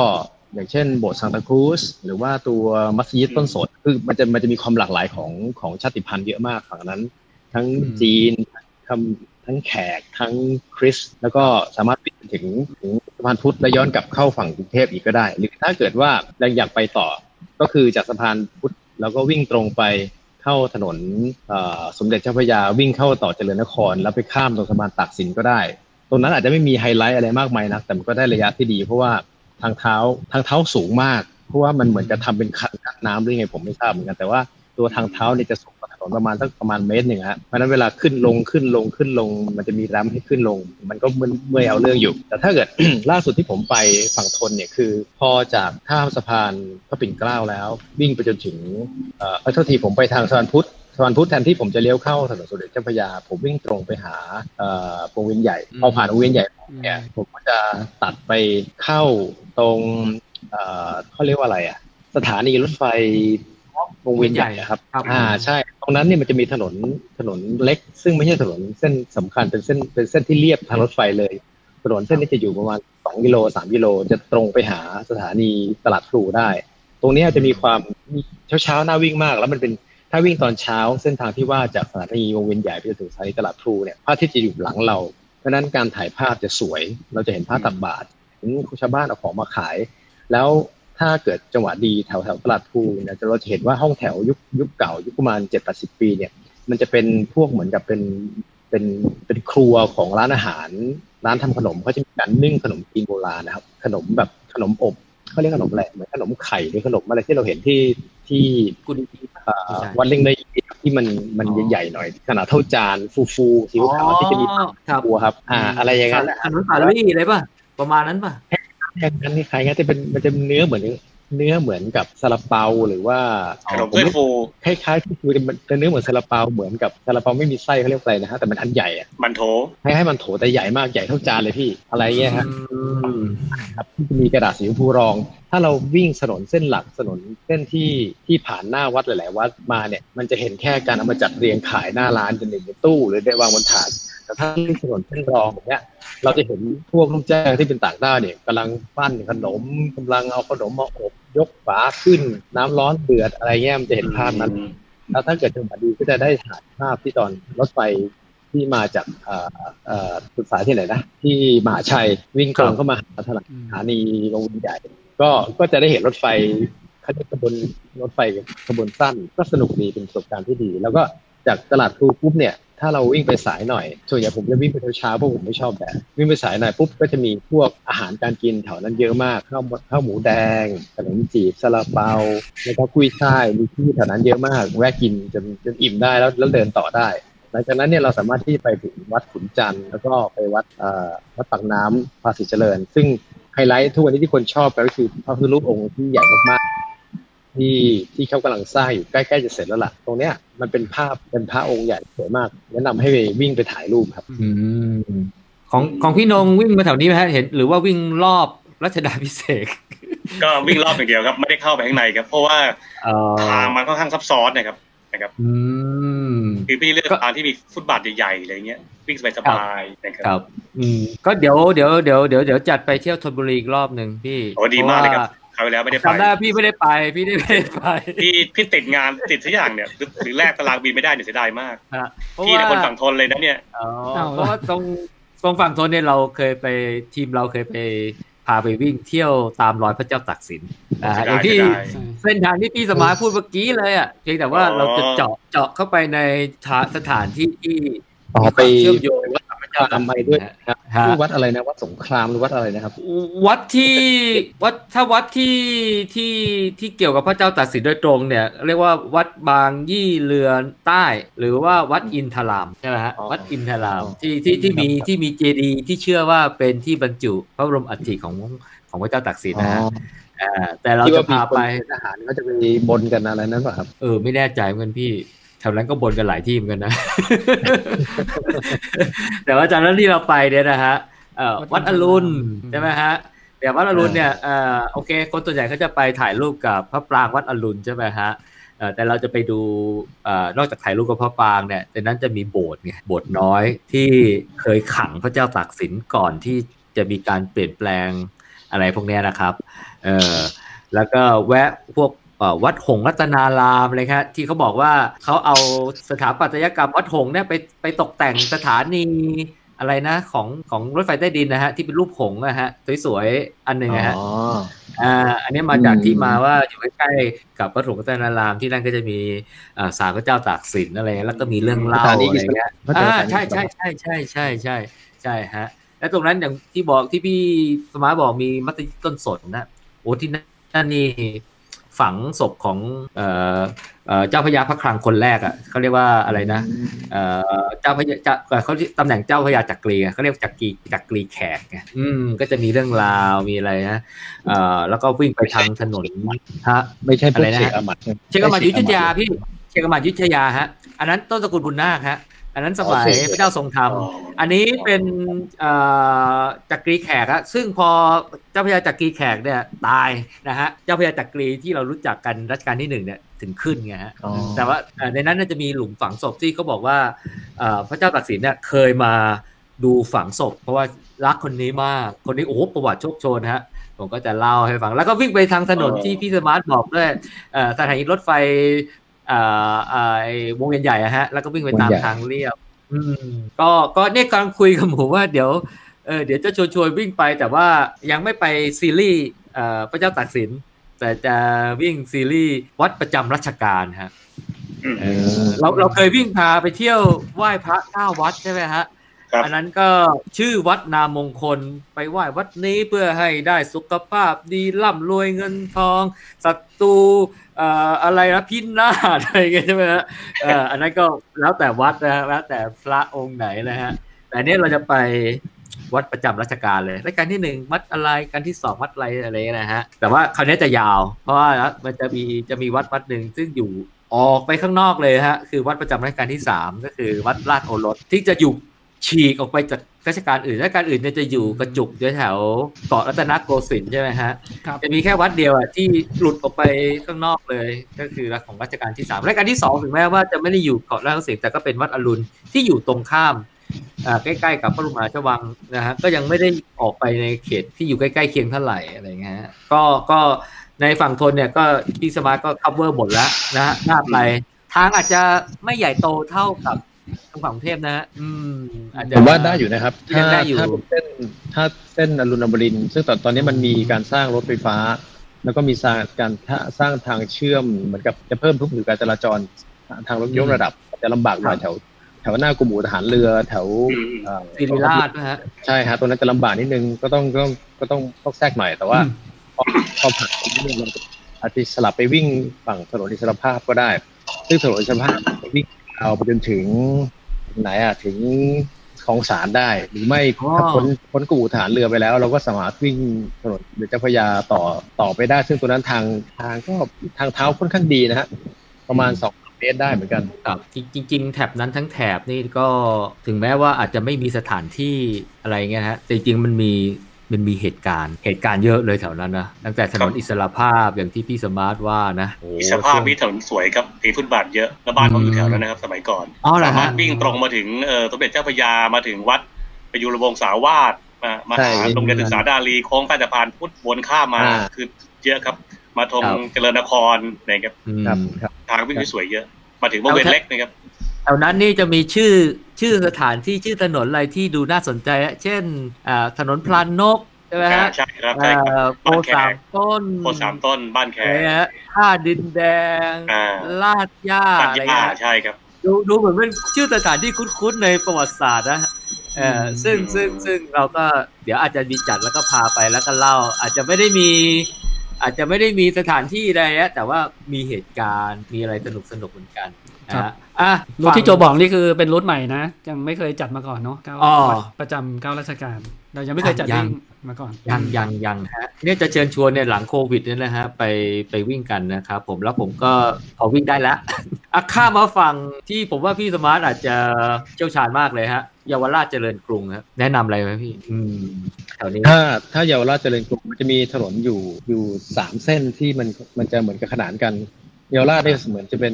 อย่างเช่นโบสถ์ซานตาครูสหรือว่าตัวมัสยิดต้นสนคือมันจะมันจะมีความหลากหลายของของชาติพันธุ์เยอะมากฝั่งนั้น ทั้งอืมจีนทั้งทั้งแขกทั้งคริสต์แล้วก็สามารถไปถึงถึงสะพานพุทธและย้อนกลับเข้าฝั่งกรุงเทพอีกก็ได้ หรือถ้าเกิดว่าเราอยากไปต่อก็คือจากสะพานพุทธแล้วก็วิ่งตรงไป เข้าถนนสมเด็จเจ้าพระยาวิ่งเข้าต่อเจริญนคร แล้วไปข้ามตรงสะพานตากสินก็ได้ ตรงนั้นอาจจะไม่มีไฮไลท์อะไรมากมายนะแต่มันก็ได้ระยะที่ดี เพราะว่าทางเท้าทางเท้าสูงมาก เพราะว่ามันเหมือนจะทำเป็นคันกั้นน้ำหรือไงผมไม่ทราบเหมือนกันแต่ว่าตัวทางเท้าเนี่ยจะสูงกว่า ประมาณสักประมาณเมตรหนึ่งฮะเพราะฉะนั้นเวลาขึ้นลงขึ้นลงขึ้นลง มันจะมีแรมป์ให้ขึ้นลง มันก็เมื่อยเมื่อยเอาเรื่องอยู่ แต่ถ้าเกิดล่าสุดที่ผมไปฝั่งทนเนี่ยคือ พอจากข้ามสะพานพระปิ่นเกล้าแล้ว วิ่งไปจนถึงเอ่อเอาเท่าทีผมไปทางสะพานพุทธสะพานพุทธแทนที่ผมจะเลี้ยวเข้าถนนสมเด็จเจ้าพระยา ผมวิ่งตรงไปหาเอ่อวงเวียนใหญ่พอผ่านวงเวียนใหญ่เนี่ยผมก็จะตัดไปเข้าตรงเอ่อเขาเรียกว่าอะไรอะ สถานีรถไฟ วงเวียนใหญ่อะครับครับ อ่าใช่ ตรงนั้นเนี่ยมันจะมีถนนถนนเล็ก ซึ่งไม่ใช่ถนนเส้นสำคัญเป็นเส้นเป็นเส้นที่เรียบทางรถไฟเลย ถนนเส้นนี้จะอยู่ประมาณ2กิโล3กิโลจะตรงไปหาสถานีตลาดพลูได้ ตรงเนี้ยจะมีความเช้าเช้าๆน่าวิ่งมาก แล้วมันเป็นถ้าวิ่งตอนเช้าเส้นทางที่ว่าจากสถานีวงเวียนใหญ่ไปจนถึงสถานีตลาดพลูเนี่ยพระอาทิตย์จะอยู่หลังเรา เพราะฉะนั้นการถ่ายภาพจะสวย เราจะเห็นภาพตับบาทเห็นชาวบ้านเอาของมาขาย แล้ว ถ้าเกิดจังหวะดีแถวแถวๆตลาดพลูเนี่ยจะเราจะเห็นว่าห้องแถวยุคยุคเก่า ยุคประมาณเจ็ดแปดสิบปีเนี่ยมันจะเป็นพวกเหมือนกับเป็นเป็นเป็นครัวของร้านอาหาร ร้านทำขนมเขาจะมีการนึ่งขนมจีนโบราณนะครับ ขนมแบบขนมอบเขาเรียกขนมอะไรเหมือนขนมไข่หรือขนมอะไรที่เราเห็นที่ที่กุดีเอ่อไม่ใช่วัดเล่งในที่มันมันใหญ่ๆหน่อย ขนาดเท่าจานฟูฟูๆสีขาวๆที่จะมีครับครัวครับ อ่า อะไรอย่างขนั้นแหละนมสาลี่เลยป่ะประมาณนั้นป่ะ อย่างนั้นนี่ใครงั้นจะเป็นมันจะเนื้อเหมือนเนื้อเหมือนกับซาลาเปาหรือว่าขนมถ้วยฟูคล้ายๆที่คือมันเป็นเนื้อเหมือนซาลาเปาเหมือนกับซาลาเปาไม่มีไส้เขาเรียกอะไรนะฮะแต่มันอันใหญ่อะมันโถให้ให้มันโถแต่ใหญ่มากใหญ่เท่าจานเลยพี่อะไรเงี้ยฮะอืมครับที่จะมีกระดาษสีชมพูรอง ถ้าเราวิ่งถนนเส้นหลักถนนเส้นที่ที่ผ่านหน้าวัดหลาย ๆ วัดมาเนี่ยมันจะเห็นแค่การเอามาจัดเรียงขายหน้าร้านเป็นหนึ่งในตู้หรือได้วางบนถาด แต่ถ้าวิ่งถนนเส้นรองแบบเนี้ย เราจะเห็นพวกลูกจ้างที่เป็นต่างด้าวเนี่ยกำลังปั้นขนมกำลังเอาขนมมาอบ ยกฝาขึ้น น้ำร้อนเดือดอะไรเงี้ยมันจะเห็นภาพนั้นแล้วถ้าเกิดจังหวะดีก็จะได้ถ่ายภาพที่ตอนรถไฟที่มาจากเอ่อเอ่อสุดสายที่ไหนนะ ที่มหาชัยวิ่งตรงเข้ามาหาสถานีวงเวียนใหญ่ ก็ก็จะได้เห็นรถไฟเขาเรียกขบวนรถไฟขบวนสั้น ก็สนุกดีเป็นประสบการณ์ที่ดี แล้วก็จากตลาดพลูปุ๊บเนี่ย ถ้าเราวิ่งไปสายหน่อย ส่วนใหญ่ผมจะวิ่งไปเช้าเพราะผมไม่ชอบแดดวิ่งไปสายหน่อยปุ๊บก็จะมีพวกอาหารการกินแถวนั้นเยอะมากข้าวข้าวหมูแดงขนมจีบซาลาเปาแล้วก็กุ้ยช่ายมีที่แถวนั้นเยอะมากแวะกินจนจนอิ่มได้แล้วแล้วเดินต่อได้หลังจากนั้นเนี่ยเราสามารถที่ไปถึงวัดขุนจันทร์แล้วก็ไปวัดอ่อวัดปากน้ำภาษีเจริญ ซึ่งไฮไลท์ทุกวันนี้ที่คนชอบกันก็คือพระพุทธรูปองค์ที่ใหญ่มากๆ ที่ที่เขากำลังสร้างอยู่ใกล้ๆจะเสร็จแล้วล่ะ ตรงเนี้ยมันเป็นภาพเป็นพระองค์ใหญ่สวยมาก แนะนำให้ไปวิ่งไปถ่ายรูปครับอืมของของพี่นงวิ่งมาแถวนี้ไหมฮะเห็นหรือว่าวิ่งรอบรัชดาพิเศษกก็วิ่งรอบอย่างเดียวครับ ไม่ได้เข้าไปข้างในครับ เพราะว่าเอ่อทางมันค่อนข้างซับซ้อนนะครับนะครับอืมคือพี่เลือกก็ทางที่มีฟุตบาทใหญ่ๆอะไรเงี้ยวิ่งสบายๆนะครับครับอืมก็เดี๋ยวเดี๋ยวเดี๋ยวเดี๋ยวเดี๋ยวจัดไปเที่ยวธนบุรีอีกรอบหนึ่งพี่โอ้ดีมากเลยครับพะว่ คราวที่แล้วไม่ได้ไปจำได้พี่ไม่ได้ไป พี่ไม่ได้ไปพี่พี่ติดงานติดทุกอย่างเนี่ยหรือหรือแลกตารางบินไม่ได้เนี่ยเสียดายมากฮะเพราะพี่ว่าเป็นคนฝั่งทนเลยนะเนี่ยอ๋อเอาเพราะว่าตรงตรงฝั่งทนเนี่ยเราเคยไปทีมเราเคยไปพาไปวิ่งเที่ยวตามรอยพระเจ้าตากสินนะฮะเสียดายอย่างที่เสียดายใช่เส้นทางที่พี่สมายพูดเมื่อกี้เลยอะเพียงแต่ว่าอ๋อเราจะเจาะเจาะเข้าไปในสถานที่ที่อ๋อมีความไปเชื่อมโยง กับพระเจ้าทำตากไมสินด้วยนะครับฮะที่วัดอะไรนะวัดสงครามหรือวัดอะไรนะครับ วัดที่วัดถ้าวัดที่ที่ที่เกี่ยวกับพระเจ้าตากสินโดยตรงเนี่ย เรียกว่าวัดบางยี่เรือนใต้ หรือว่าวัดอินทรามใช่ไหมฮะอ๋อวัดอินทรามอ๋อที่ที่ที่มีครับที่มีเจดีย์ที่เชื่อว่าเป็นที่บรรจุพระบรมอัฐิของของพระเจ้าตากสินนะฮะอ่าแต่เราที่จะว่ามีพาคนไปทหารเขาจะไปบนกันอะไรนั้นป่ะครับ เออไม่แน่ใจเหมือนกันพี่ แถวนั้นก็บนกันหลายที่เหมือนกันนะ แต่ว่าจากนั้นที่เราไปเนี่ยนะฮะเอ่อวัดอรุณใช่ไหมฮะเดี๋ยววัดอรุณเนี่ยเอ่อโอเค คนส่วนใหญ่เขาจะไปถ่ายรูปกับพระปรางวัดอรุณใช่ไหมฮะเอ่อแต่เราจะไปดูเอ่อนอกจากถ่ายรูปกับพระปรางเนี่ยแต่นั้นจะมีโบสถ์ไงโบสถ์น้อยที่เคยขังพระเจ้าตากสินก่อนที่จะมีการเปลี่ยนแปลงอะไรพวกเนี้ยนะครับเออแล้วก็แวะพวกเอ่อ วัดหงส์รัตนารามเลยครับที่เขาบอกว่าเขาเอาสถาปัตยกรรมวัดหงส์เนี่ยไปไปตกแต่งสถานีอะไรนะของของรถไฟใต้ดินนะฮะที่เป็นรูปหงส์นะฮะสวยๆอันหนึ่งนะฮะอ๋ออ่าอันนี้มาจากอืมที่มาว่าอยู่ใกล้ๆกับวัดหงส์รัตนารามที่นั่นก็จะมีอ่าศาลพระเจ้าตากสินอะไรแล้วก็มีเรื่องเล่าสถานีอะอิไรสระเงี้ยพระเจ้าอ่าตากสินใช่ใช่ใช่ใช่ใช่ใช่ใช่ฮะแล้วตรงนั้นอย่างที่บอกที่พี่สมาร์ทบอกมีมัสยิดต้นสนนะโอ้ที่นั่นนี่ ฝังศพของเอ่อเอ่อเจ้าพระยาพระคลังคนแรกอะเขาเรียกว่าอะไรนะเอ่อเจ้าพระยาจะเอ่อเขาตำแหน่งเจ้าพระยาจักรีอะเขาเรียกจักรีจักรีแขกไงอืมก็จะมีเรื่องราวมีอะไรนะเอ่อแล้วก็วิ่งไปทางถนนฮะไม่ใช่พวอะไรกนะเชกอามัดใช่ไหมเชกามายุทธยาพี่เชกามายุทธยาฮะ อันนั้นต้นสกุลบุญนาคฮะ อันนั้นสมัยโอเคพระเจ้าทรงธรรม อันนี้เป็นเอ่อจักรีแขกฮะซึ่งพอเจ้าพระยาจักรีแขกเนี่ยตายนะฮะเจ้าพระยาจักรีที่เรารู้จักกันรัชกาลที่หนึ่งเนี่ยถึงขึ้นไงฮะอ๋อแต่ว่าเอ่อในนั้นน่าจะมีหลุมฝังศพที่เขาบอกว่าเอ่อพระเจ้าตากสินเนี่ยเคยมาดูฝังศพ เพราะว่ารักคนนี้มากคนนี้โอ้โหประวัติโชคโชนฮะผมก็จะเล่าให้ฟัง แล้วก็วิ่งไปทางถนนอ๋อที่พี่สมาร์ทบอกด้วยเอ่อสถานีรถไฟเอ่อเอ่อไอ้วงเวียนใหญ่อะฮะ แล้วก็วิ่งไปตามวงใหญ่ทางเรียบอืมก็ก็เนี่ยกำลังคุยกับหมูว่าเดี๋ยวเออเดี๋ยวจะชวนชวนวิ่งไปแต่ว่ายังไม่ไปซีรีส์เอ่อพระเจ้าตากสิน แต่จะวิ่งซีรีส์วัดประจำรัชกาลฮะอืมเออเราเราเคยวิ่งพาไปเที่ยวไหว้พระเก้าวัดใช่ไหมฮะครับอันนั้นก็ชื่อวัดนามมงคลไปไหว้วัดนี้เพื่อให้ได้สุขภาพดีร่ำรวยเงินทองศัตรูเอะไรนะพินาศอะไรเงี้ยใช่ไหมฮะอันนั้นก็แล้วแต่วัดนะฮะแล้วแต่พระองค์ไหนนะฮะแต่อันนี้เราจะไปวัดประจำราชการเลยรายการที่หนึ่งวัดอะไรการที่สองวัดอะไรอะไรนะฮะ แต่ว่าคราวนี้จะยาว เพราะว่ามันจะมีจะมีวัดวัดหนึ่งซึ่งอยู่ออกไปข้างนอกเลยฮะ คือวัดประจำราชการที่สามก็คือวัดราชโอรสที่จะอยู่ ฉีกออกไปจากราชการอื่นราชการอื่นเนี่ยจะอยู่กระจุกอยู่แถวเกาะรัตนโกสินทร์ใช่ไหมฮะครับจะมีแค่วัดเดียวอะที่หลุดออกไปข้างนอกเลย ก็คือรัชของรัชกาลที่สามรัชกาลที่สองถึงแม้ว่าจะไม่ได้อยู่เกาะรัตนโกสินทร์แต่ก็เป็นวัดอรุณที่อยู่ตรงข้ามอ่าใกล้ๆกับพระบรมราชวังนะฮะก็ยังไม่ได้ออกไปในเขตที่อยู่ใกล้ๆเคียงเท่าไหร่อะไรเงี้ยฮะก็ก็ในฝั่งธนเนี่ยก็พี่สมาร์ทก็ cover หมดแล้วนะฮะหน้าไปทางอาจจะไม่ใหญ่โตเท่ากับ ทางฝั่งกรุงเทพนะฮะอืมอาจจะ ผมว่าได้อยู่นะครับ ยัถ้างได้อยู่ ถ้าเป็นเส้นถ้าเส้นอรุณอมรินทร์ซึ่งตอนตอนนี้มันมีการสร้างรถไฟฟ้า แล้วก็มีสร้างการสร้างทางเชื่อมเหมือนกับจะเพิ่มทุกผิวการจราจรทางรถยกระดับจะลำบากหน่อยแถว แถวหน้ากรมอู่ทหารเรือแถวอืมเอ่อ ศิริราชนะฮะ ใช่ฮะตัวนั้นจะลำบากนิดนึงก็ต้องก็ต้องก็ต้องต้องแทรกหน่อยแต่ว่าอืม พอพอผ่านตรงนี้เนี่ยมันอาจจะสลับไปวิ่งฝั่งถนนอิสรภาพก็ได้ ซึ่งถนนอิสรภาพวิ่ง เอาไปจนถึงไหนอะถึงของสารได้ หรือไม่อ๋อถ้าพ้นพ้นกู่ฐานเรือไปแล้ว เราก็สามารถวิ่งถนนเจ้าพระยาต่อต่อไปได้ ซึ่งตัวนั้นทางทางก็ทางเท้าค่อนข้างดีนะฮะประมาณสองเมตรได้เหมือนกันครับจริงจริงๆแถบนั้นทั้งแถบนี่ก็ถึงแม้ว่าอาจจะไม่มีสถานที่อะไรเงี้ยฮะแต่จริงๆมันมี มันมีเหตุการณ์ เหตุการณ์เยอะเลยแถวนั้นนะ ตั้งแต่ถนนอิสรภาพอย่างที่พี่สมาร์ทว่านะโอ้มีสภาพมีถนนสวยครับมีฟุตบาทเยอะ แล้วบ้านผมอยู่แถวนั้นนะครับสมัยก่อนอ๋อเหรอสามารฮะถวิ่งตรงมาถึงเอ่อสมเด็จเจ้าพระยามาถึงวัดประยุรวงศาวาสมามาใช่หาโรงเรียนศึกษาดาลีโค้งใต้สะพานพุทธวนข้ามมาอ่าคือเยอะครับ มาทงครับเจริญนครนะครับอืมครับครับทางวิ่งที่สวยเยอะ มาถึงวงเวียนเล็กนะครับแถวนั้นนี่จะมีชื่อชื่อสถานที่ชื่อถนนอะไรที่ดูน่าสนใจอะเช่นอ่าถนนพลานนกใช่ไหมอ่าฮะใช่ครับใช่ครับเอ่อโพบ้านแขสามกต้นโพสามต้นบ้านแขอะไรกฮะท่าดินแดงอ่าลาดย่าบ้านอะไรย่าเงี้ยใช่ครับดูดูเหมือนเป็นชื่อสถานที่คุ้นๆในประวัติศาสตร์นะเออซึ่งซึ่งซึ่งเราก็เดี๋ยวอาจจะมีจัดแล้วก็พาไปแล้วก็เล่า อาจจะไม่ได้มี อาจจะไม่ได้มีสถานที่ใดนะแต่ว่ามีเหตุการณ์มีอะไรสนุกสนุกๆเหมือนกันนะฮะอะรูทที่โจบอกนี่คือเป็นรูทใหม่นะ ยังไม่เคยจัดมาก่อนเนาะเก้าอ๋อประจำเก้าราชการเรายังไม่เคยจัดยังวิ่งมาก่อนยังยังยังฮะเนี่ยจะเชิญชวนเนี่ยหลังโควิดเนี่ยนะฮะไปไปวิ่งกันนะครับผมแล้วผมก็พอวิ่งได้แล้วอะข้ามมาฝั่งที่ผมว่าพี่สมาร์ทอาจจะเชี่ยวชาญมากเลยฮะเยาวราชเจริญกรุงครับแนะนำอะไรไหมพี่ อืมแถวนี้ถ้าถ้าเยาวราชเจริญกรุงมันจะมีถนนอยู่อยู่สามเส้นที่มันมันจะเหมือนกับขนานกันเยาวราชเนี่ยเหมือนจะเป็น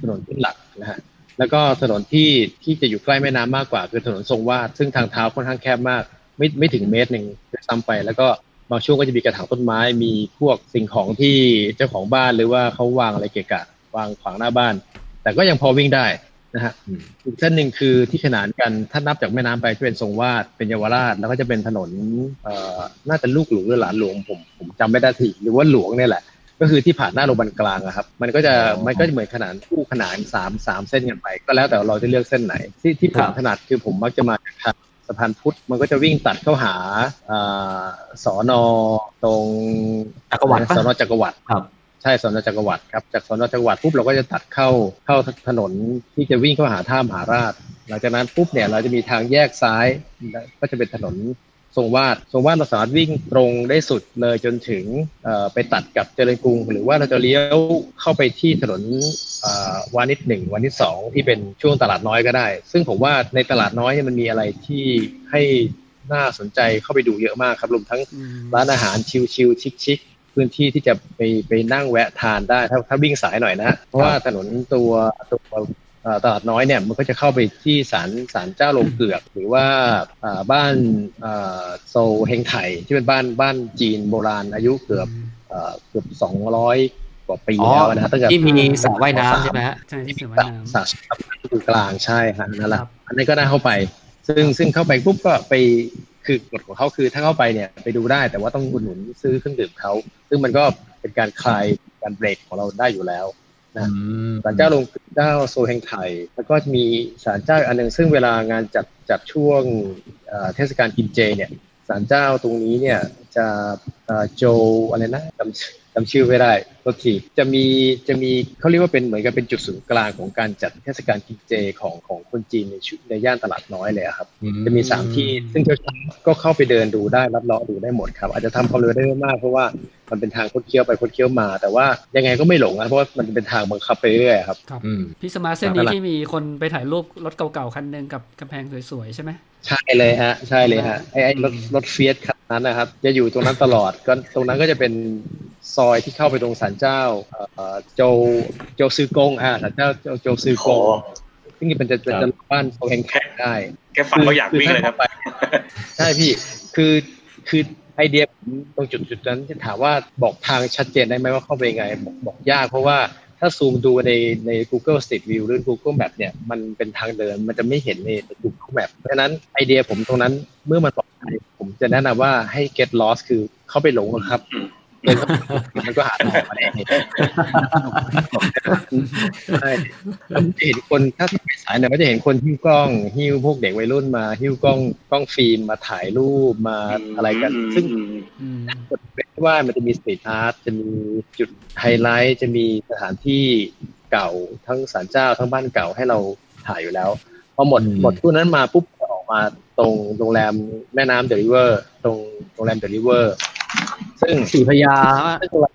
ถนนเส้นหลักนะฮะแล้วก็ถนนที่ที่จะอยู่ใกล้แม่น้ำมากกว่าคือถนนทรงวาดซึ่งทางเท้าค่อนข้างแคบมาก ไม่ไม่ถึงเมตรหนึ่งด้วยซ้ำไป แล้วก็บางช่วงก็จะมีกระถางต้นไม้มีพวกสิ่งของที่เจ้าของบ้านหรือว่าเขาวางอะไรเกะกะ วางขวางหน้าบ้าน แต่ก็ยังพอวิ่งได้นะฮะอืมอีกเส้นหนึ่งคือที่ขนานกันถ้านับจากแม่น้ำไปจะเป็นทรงวาดเป็นเยาวราชแล้วก็จะเป็นถนนเอ่อน่าจะลูกหลวงหรือหลานหลวงผมผมจำไม่ได้ทีหรือว่าหลวงเนี่ยแหละ ก็คือที่ผ่านหน้าโรงพยาบาลกลางอะครับ มันก็จะอ๋อมันก็จะเหมือนขนานคู่ขนานสามสามเส้นกันไป ก็แล้วแต่เราจะเลือกเส้นไหน ที่ที่ผมครับถนัดคือผมมักจะมาจากทาง สะพานพุทธมันก็จะวิ่งตัดเข้าหาอ่าสอนอตรงจักรวรรดิปะสอนอจักรวรรดิครับใช่สนจักรวรรดิครับจากสนจักรวรรดิปุ๊บเราก็จะตัดเข้าเข้าถนนที่จะวิ่งเข้าหาท่ามหาราช หลังจากนั้นปุ๊บเนี่ยเราจะมีทางแยกซ้ายก็จะเป็นถนนทรงวาดทรงวาดเราสามารถวิ่งตรงได้สุดเลยจนถึงเอ่อไปตัดกับเจริญกรุง หรือว่าเราจะเลี้ยวเข้าไปที่ถนนเอ่อ วานิชหนึ่งวานิชสองที่เป็นช่วงตลาดน้อยก็ได้ ซึ่งผมว่าในตลาดน้อยเนี่ยมันมีอะไรที่ให้น่าสนใจเข้าไปดูเยอะมากครับรวมทั้งอืมร้านอาหารชิลๆชิคๆพื้นที่ที่จะไปไปนั่งแวะทานได้ถ้าถ้าวิ่งสายหน่อยนะเพราะว่าถนนตัวตัวเอ่อตลาดน้อยเนี่ยมันก็จะเข้าไปที่ศาลศาลเจ้าลงเกือก หรือว่าอ่าบ้านอ่าโซเฮงไถที่เป็นบ้านบ้านจีนโบราณอายุเกือบเอ่อเกือบสองร้อย กว่าปีอ๋อแล้วนะตั้งแต่ที่มีสระว่ายน้ำใช่ไหมฮะใช่ที่เสือสว่ายระน้ำสระตรงกลางใช่ฮะนั่นแหละครับอันนี้ก็ได้เข้าไป ซึ่งซึ่งเข้าไปปุ๊บก็ไปคือกฎของเขาคือถ้าเข้าไปเนี่ยไปดูได้แต่ว่าต้องอุดหนุนซื้อเครื่องดื่มเขาซึ่งมันก็เป็นการคลายการเบรกของเราได้อยู่แล้วอืมศาลเจ้าลงเจ้าโซเฮงไทยแล้วก็มีศาลเจ้าอีกอันหนึ่งซึ่งเวลางานจัดจัดช่วงเอ่อเทศกาลกินเจเนี่ยศาลเจ้าตรงนี้เนี่ยจะเอ่อโจอะไรนะจำจำชื่อไม่ได้ โทษทีจะมีจะมีเขาเรียกว่าเป็นเหมือนกับเป็นจุดศูนย์กลางของการจัดเทศกาลกินเจของของคนจีนในชุในย่านตลาดน้อยเลยอะครับ จะมีสามที่ซึ่งเจ้าชายก็เข้าไปเดินดูได้รับเลาะดูได้หมดครับ อาจจะทำความเร็วได้ไม่มากเพราะว่ามันเป็นทางคดเคี้ยวไปคดเคี้ยวมา แต่ว่ายังไงก็ไม่หลงนะเพราะว่ามันเป็นทางบังคับไปเรื่อยๆครับครับอืมพี่สมาร์ทเส้นนี้ที่มีคนไปถ่ายรูปรถเก่าๆคันหนึ่งกับกำแพงสวยๆใช่ไหมใช่เลยฮะใช่เลยฮะไอ้ไอ้รถอืมรถเฟียตคันนั้นนะครับ จะอยู่ตรงนั้นตลอดก็ตรงนั้นก็จะเป็นซอยที่เข้าไปตรงศาลเจ้าเอ่อโจโจวซือกงอ่าศาลเจ้าโจโจวซือกงซึ่งมันจะจะจะบ้านโซวเฮงไถ่ได้แค่ฟังก็อยากวิ่งเลยครับใช่พี่คือคือไอเดียผมตรงจุดจุดนั้นที่ถามว่าบอกทางชัดเจนได้ไหมว่าเข้าไปยังไงบอกบอกยากเพราะว่าถ้าซูมดูในใน Google Street View หรือ Google Map เนี่ยมันเป็นทางเดินมันจะไม่เห็นใน Google Map เพราะฉะนั้นไอเดียผมตรงนั้นเมื่อมันปลอดภัยผมจะแนะนำว่าให้ get lost คือเข้าไปหลงอะครับอืม เดินเข้าไปมันก็หาทางมาเองใช่แล้วจะเห็นคนถ้าที่ไปสายเนี่ยก็จะเห็นคนหิ้วกล้องหิ้วพวกเด็กวัยรุ่นมาหิ้วกล้องกล้องฟิล์มมาถ่ายรูปมาอะไรกัน ซึ่งอืมอืมเป็นว่ามันจะมี street art จะมีจุดไฮไลท์ จะมีสถานที่เก่าทั้งศาลเจ้าทั้งบ้านเก่าให้เราถ่ายอยู่แล้วพอหมดอืมหมดตู้นั้นมาปุ๊บก็ออกมาตรงโรงแรมแม่น้ำ The River ตรงโรงแรม The River ซึ่งสี่พระยาซึ่งโรงแรม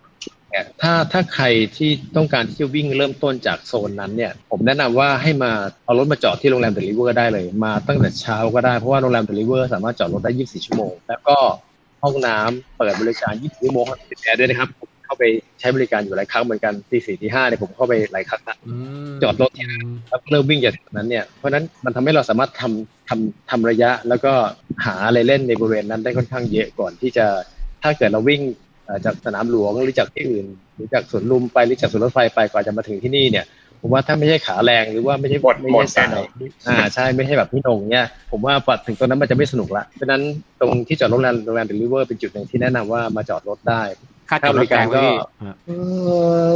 เนี่ยถ้าถ้าใครที่ต้องการที่จะวิ่งเริ่มต้นจากโซนนั้นเนี่ย ผมแนะนำว่าให้มาเอารถมาจอดที่โรงแรม The River ได้เลย มาตั้งแต่เช้าก็ได้เพราะว่าโรงแรม The River สามารถจอดรถได้ 24 ชั่วโมง แล้วก็ห้องน้ำเปิดบริการ 24 ชั่วโมงติดแอร์ด้วยนะครับผมเข้าไปใช้บริการอยู่หลายครั้งเหมือนกันตีสี่ตีห้าเนี่ยผมเข้าไปหลายครั้งนะจอดรถอืมแล้วเริ่มวิ่งจากนั้นเนี่ยเพราะฉะนั้นมันทำให้เราสามารถทำทำทำระยะแล้วก็หาอะไรเล่นในบริเวณนั้นได้ค่อนข้างเยอะก่อนที่จะ ถ้าเกิดเราวิ่งเอ่อจากสนามหลวงหรือจากที่อื่น หรือจากสวนลุมไปหรือจากสวนรถไฟไปกว่าจะมาถึงที่นี่เนี่ยผมว่าถ้าไม่ใช่ขาแรงหรือว่าไม่ใช่หมดไม่หมดใช่สายแน่นอนอ่าใช่ไม่ใช่แบบพี่นงเนี่ยผมว่ากว่าถึงตรงนั้นมันจะไม่สนุกละเพราะฉะนั้นตรงที่จอดรถโรงแรมโรงแรม The River เป็นจุดหนึ่งที่แนะนำว่ามาจอดรถได้ค่าจอดรถแพงไหมพี่เออ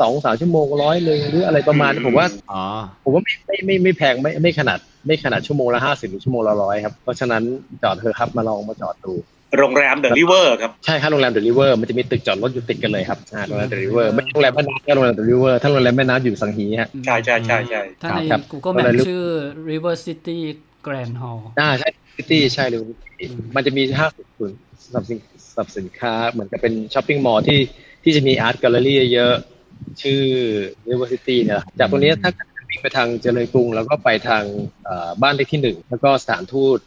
สองสามชั่วโมงร้อยหนึ่งหรืออะไรประมาณนี้ผมว่าอ๋อผมว่าไม่ไม่ไม่ไม่แพงไม่ไม่ขนาดไม่ขนาดชั่วโมงละห้าสิบหรือชั่วโมงละร้อยครับเพราะฉะนั้นจอดเถอะครับมาลองมาจอดดู โรงแรม The River ครับ ใช่ครับโรงแรม The River มันจะมีตึกจอดรถอยู่ติดกันเลยครับอ่าโรงแรม The River ไม่ใช่โรงแรมแม่น้ำแค่โรงแรม The River ถ้าโรงแรมแม่น้ำอยู่สังหีฮะใช่ใช่ใช่ใช่ถ้าในครับ Google ก็ Map เลยรู้ชื่อ River City Grand Hall อ่าใช่ซิตี้ใช่เลยอืมมันจะมีห้างศูนย์สำหรับสินสำหรับสินค้าเหมือนกับเป็น shopping mall ที่ที่จะมี art gallery เยอะๆชื่อ River City เนี่ยแหละจากตรงนี้ถ้าวิ่งไปทางเจริญกรุง แล้วก็ไปทางเอ่อบ้านเลขที่หนึ่งแล้วก็สถานทูต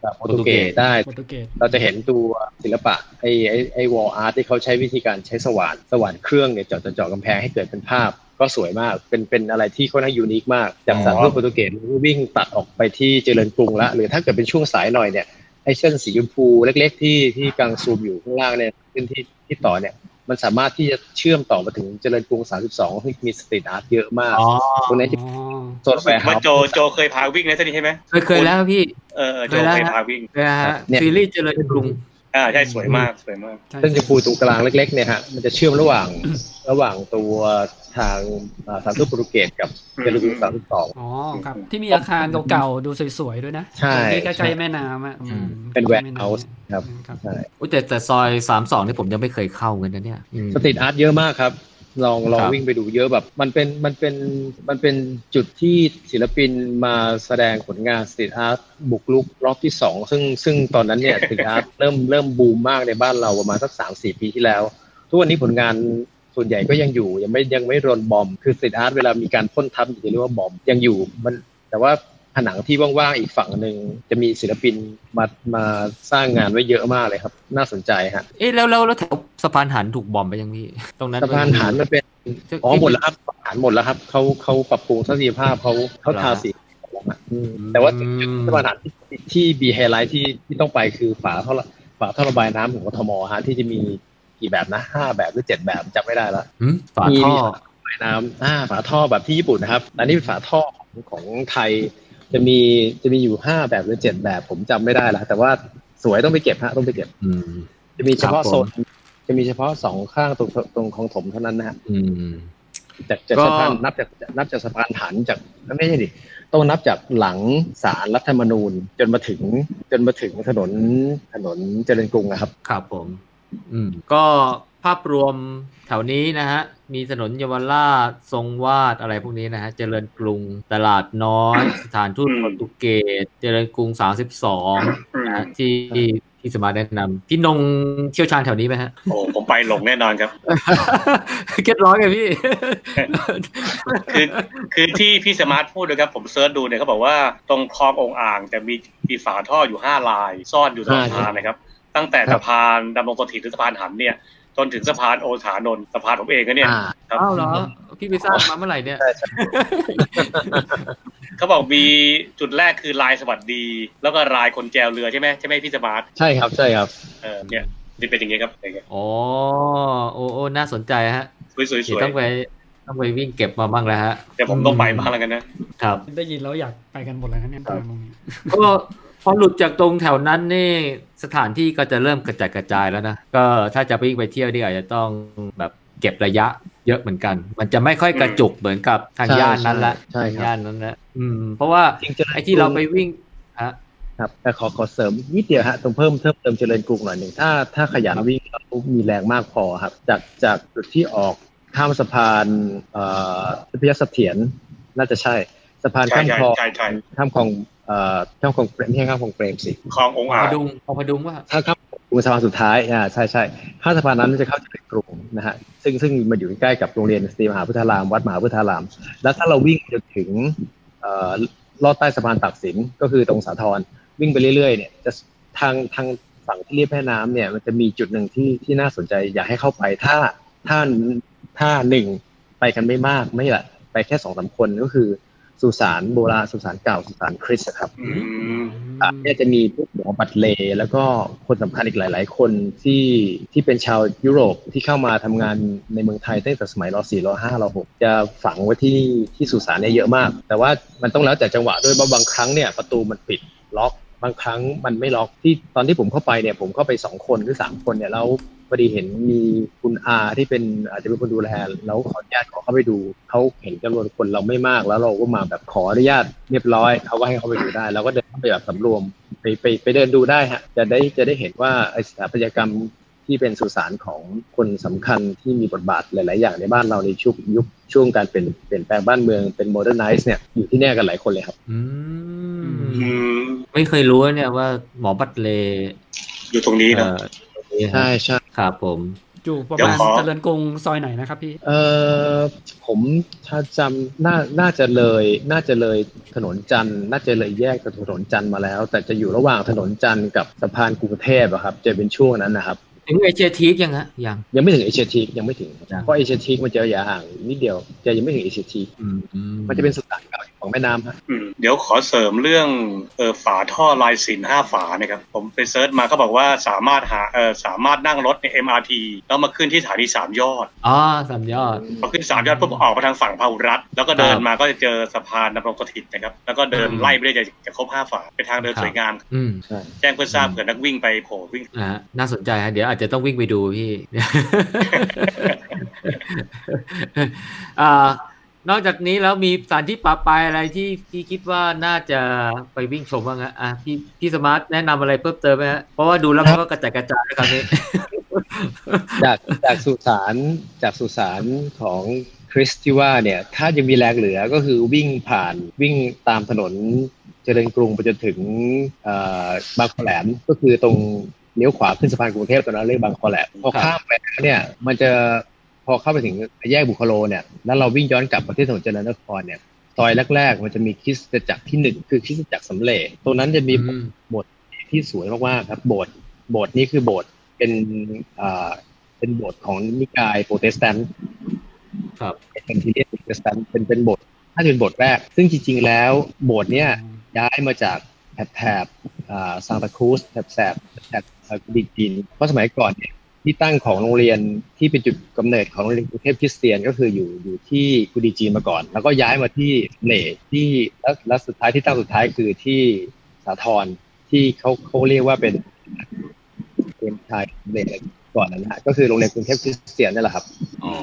เอ่อโปรตุเกสได้ โปรตุเกสเราจะเห็นตัวศิลปะไอ้ไอ้ไอ้ wall art ที่เขาใช้วิธีการใช้สว่านสว่านเครื่องเนี่ยเจาะเจาะกำแพงให้เกิดเป็นภาพก็สวยมาก เป็นเป็นอะไรที่ค่อนข้าง unique มาก จากสถานทูตโปรตุเกสวิ่งตัดออกไปที่เจริญกรุงละ หรือถ้าเกิดเป็นช่วงสายหน่อยเนี่ยไอ้เส้นสีชมพูเล็ก ๆ ที่ที่กำลังซูมอยู่ข้างล่างเนี่ยขึ้นที่ที่ต่อเนี่ย มันสามารถที่จะเชื่อมต่อมาถึงเจริญกรุง 32ที่มี street art เยอะมากอ๋อตรงนี้ที่อ๋อโซนแวร์ว่าโจโจเคยพาวิ่งในเส้นนี้ใช่ไหมเคยเคยแล้วพี่ เออเออโจเคยแล้วเคยพาวิ่งเคยฮะเนี่ยซีรีส์เจริญกรุง อ่าใช่สวยมากสวยมากใช่เส้นชมพูตรงกลางเล็ก ๆ เนี่ยฮะมันจะเชื่อมระหว่างระหว่างตัวทางอ่าสถานทูตโปรตุเกสกับเจริญกรุง32อ๋อครับ ที่มีอาคารเก่าๆดูสวยๆด้วยนะใช่ที่ใกใช่ล้ๆแม่น้ำอะอืมเป็นใกล้ๆแม่ warehouse ครับครับใช่อุ๊ยแต่แต่ซอยสามสองนี่ผมยังไม่เคยเข้ากันนะเนี่ยอืม street art เยอะมากครับ ลองลองครับวิ่งไปดูเยอะแบบ มันเป็นมันเป็นมันเป็นจุดที่ศิลปินมาแสดงผลงาน street art บุกรุกรอบที่สองซึ่งซึ่งตอนนั้นเนี่ย street art เริ่มเริ่มบูมมากในบ้านเราประมาณสักสามสี่ปีที่แล้ว ทุกวันนี้ผลงานส่วนใหญ่ก็ยังอยู่ยังไม่ยังไม่โดน bomb คือ street art เวลามีการพ่นทับจะเรียกว่า bomb ยังอยู่มันแต่ว่า ผนังที่ว่างๆอีกฝั่งหนึ่งจะมีศิลปินมามาสร้างงานไว้เยอะมากเลยครับ น่าสนใจฮะเอ๊ะแล้วแล้วแล้วแถวสะพานหันถูก bomb ไปยังพี่ตรงนั้นสะพานหันมันเป็นอ๋อหมดแล้วครับหันหมดแล้วครับเขาเขาปรับปรุงทัศนียภาพเขาเขาทาสีอืมแต่ว่าจุดสะพานหันที่ที่บีไฮไลท์ที่ที่ต้องไปคือฝาท่อระฝาท่อระบายน้ำของกทมฮะที่จะมีกี่แบบนะห้าแบบหรือเจ็ดแบบจำไม่ได้แล้วหืมฝาท่อระบายน้ำอ่าฝาท่อแบบที่ญี่ปุ่นนะครับอันนี้เป็นฝาท่อของของไทย จะมีจะมีอยู่ห้าแบบหรือเจ็ดแบบ ผมจำไม่ได้แล้วแต่ว่าสวยต้องไปเก็บฮะต้องไปเก็บ อืมจะมีเฉพาะครับโซผมนจะมีเฉพาะสองข้างตรงตรงของถมเท่านั้นนะฮะอืมจากจากก็สะพานนับจากนับจากสะพานหันจากไม่ใช่ดิต้องนับจากหลังศาลรัฐธรรมนูญ จนมาถึง จนมาถึงถนนถนนเจริญกรุงนะครับ ครับผม อืมก็ภาพรวมแถวนี้นะฮะ มีถนนเยาวราชทรงวาดอะไรพวกนี้นะฮะ เจริญกรุง ตลาดน้อย สถานทูตอืมโปรตุเกส เจริญกรุง32นะฮะที่ที่สมาร์ทแนะนำพี่นงเชี่ยวชาญแถวนี้ไหมฮะ โอ้ผมไปหลงแน่นอนครับ get lost ไงพี่ คือคือที่พี่สมาร์ทพูดนะครับ ผม search ดูเนี่ยเขาบอกว่าตรงคลองโอ่งอ่างจะมีมีฝาท่ออยู่ห้าลาย ซ่อนอยู่ตรงสะพานนะครับ ตั้งแต่ครับสะพานดำรงสถิตหรือสะพานหันเนี่ย จนถึงสะพานโอสถานนท์สะพานผมเองก็เนี่ยอ่าครับอ้าวเหรอ พี่ไปสร้างมาเมื่อไหร่เนี่ยใช่ใช่เขาบอกมีจุดแรกคือลายสวัสดี แล้วก็ลายคนแจวเรือใช่ไหมใช่ไหมพี่สมาร์ทใช่ครับใช่ครับเออเนี่ยนี่เป็นอย่างงี้ครับอย่างเงี้ยอ๋อโอ้โอ้น่าสนใจฮะสวยๆสวยเดี๋ยวต้องไปต้องไปวิ่งเก็บมาบ้างแล้วฮะเดี๋ยวผมต้องไปบ้างแล้วกันนะครับ ได้ยินแล้วอยากไปกันหมดเลยนะเนี่ยทางตรงนี้ก็ พอหลุดจากตรงแถวนั้นนี่สถานที่ก็จะเริ่มกระจัดกระจายแล้วนะ ก็ถ้าจะวิ่งไปเที่ยวนี่อาจจะต้องแบบเก็บระยะเยอะเหมือนกัน มันจะไม่ค่อยกระจุกเหมือนกับทางใช่ย่านนั้นละใช่ครับย่านนั้นละอืม เพราะว่าจริงๆไอ้ที่เราไปวิ่งฮะครับแต่ขอขอเสริมนิดเดียวฮะตรงเพิ่มเพิ่มเติมเจริญกรุงหน่อยหนึ่งถ้าถ้าขยันวิ่งแล้วมีแรงมากพอครับ จากจากจุดที่ออกข้ามสะพานเอ่อทิพยเสถียรน่าจะใช่สะพานใช่ข้ามใช่คลองใช่ใช่ข้ามคลอง เอ่อข้ามคลองเปรมไม่ใช่ข้ามคลองเปรมสิคลององพอ่างดุงพดุงว่าถ้าข้ามกรุงสะพานสุดท้ายอ่าใช่ใช่ข้ามสะพานนั้นมันจะเข้าเจริญกรุงนะฮะซึ่งซึ่งมันอยู่ใกล้กับโรงเรียนสตรีมหาพุทธารามวัดมหาพุทธาราม แล้วถ้าเราวิ่งจนถึงเอ่อลอดใต้สะพานตักสินก็คือตรงสาทรวิ่งไปเรื่อยๆเนี่ยจะทางทางฝั่งที่เรียบแม่น้ำเนี่ยมันจะมีจุดหนึ่งที่ที่น่าสนใจ อยากให้เข้าไปถ้าถ้าถ้าหนึ่งไปกันไม่มากไม่ละไปแค่สองสามคนก็คือ สุสานโบราณสุสานเก่าสุสานคริสต์อะครับอืมอะเนี่ยจะมีพวกหมอบัตเลย์แล้วก็คนสำคัญอีกหลาย ๆ คนที่ที่เป็นชาวยุโรปที่เข้ามาทำงานในเมืองไทยตั้งแต่สมัยร4ร5ร6จะฝังไว้ที่ที่สุสานเนี่ยเยอะมาก แต่ว่ามันต้องแล้วแต่จังหวะด้วยเพราะบางครั้งเนี่ยประตูมันปิดล็อกบางครั้งมันไม่ล็อกที่ตอนที่ผมเข้าไปเนี่ยผมเข้าไปสองคนหรือสามคนเนี่ยแล้ว พอดีเห็นมีคุณอาที่เป็นอาจจะเป็นคนดูแลแล้วขออนุญาตขอเข้าไปดูเขาเห็นจำนวนคนเราไม่มาก แล้วเราก็มาแบบขออนุญาตเรียบร้อยเขาก็ให้เข้าไปดูได้เราก็เดินเข้าไปแบบสำรวมไปไปไปเดินดูได้ฮะจะได้จะได้เห็นว่าไอสถาปัตยกรรมที่เป็นสุสานของคนสำคัญที่มีบทบาทหลาย ๆ อย่างในบ้านเราในช่วงยุคช่วงการเปลี่ยนเปลี่ยนแปลงบ้านเมืองเป็น modernize เนี่ยอยู่ที่เนี่ยกันหลายคนเลยครับอือืมมไม่เคยรู้เนี่ยว่าหมอบรัดเลย์อยู่ตรงนี้เอ่เนาะอตรงนี้ฮะ ใช่ใช่ครับผมอยู่ประเดี๋ยวมาณขอเจริญกรุงซอยไหนนะครับพี่ เออผมถ้าจำน่าน่าจะเลย น่าจะเลยถนนจันทร์น่าจะเลยแยกกับถนนจันทร์มาแล้ว แต่จะอยู่ระหว่างถนนจันทร์กับสะพานกรุงเทพอะครับ จะเป็นช่วงนั้นนะครับถึงเอเชียทีกยังฮะยังยังไม่ถึงเอเชียทีกยังไม่ถึงยังเพราะเอเชียทีกมันจะระยะห่างนิดเดียวจะยังไม่ถึงเอเชียทีกอืมมันจะเป็นสุสานเก่า ของแม่น้ำฮะอืมเดี๋ยวขอเสริมเรื่องเออฝาท่อลายสินห้าฝานะครับ ผมไปเซิร์ชมาก็บอกว่าสามารถหาเออสามารถนั่งรถใน MRT แล้วมาขึ้นที่สถานีสามยอดอ๋อสามยอดพอขึ้นสามยอดปุ๊บออกมาทางฝั่งพาหุรัฐ แล้วก็เดินครับมาก็จะเจอสะพานดำรงสถิตนะครับ แล้วก็เดินอืมไล่ไปเรื่อยๆจะครบห้าฝาเป็นทางเดินครับสวยงามอืมใช่แจ้งเพื่อทราบเผื่อนักวิ่งไปโผล่วิ่งนะฮะน่าสนใจฮะเดี๋ยวอาจจะต้องวิ่งไปดูพี่อ่า นอกจากนี้แล้วมีสถานที่ปะปายอะไรที่พี่คิดว่าน่าจะไปวิ่งชมบ้างฮะอะพี่พี่สมาร์ทแนะนำอะไรเพิ่มเติมไหมฮะเพราะว่าดูแล้วมันก็กระจายกระจายแล้วคราวนี้ จากจากสุสานจากสุสานของคริสที่ว่าเนี่ย ถ้ายังมีแรงเหลือก็คือวิ่งผ่านวิ่งตามถนนเจริญกรุงไปจนถึงเอ่อบางขอแหลมก็คือตรงเลี้ยวขวาขึ้นสะพานกรุงเทพตอนนั้นเรียกบางขอแหลมพอข้ามไปแล้วเนี่ย มันจะ พอเข้าไปถึงแยกบุคโลเนี่ยแล้วเราวิ่งย้อนกลับมาที่ถนนเจริญนครเนี่ยซอยแรก ๆ มันจะมีคริสตจักรที่หนึ่งคือคริสตจักรสำเร็จตรงนั้นจะมีอืมที่สวยมากๆครับ โบสถ์โบสถ์นี้คือโบสถ์เป็นอ่าเป็นโบสถ์ของนิกายโปรเตสแตนต์ครับเป็นที่เรียกโปรเตสแตนต์เป็นเป็นโบสถ์ถ้าจะเป็นโบสถ์แรก ซึ่งจริง ๆ แล้วโบสถ์เนี้ยย้ายมาจากแถบแถบอ่าซานตาครูสแถบแถบแถบแถบดิจีนเพราะสมัยก่อนเนี่ย ที่ตั้งของโรงเรียนที่เป็นจุดกำเนิดของโรงเรียนกรุงเทพคริสเตียนก็คืออยู่อยู่ที่กุดีจีนมาก่อน แล้วก็ย้ายมาที่เหล่ที่แล้วแล้วสุดท้ายที่ตั้งสุดท้ายคือที่สาทรที่เขาเขาเรียกว่าเป็นเป็นชายเด็กก่อนนะฮะก็คือโรงเรียนกรุงเทพคริสเตียนนี่แหละครับอ๋อ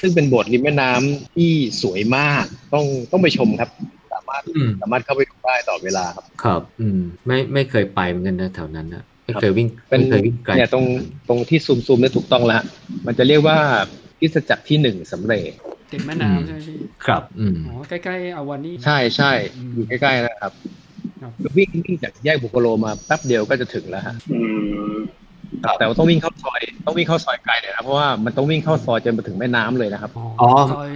ซึ่งเป็นโบสถ์ริมแม่น้ำที่สวยมากต้องต้องไปชมครับสามารถอืมสามารถเข้าไปดูได้ต่อเวลาครับ ครับ อืม ไม่ไม่เคยไปเหมือนกันนะแถวนั้นนะ ไม่เคยวิ่งเป็นไม่เคยวิ่งไกลเนี่ยตรงตรงที่ซูมซูมเนี่ยถูกต้องแล้วฮะมันจะเรียกว่าคริสตจักรที่หนึ่งสำเร็จติดแม่น้ำใช่ไหมพี่ครับอืมอ๋อใกล้ๆอาวานี่ใช่ใช่อืมอยู่ใกล้ๆนะครับครับวิ่งวิ่งจากแยกบุคโลมาแป๊บเดียวก็จะถึงแล้วฮะอืม แต่ว่าต้องวิ่งเข้าซอย ต้องวิ่งเข้าซอยไกลหน่อยนะเพราะว่ามันต้องวิ่งเข้าซอยจนมาถึงแม่น้ำเลยนะครับอ๋อซอย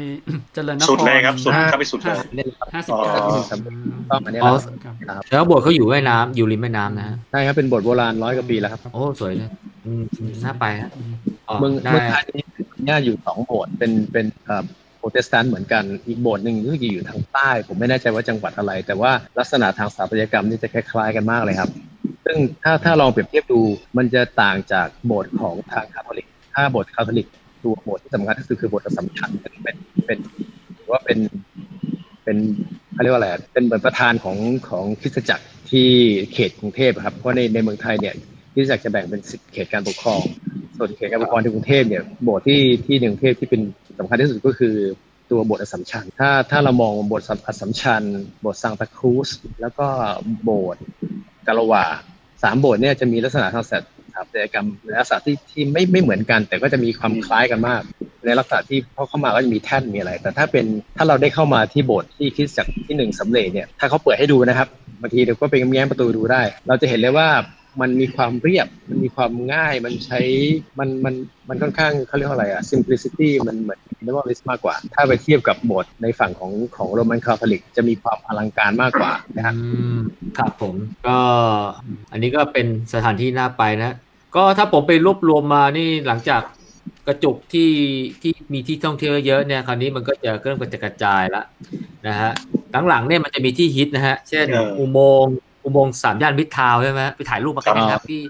เจริญนครสุดเลยครับสุดห้าเข้าไปสุดเลยเนี่ยนะครับห้าสิบอ๋อเก้าต้องอันนี้อ๋แหอละครับแล้วโบสถ์เขาอยู่แม่น้ำอยู่ริมแม่น้ำนะฮะใช่ครับเป็นโบทโบราณร้อยกว่าปีแล้วครับโอ้สวยเลยอืมน่าไปฮะอ๋อเมืองได้เมืองไทยเนี่ยอยู่สองโบสถ์เป็นเป็นเอ่อโปรเตสแตนต์เหมือนกันอีกโบสถ์หนึ่งรู้สึกอยู่ทางใต้ ผมไม่แน่ใจว่าจังหวัดอะไร แต่ว่าลักษณะทางสถาปัตยกรรมนี่จะคล้ายๆกันมากเลยครับ ซึ่งถ้าถ้าลองเปรียบเทียบดูมันจะต่างจากโบสถ์ของทางคาทอลิก ถ้าโบสถ์คาทอลิกตัวโบสถ์ที่สำคัญที่สุดคือโบสถ์อสสัมชัญเป็นเป็นหรือว่าเป็นเป็นเขาเรียกว่าอะไรเป็นเหมือนประธานของของคริสตจักรที่เขตกรุงเทพครับเพราะในในเมืองไทยเนี่ยคริสตจักรจะแบ่งเป็นสิบเขตการปกครอง ส่วนเขตการปกครองในกรุงเทพเนี่ยโบสถ์ที่ที่ในกรุงเทพที่เป็นสำคัญที่สุดก็คือตัวโบสถ์อสัมชัญ ถ้าถ้าเรามองโบสถ์อสัมชัญโบสถ์ซังตาครูสแล้วก็โบสถ์กาลาวา สามโบสถ์เนี่ยจะมีลักษณะทางสถาปัตยกรรมในลักษณะที่ที่ไม่ไม่เหมือนกัน แต่ก็จะมีความคล้ายกันมาก ในลักษณะที่พอเข้ามาก็จะมีแท่นมีอะไร แต่ถ้าเป็นถ้าเราได้เข้ามาที่โบสถ์ที่คริสตจักรที่หนึ่งสำเร็จเนี่ยถ้าเขาเปิดให้ดูนะครับบางทีเดี๋ยวก็ไปแง้มประตูดูได้ เราจะเห็นเลยว่า มันมีความเรียบ มันมีความง่าย มันใช้ มัน มัน มันค่อนข้างเขาเรียกว่าอะไรอะ simplicity มันเหมือน minimalist มากกว่า ถ้าไปเทียบกับโบสถ์ในฝั่งของของโรมันคาทอลิก จะมีความอลังการมากกว่านะครับอืมครับผม ก็อันนี้ก็เป็นสถานที่น่าไปนะ ก็ถ้าผมไปรวบรวมมานี่หลังจากกระจุกที่ที่มีที่ท่องเที่ยวเยอะเนี่ยคราวนี้มันก็จะเริ่มกระจายละนะฮะหลังๆเนี่ยมันจะมีที่ฮิตนะฮะ เช่นเอออุอุโมงค์ อุโมงค์สามย่านมิตรทาวน์ใช่ไหมไปถ่ายรูปมากันนะครับพี่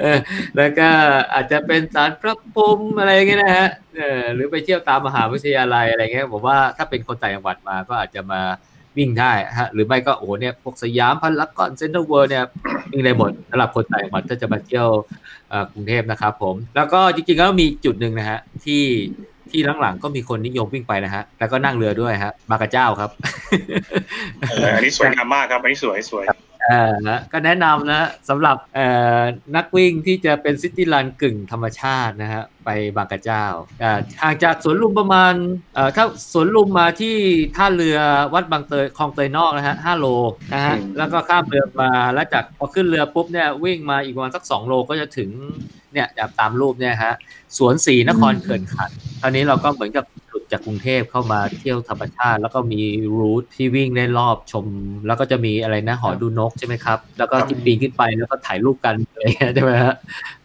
เออแล้วก็อาจจะเป็นสารพระพรหมอะไรอย่างเงี้ยนะฮะเออหรือไปเที่ยวตามมหาวิทยาลัยอะไรเงี้ยผมว่าถ้าเป็นคนต่างจังหวัดมาก็อาจจะมาวิ่งได้ฮะหรือไม่ก็โอ้โหเนี่ยพวกสยามพารากอนเซ็นทรัลเวิลด์เนี่ยวิ่งได้หมดสำหรับคนต่างจังหวัดถ้าจะมาเที่ยวเอ่อกรุงเทพนะครับผม แล้วก็จริงๆแล้วมีจุดหนึ่งนะฮะที่ ที่หลังๆก็มีคนนิยมวิ่งไปนะฮะ แล้วก็นั่งเรือด้วยฮะบากระเจ้าครับอันนี้สวยงามมากครับ อันนี้สวยสวย ออนะก็แนะนำนะสำหรับเอ่อนักวิ่งที่จะเป็นซิตี้รันกึ่งธรรมชาตินะฮะไปบางกระเจ้าอ่าห่างจากสวนลุมประมาณเอ่อถ้าสวนลุมมาที่ท่าเรือวัดบางเตยคลองเตยนอกนะฮะห้าโลนะฮะอืมแล้วก็ข้ามเรือมาแล้วจากพอขึ้นเรือปุ๊บเนี่ยวิ่งมาอีกประมาณสักสองโลก็จะถึงเนี่ยแบบตามรูปเนี่ยฮะสวนสีนครเขื่อนขันคราวนี้เราก็เหมือนกับหลุด จากกรุงเทพเข้ามาเที่ยวธรรมชาติ แล้วก็มีรูทที่วิ่งได้รอบชม แล้วก็จะมีอะไรนะหอดูนกใช่ไหมครับ แล้วก็ที่ปีนขึ้นไปแล้วก็ถ่ายรูปกันอะไรเงี้ยใช่ไหมฮะ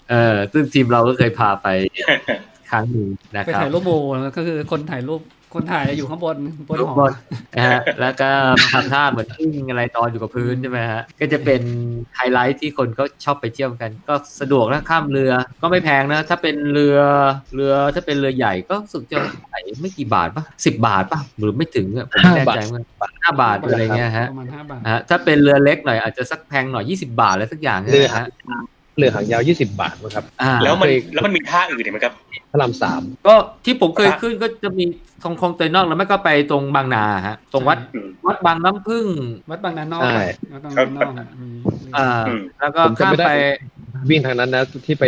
เออซึ่งทีมเราก็เคยพาไปครั้งหนึ่งนะไปครับถ่ายรูปโมแล้วก็คือคนถ่ายรูป คนถ่ายอยู่ข้างบนบนหอบนนะฮะแล้วก็ทำท่าเหมือนวิ่งอะไรตอนอยู่กับพื้นใช่ไหมฮะก็จะเป็นไฮไลท์ที่คนก็ชอบไปเที่ยวกัน ก็สะดวกนะข้ามเรือก็ไม่แพงนะ ถ้าเป็นเรือเรือถ้าเป็นเรือใหญ่ก็รู้สึกจะไหไม่กี่บาทปะสิบบาทปะหรือไม่ถึงอะผมไม่แน่ใจเหมือนกันห้าบาทหรืออะไรเงี้ยฮะประมาณห้าบาทฮะถ้าเป็นเรือเล็กหน่อยอาจจะสักแพงหน่อย20บาทอะไรสักอย่างเนี่ยเรือนะฮะ เรือหางยาว 20 บาทนะครับ อ่าแล้วมันแล้วมันมีท่าอื่นอีกไหมครับ พระรามสามก็ที่ผมเคยขึ้นก็จะมีทองคงเตยนอกแล้วไม่ก็ไปตรงบางนาฮะ ตรงวัดอืม วัดบางน้ำพึ่งวัดบางนานอกใช่ วัดบางนานอกมีอ่าอืม แล้วก็ผมจำข้ามไม่ได้ ไป วิ่งทางนั้นนะที่ไป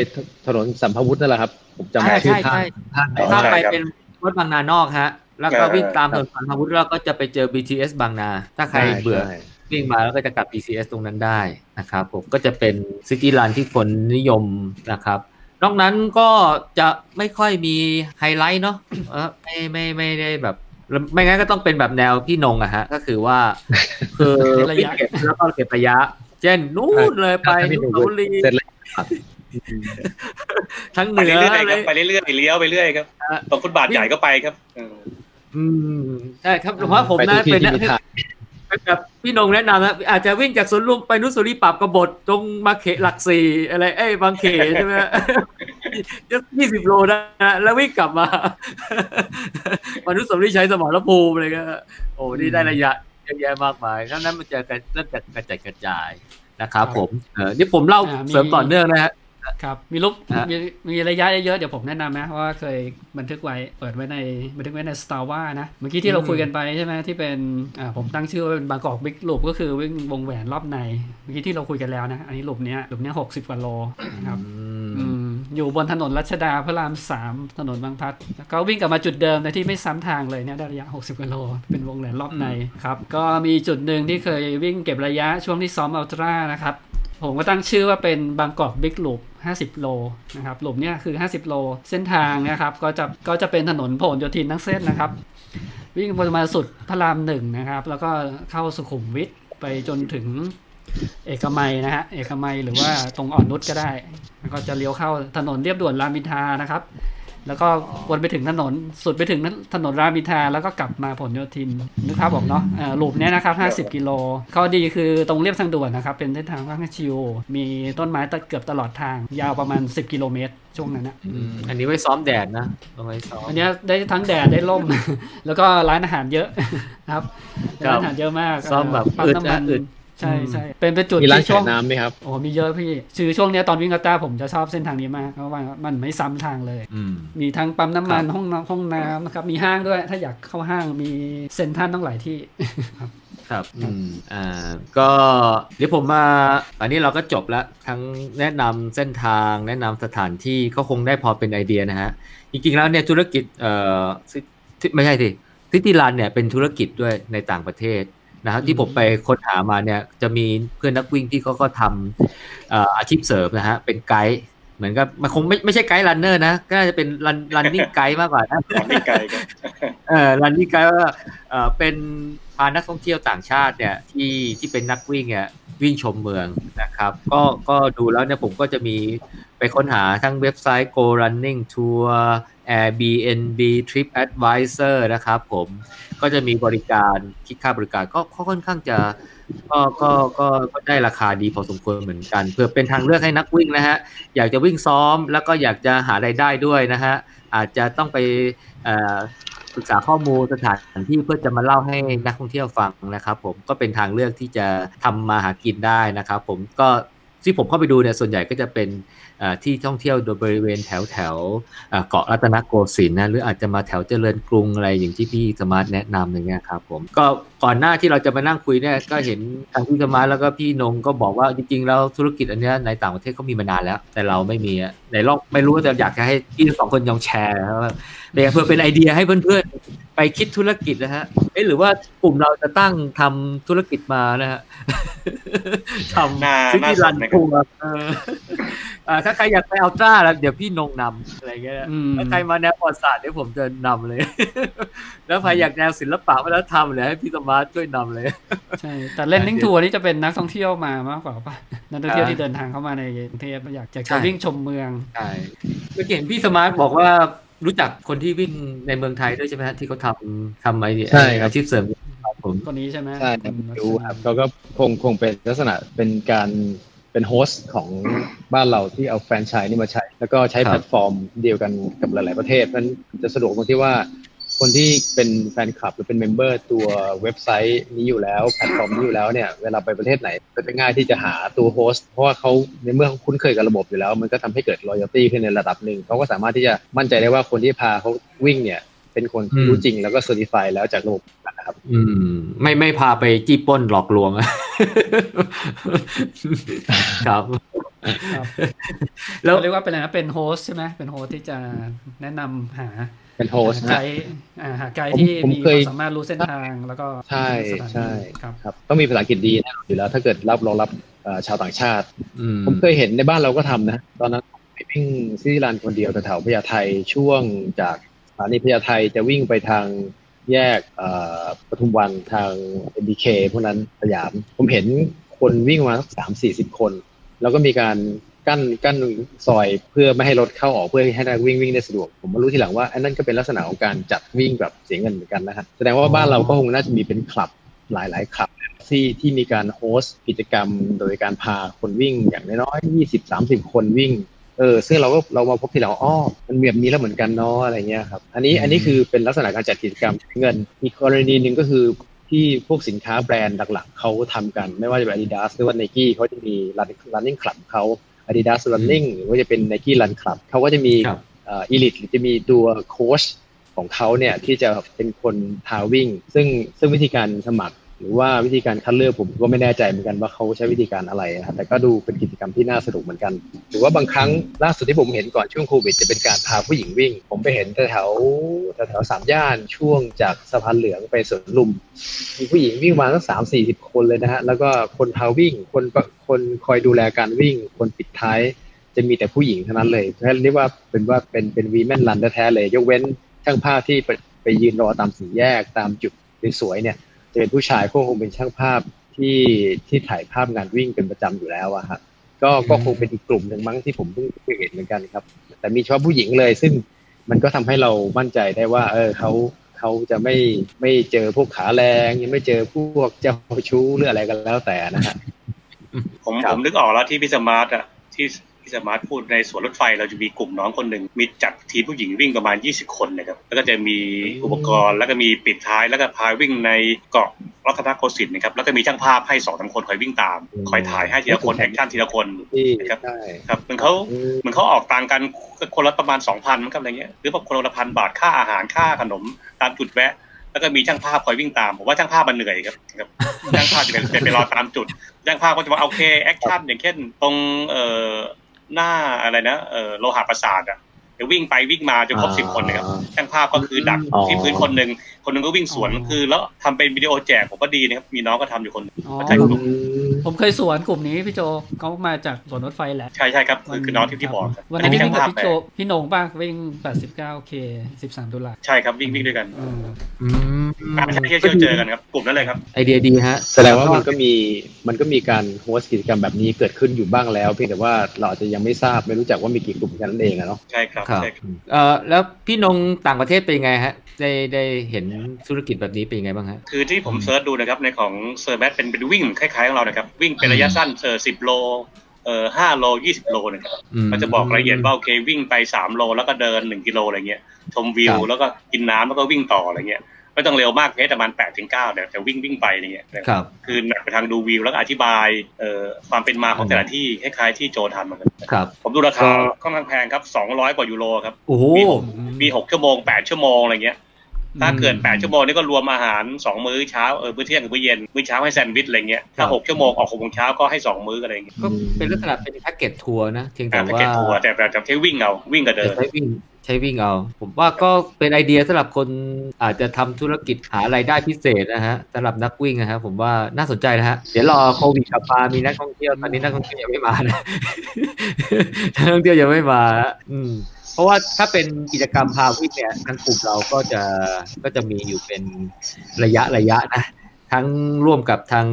ถนนสัมภาวุธนั่นแหละครับ ผมจำใช่ชื่อใช่ท่าใช่ ท่าไหนข้ามไปใช่ครับเป็นรถบางนานอกฮะ แล้วก็เออวิ่งตามถนนสันพวุฒิแล้วก็จะไปเจอ BTS บางนา ถ้าใครใช่เบื่อ ใช่ วิ่งมาแล้วก็จะกลับ BTS ตรงนั้นได้นะครับผมก็จะเป็นซิตี้รันที่คนนิยมนะครับ นอกนั้นก็จะไม่ค่อยมีไฮไลท์เนาะเออไม่ไม่ไม่ได้แบบไม่งั้นก็ต้องเป็นแบบแนวพี่นงอะฮะ ก็คือว่า คือเว้นระวิ่งยะเก็บแล้วก็เก็บระยะ เช่นนู่นเลยไปถ้าพี่นุหนุ่มบุรีเสร็จแล้วทั้งเหไปนือเรื่อยๆเลครับยไปเรื่อยๆเลี้ยวไปเรื่อยครับฮะตรงฟุตบาทใหญ่ก็ไปครับเอออืมใช่ครับผมว่าผมไปทุน่ากที่เป็นที่มีทางเป็น แบบพี่นงแนะนำนะอาจจะวิ่งจากสวนลุมไปนุสุรีปรับกบฏตรงมาเขหลักสี่อะไรเอ้ยบางเขใช่ไหมจะยี่สิบโลนะแล้ววิ่งกลับมามานุสุรีใช้สมรภูมิอะไรก็โอ้นี่ได้ระยะเยอะแยะมากมายทั้งนั้นมันจะเริ่มจากกระจายกระจายนะครับผมเออนี่ผมเล่าอ่ามีเสริมต่อเนื่องนะฮะ ครับมีรูปฮะมีมีระยะเยอะๆเดี๋ยวผมแนะนำนะเพราะว่าเคยบันทึกไว้เปิดไว้ในบันทึกไว้ใน Star ว่านะ เมื่อกี้ที่เราคุยกันไปใช่ไหมที่เป็นอ่าผมตั้งชื่อว่าเป็นบางกอกบิ๊กลูปก็คือวิ่งวงแหวนรอบใน เมื่อกี้ที่เราคุยกันแล้วนะ อันนี้ลูปเนี้ยลูปเนี้ยหกสิบกว่าโลนะครับอืมอยู่บนถนนรัชดาพระรามสามถนนบางพลัดแล้วก็วิ่งกลับมาจุดเดิมแต่ที่ไม่ซ้ำทางเลยเนี่ยได้ระยะ 60กิโล เป็นวงแหวนรอบในครับ ก็มีจุดหนึ่งที่เคยวิ่งเก็บระยะช่วงที่ซ้อมอัลตร้านะครับ ผมก็ตั้งชื่อว่าเป็นบางกอกบิ๊กลูป 50 โลนะครับหลุมเนี่ยคือ 50 โล เส้นทางนะครับก็จะก็จะเป็นถนนผลโยธินทั้งเส้นนะครับ วิ่งประมาณสุดพระรามหนึ่งนะครับ แล้วก็เข้าสุขุมวิทไปจนถึงเอกมัยนะฮะเอกมัยหรือว่าตรงอ่อนนุชก็ได้ แล้วก็จะเลี้ยวเข้าถนนเรียบด่วนรามอินทานะครับ แล้วก็วนไปถึงถนนสุดไปถึงถนนรามอินทราแล้วก็กลับมาผลโยธินนึกภาพบอกเนาะเอ่อลูปเนี้ยนะครับ 50 กิโลข้อดีคือตรงเรียบทางด่วนนะครับ เป็นเส้นทางค่อนข้างชิวมีต้นไม้ตะเกือบตลอดทาง ยาวประมาณ 10 กิโลเมตรช่วงนั้นนะอืมอันนี้ไว้ซ้อมแดดนะเอาไว้ซ้อมอันเนี้ยได้ทั้งแดดได้ร่ม แล้วก็ร้านอาหารเยอะครับครับร้านอาหารเยอะมากซ้อมแบบเปั๊มอึดน้ำมันะนอึด ใช่ใช่เป็นเป็นจุดมีร้านที่ช่ขาวยงน้ำไหมครับ โอ้มีเยอะพี่คือช่วงเนี้ยตอนวิ่งกาต้าผมจะชอบเส้นทางนี้มากเพราะว่ามันไม่ซ้ำทางเลย อืม มีทั้งปั๊มน้ำมันครับห้องน้ำห้องน้ำนะครับมีห้างด้วย ถ้าอยากเข้าห้างมีเซ็นทรัลต้องหลายที่ครับ อืม อ่า ก็เดี๋ยวผมมา อันนี้เราก็จบแล้ว ทั้งแนะนำเส้นทาง แนะนำสถานที่ก็คงได้พอเป็นไอเดียนะฮะ จริงๆแล้วเนี่ยธุรกิจ เอ่อซิซิไม่ใช่สิซิตี้รันเนี่ยเป็นธุรกิจด้วยในต่างประเทศ นะครับที่ผมไปค้นหามาเนี่ยจะมีเพื่อนนักวิ่งที่เขาก็ทำเอ่ออาชีพเสริมนะฮะเป็นไกด์ เหมือนกับมันคงไม่ไม่ใช่ไกด์รันเนอร์นะ ก็น่าจะเป็นรันรันนิ่งไกด์มากกว่านะตอนนี้ไกลครับเออรันนี่ไกด์ว่าเออเป็นพานักท่องเที่ยวต่างชาติเนี่ยที่ที่เป็นนักวิ่งเนี่ยวิ่งชมเมืองนะครับ ก็ก็ดูแล้วเนี่ยผมก็จะมีไปค้นหาทั้งเว็บไซต์ Go Running Tour Airbnb Trip Advisor นะครับผมก็จะมีบริการคิดค่าบริการก็ก็ค่อนข้างจะ ก็ก็ก็ก็ได้ราคาดีพอสมควรเหมือนกัน เพื่อเป็นทางเลือกให้นักวิ่งนะฮะอยากจะวิ่งซ้อมแล้วก็อยากจะหารายได้ด้วยนะฮะอาจจะต้องไปศึกษาข้อมูลสถานที่เพื่อจะมาเล่าให้นักท่องเที่ยวฟังนะครับ ผมก็เป็นทางเลือกที่จะทำมาหากินได้นะครับ ผมก็ที่ผมเข้าไปดูเนี่ยส่วนใหญ่ก็จะเป็น ที่ท่องเที่ยวโดยบริเวณแถวแถวเอ่อเกาะรัตนโกสินทร์นะหรืออาจจะมาแถวเจริญกรุงอะไรอย่างที่พี่สมาร์ทแนะนำอย่างเงี้ยครับผมก็ก่อนหน้าที่เราจะมานั่งคุยเนี่ยก็เห็นทางพี่สมาร์ทแล้วก็พี่นงก็บอกว่าจริงๆ แล้วธุรกิจอันเนี้ยในต่างประเทศเขามีมานานแล้ว แต่เราไม่มีอะไหนลองไม่รู้แต่อยากจะให้พี่สองคนลองแชร์ว่าเพื่อเป็นไอเดียให้เพื่อนๆ ไปคิดธุรกิจนะฮะเอ๊ะหรือว่ากลุ่มเราจะตั้งทำธุรกิจมานะฮะทน่าำซิตี้น่าสรันนนะครับทัวร์เอออ่าถ้าใครอยากไปอัลตร้าแล้วเดี๋ยวพี่นงนำอะไรเงี้ยอืมถ้าใครมาแนวประวัติศาสตร์เดี๋ยวผมจะนำเลย แล้วใครอยากแนวศิลปะวัฒนธรรมเลยให้พี่สมาร์ทช่วยนำเลยใช่แต่เล่นนิ่งทัวร์นี่จะเป็นนักท่องเที่ยวมามากกว่าป่ะนักท่องเที่ยวที่เดินทางเข้ามาในกรุงเทพอยากจะใช่วิ่งชมเมืองใช่เมื่อกี้เห็นพี่สมาร์ทบอกว่ารู้จักคนที่วิ่งในเมืองไทยด้วยใช่ไหมฮะที่เขาทำทำไอ้ใช่ครับอาชีพเสริมครับผมคนนี้ใช่ไหมใช่ครับอืมรู้ครับเขาก็คงคงเป็นลักษณะเป็นการ เป็น host ของบ้านเราที่เอาแฟรนไชส์นี่มาใช้ แล้วก็ใช้ครับแพลตฟอร์มเดียวกันกับหลาย ๆ ประเทศมันจะสะดวกตรงที่ว่าคนที่เป็นแฟนคลับหรือเป็น member ตัวเว็บไซต์นี้อยู่แล้วแพลตฟอร์มนี้อยู่แล้วเนี่ยเวลาไปประเทศไหนก็จะง่ายที่จะหาตัว host เพราะว่าเขาในเมื่อเขาคุ้นเคยกับระบบอยู่แล้ว มันก็ทำให้เกิด loyalty ขึ้นในระดับหนึ่งเขาก็สามารถที่จะมั่นใจได้ว่าคนที่พาเขาวิ่งเนี่ย เป็นคนที่อืมรู้จริงแล้วก็ certify แล้วจากระบบนะครับ อืม ไม่ไม่พาไปจี้ปล้นหลอกลวงอะครับครับแล้วเขาเรียกว่าเป็นอะไรนะเป็น host ใช่ไหมเป็น host ที่จะแนะนำหาเป็น host หาไกด์นะอ่าหาไกด์ผมที่ผมมีเคควายมสามารถรู้เส้นทางแล้วก็ใช่สถานที่ใช่ครับครับ ต้องมีภาษาอังกฤษดีแน่นอนอยู่แล้ว ถ้าเกิดรับรองรับเอ่อชาวต่างชาติอืมผมเคยเห็นในบ้านเราก็ทำนะ ตอนนั้นไปวิ่งซิตี้รันคนเดียวแถวๆพญาไทช่วงจาก สถานีพญาไทจะวิ่งไปทางแยกปทุมวันทาง MBK พวกนั้นสยาม ผมเห็นคนวิ่งมาสักสามสี่สิบคน แล้วก็มีการกั้นกั้นซอยเพื่อไม่ให้รถเข้าออกเพื่อให้นักวิ่งวิ่งได้สะดวก ผมมารู้ทีหลังว่าอันนั้นก็เป็นลักษณะของการจัดวิ่งแบบเสียเงินเหมือนกันนะฮะแสดงว่าบ้านเราก็คงน่าจะมีเป็นคลับหลายๆคลับที่ที่มีการโฮสต์กิจกรรม โดยการพาคนวิ่งอย่างน้อยๆยี่สิบสามสิบคนวิ่ง เออซึ่งเราก็เรามาพบทีหลังว่าอ้อมันมีแบบนี้แล้วเหมือนกันเนาะอะไรเงี้ยครับอันนี้อันนี้คือเป็นลักษณะการจัดกิจกรรมเงินอีกกรณีหนึ่งก็คือที่พวกสินค้าแบรนด์หลักๆเขาทำกัน ไม่ว่าจะเป็น Adidas หรือว่า Nike เขาจะมี running club เขา Adidas running หรือว่าจะเป็น Nike run club เขาก็จะมีครับเอ่อ elite หรือจะมีตัวโค้ชของเขาเนี่ยที่จะเป็นคนพาวิ่ง ซึ่งซึ่งวิธีการสมัคร หรือว่าวิธีการคัดเลือกผมก็ไม่แน่ใจเหมือนกันว่าเขาใช้วิธีการอะไรนะครับแต่ก็ดูเป็นกิจกรรมที่น่าสนุกเหมือนกัน หรือว่าบางครั้งล่าสุดที่ผมเห็นก่อนช่วงโควิดจะเป็นการพาผู้หญิงวิ่ง ผมไปเห็นแถวแถวแถวสามย่านช่วงจากสะพานเหลืองไปสวนลุมมีผู้หญิงวิ่งมาตั้งสามสี่สิบคนเลยนะฮะแล้วก็คนพาวิ่งคนคนคอยดูแลการวิ่ง คนปิดท้ายจะมีแต่ผู้หญิงเท่านั้นเลยเพราะฉะนั้นเรียกว่าเป็นว่าเป็นเป็นวีแมนรันแท้ๆเลย ยกเว้นช่างภาพที่ไปไปยืนรอตามสี่แยกตามจุดสวยๆเนี่ย จะเป็นผู้ชายก็คงเป็นช่างภาพที่ที่ถ่ายภาพงานวิ่งเป็นประจำอยู่แล้วอะฮะก็ก็คงเป็นอีกกลุ่มหนึ่งมั้งที่ผมเพิ่งเพิ่งเห็นเหมือนกันครับ แต่มีเฉพาะผู้หญิงเลย ซึ่งมันก็ทำให้เรามั่นใจได้ว่า เออเขาเขาจะไม่ไม่เจอพวกขาแรงยังไม่เจอพวกเจ้าชู้หรืออะไรกันแล้วแต่นะฮะครับผม ผมนึกออกแล้วที่พี่สมาร์ทอะที่ พี่สมาร์ทพูดในสวนรถไฟเราจะมีกลุ่มน้องคนหนึ่งมีจัดทีมผู้หญิงวิ่งประมาณ 20 คนนะครับแล้วก็จะมีอุปกรณ์แล้วก็มีปิดท้ายแล้วก็พาวิ่งในเกาะรัตนโกสินทร์นะครับแล้วก็มีช่างภาพให้สองสามคนคอยวิ่งตาม คอยถ่ายให้ทีละคน action ทีละคนที่ครับใช่ครับเหมือนเขาอืมเหมือนเขาออกตังค์กันคนละประมาณสองพันมั้งครับอะไรเงี้ยหรือว่าคนละพันบาทค่าอาหารค่าขนมตามจุดแวะแล้วก็มีช่างภาพคอยวิ่งตามผมว่าช่างภาพมันเหนื่อยครับครับช่างภาพจะเป็นจะไปรอตามจุดช่างภาพก็จะมาโอเคแอคชั่นอย่างเช่นตรงเอ่อ หน้าอะไรนะเออโลหะประสาทอะ เดี๋ยววิ่งไปวิ่งมาจนครบสิบคนนะครับช่างภาพก็คือดักอ๋อที่พื้นคนหนึ่งคนหนึ่งก็วิ่งสวนอ๋อคือแล้วทำเป็นวิดีโอแจกผมก็ดีนะครับมีน้องก็ทำอยู่คนหนึ่งอ๋อใช่ครับผมเคยสวนกลุ่มนี้พี่โจเขามาจากสวนรถไฟแหละใช่ใช่ครับคือคือน้องที่ที่บอกครับวันนั้นมีพี่ช่าวิ่งงกับภาพพี่แปโจลพี่โหนงป่ะวิ่ง 89k 13ดอลลาร์ใช่ครับวิ่งวิ่งด้วยกันเอออืมการเที่ยวเที่ยวเจอกันครับกลุ่มนั้นเลยครับไอเดียดีฮะแสดงว่ามันก็มีมันก็มีการ host กิจกรรมแบบนี้เกิดขึ้นอยู่บ้างแล้ว เพียงแต่ว่าเราอาจจะยังไม่ทราบไม่รู้จักว่ามีกี่กลุ่มกันนั่นเองอะเนาะใช่ครับครับใช่ครับเอ่อแล้วพี่นงต่างประเทศเป็นยังไงฮะ ได้ได้เห็นธุรกิจแบบนี้เป็นยังไงบ้างฮะ คือที่ผม search ดูนะครับในของเซอร์แมทเป็นเป็นวิ่งคล้ายๆของเรานะครับ วิ่งเป็นระยะสั้นเออสิบโลเออห้าโลยี่สิบโลนะครับอืมมันจะบอกรายละเอียดว่าโอเควิ่งไปสามโลแล้วก็เดินหนึ่งกิโลอะไรเงี้ยชมวิวครับแล้วก็กินน้ำแล้วก็วิ่งต่ออะไรเงี้ย ไม่ต้องเร็วมากเพสประมาณแปดถึงเก้าแต่แต่วิ่งวิ่งไปอะไรเงี้ยนะครับคือหนักไปทางดูวิวแล้วก็อธิบายเอ่อความเป็นมาของแต่ละที่คล้ายๆที่โจทำเหมือนกันครับ ผมดูราคาค่อนข้างแพงครับสองร้อยกว่ายูโรครับโอ้โหมีหกมีหกชั่วโมงแปดชั่วโมงอะไรเงี้ยถ้าเกินแปดชั่วโมงนี่ก็รวมอาหารสองมื้อเช้าเออมื้อเที่ยงกับมื้อเย็นมื้อเช้าให้แซนด์วิชอะไรเงี้ยถ้าหกชั่วโมงออกหกโมงเช้าก็ให้สองมื้ออะไรเงี้ยก็เป็นลักษณะเป็นแพ็กเกจทัวร์นะเพียงแต่แต่ว่าเก็ตทัวร์แต่แบบจะใช้วิ่งเอาวิ่งกับเดินใช้วิ่ง ใช้วิ่งเอา ผมว่าก็เป็นไอเดียสำหรับคนอาจจะทำธุรกิจหารายได้พิเศษนะฮะสำหรับนักวิ่งนะครับผมว่าน่าสนใจนะฮะเดี๋ยวรอโควิดกลับมามีนักท่องเที่ยวตอนนี้นักท่องเที่ยวยังไม่มานะนักท่องเที่ยวยังไม่มาฮะอืมเพราะว่าถ้าเป็นกิจกรรมพาวิ่งเนี่ยทางกลุ่มเราก็จะก็จะมีอยู่เป็นระยะระยะนะ ทั้งร่วมกับทาง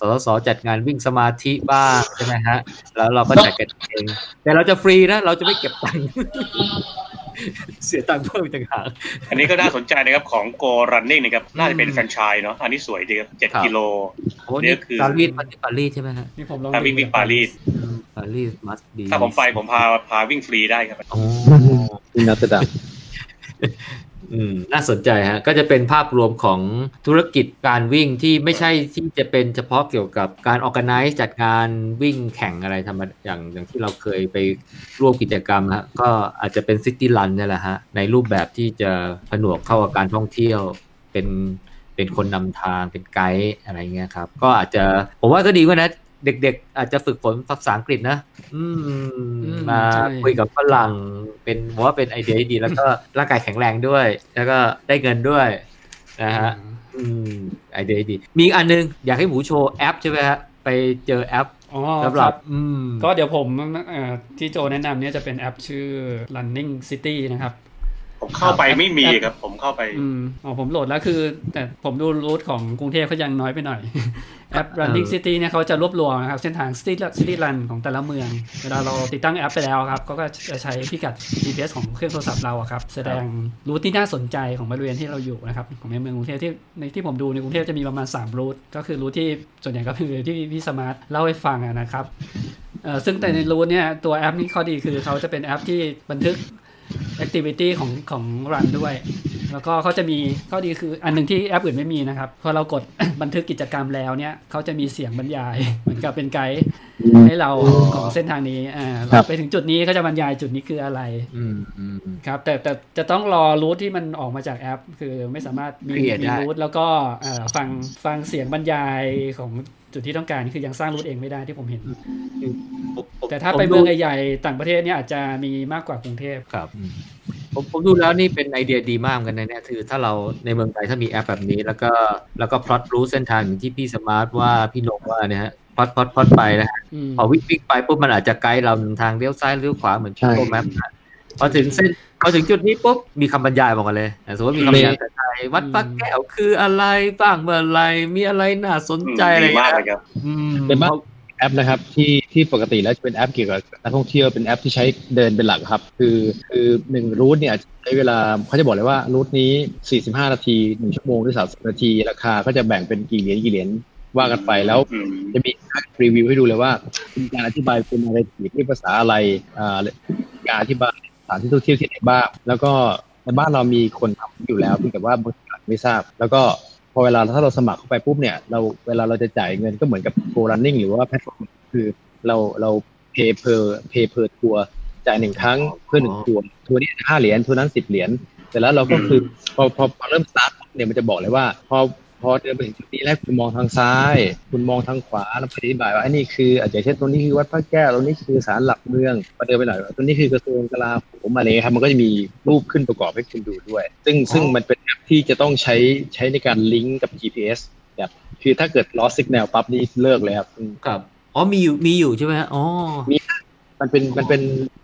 สสสจัดงานวิ่งสมาธิบ้างใช่ไหมฮะ แล้วเราก็จัดกันเอง แต่เราจะฟรีนะ เราจะไม่เก็บตังค์เสียตังค์เพิ่มอีกต่างหากอันนี้ก็น่าสนใจนะครับของ Go Running นะครับ น่าจะเป็นแฟรนไชส์เนาะอันนี้สวยดีครับเจ็ดครับกิโลโอ้เนี่นี่ยคือปารีสปารีสปารีสใช่ไหมฮะนี่ผมลองถ้าวิ่งวิ่งปารีสปารีสมัสดีถ้าผมไปผมพาพาวิ่งฟรีได้ครับโอ้ที่นัตดัม อืมน่าสนใจฮะก็จะเป็นภาพรวมของธุรกิจการวิ่งที่ไม่ใช่ที่จะเป็นเฉพาะเกี่ยวกับการออก a n i z e จัดงานวิ่งแข่งอะไรธรรมดาอย่างอย่างที่เราเคยไปร่วมกิจกรรมฮะก็อาจจะเป็นซิตี้รันนี่แหละฮะในรูปแบบที่จะผนวกเข้ากับการท่องเที่ยวเป็นเป็นคนนำทางเป็นไกด์อะไรเงี้ยครับ ก็อาจจะผมว่าก็ดีกว่านะ เด็กๆ อาจจะฝึกฝนภาษาอังกฤษนะอืมอืมมาใช่คุยกับฝรั่งเป็นผมว่าเป็นไอเดียที่ดี แล้วก็ร่างกายแข็งแรงด้วย แล้วก็ได้เงินด้วยนะฮะอืมไอเดียดี มีอีกอันนึง อยากให้หมูโชว์แอปใช่ไหมฮะ ไปเจอแอปอ๋อสำหครัรับบอืมก็เดี๋ยวผมเอ่อที่โจแนะนำเนี่ยจะเป็นแอปชื่อ running city นะครับ ผมเข้าไปไม่มีครับ ผมเข้าไปอืมอ๋อผมโหลดแล้วคือ แต่ผมดูรูทของกรุงเทพเขายังน้อยไปหน่อย แอป running city เนี่ยเขาจะรวบรวมนะครับ เส้นทาง city city run ของแต่ละเมือง เวลาเราติดตั้งแอปไปแล้วครับก็จะใช้พิกัด GPS ของเครื่องโทรศัพท์เราอะครับ แสดง route ที่น่าสนใจของบริเวณที่เราอยู่นะครับของในเมืองกรุงเทพที่ในที่ผมดูในกรุงเทพจะมีประมาณ3 route ก็คือ route ที่ส่วนใหญ่ก็คือที่พี่สมาร์ทเล่าให้ฟังอะนะครับเอ่อซึ่งแต่ใน route เนี่ยตัวแอปนี้ข้อดีคือเขาจะเป็นแอปที่บันทึก activity ของของ run ด้วย แล้วก็เขาจะมีข้อดีคืออันหนึ่งที่แอปอื่นไม่มีนะครับ พอเรากดบันทึกกิจกรรมแล้วเนี่ยเขาจะมีเสียงบรรยาย เหมือนกับเป็นไกด์ให้เราของเส้นทางนี้อ่าครัเราบไปถึงจุดนี้เขาจะบรรยายจุดนี้คืออะไรอืมอืมอืมครับ แต่แต่จะต้องรอรูทที่มันออกมาจากแอป คือไม่สามารถมี Create มีได้รูทแล้วก็เอ่อฟังฟังเสียงบรรยายของ จุดที่ต้องการคือยังสร้างรูทเองไม่ได้ที่ผมเห็นผมผมแต่ถ้าผมไปดูเมืองใหญ่ๆต่างประเทศเนี่ยอาจจะมีมากกว่ากรุงเทพครับอืมผมผมดูแล้วนี่เป็นไอเดียดีมากเหมือนกันนะเนี่ยคือถ้าเราในเมืองไทยถ้ามีแอปแบบนี้ แล้วก็แล้วก็ plot route เส้นทางอย่างที่พี่สมาร์ทว่าพี่นงว่าเนี่ยฮะ plot plot plot ไปนะฮะอืมพอวิ่งวิ่งไปปุ๊บมันอาจจะไกด์เราทางเลี้ยวซ้ายเลี้ยวขวาเหมือนใช่ Google Map นะ พอถึงเส้นพอถึงจุดนี้ปุ๊บมีคำบรรยายบอกมาเลยอะสมมติมีคำบรรยายภาษาไทยวัดพระแก้วคืออะไรบ้างเมื่อไรมีอะไรน่าสนใจอะไรดีอย่างมากเงี้ยเลยครับอืมเป็นบ้างแอปนะครับที่ที่ปกติแล้วจะเป็นแอปเกี่ยวกับนักท่องเที่ยวเป็นแอปที่ใช้เดินเป็นหลักครับ คือคือหนึ่ง route เนี่ยใช้เวลาเขาจะบอกเลยว่ารูทนี้ 45 นาทีหนึ่งชั่วโมงหรือ30นาที ราคาก็จะแบ่งเป็นกี่เหรียญกี่เหรียญว่ากันไปแล้วอืมจะมีรีวิวให้ดูเลยว่าเป็นการอธิบายเป็นอะไรถีด้วยภาษาอะไรอ่าการอธิบาย สถานที่ท่องเที่ยวที่ไหนบ้างแล้วก็ในบ้านเรามีคนทำอยู่แล้วเพียงแต่ว่าบางทีไม่ทราบ แล้วก็พอเวลาถ้าเราสมัครเข้าไปปุ๊บเนี่ยเราเวลาเราจะจ่ายเงินก็เหมือนกับ Go Running หรือว่าแพลตฟอร์มคือเราเรา pay per pay per ทัวร์จ่ายหนึ่งครั้งเพื่อหนึ่งทัวร์ทัวร์นี้ห้าเหรียญทัวร์นั้นสิบเหรียญแต่แล้วเราก็คือพอพอพอเริ่มสตาร์ทเนี่ยมันจะบอกเลยว่า พอ พอเดินไปถึงจุดนี้แรกคุณมองทางซ้าย คุณมองทางขวาแล้วอธิบายว่าอันนี้คืออาจจะเช่นตรงนี้คือวัดพระแก้วตรงนี้คือศาลหลักเมืองพอเดินไปหน่อยตรงนี้คือกระทรวงกลาโหมอะไรเงี้ยครับมันก็จะมีรูปขึ้นประกอบให้คุณดูด้วย ซึ่งซึ่งมันเป็นแอปที่จะต้องใช้ใช้ในการลิงก์กับ GPS แบบคือถ้าเกิด lost signal ปั๊บนี่เลิกเลยครับอืมครับอ๋อมีอยู่มีอยู่ใช่ไหมฮะอ๋อมั นเป็นมันเป็น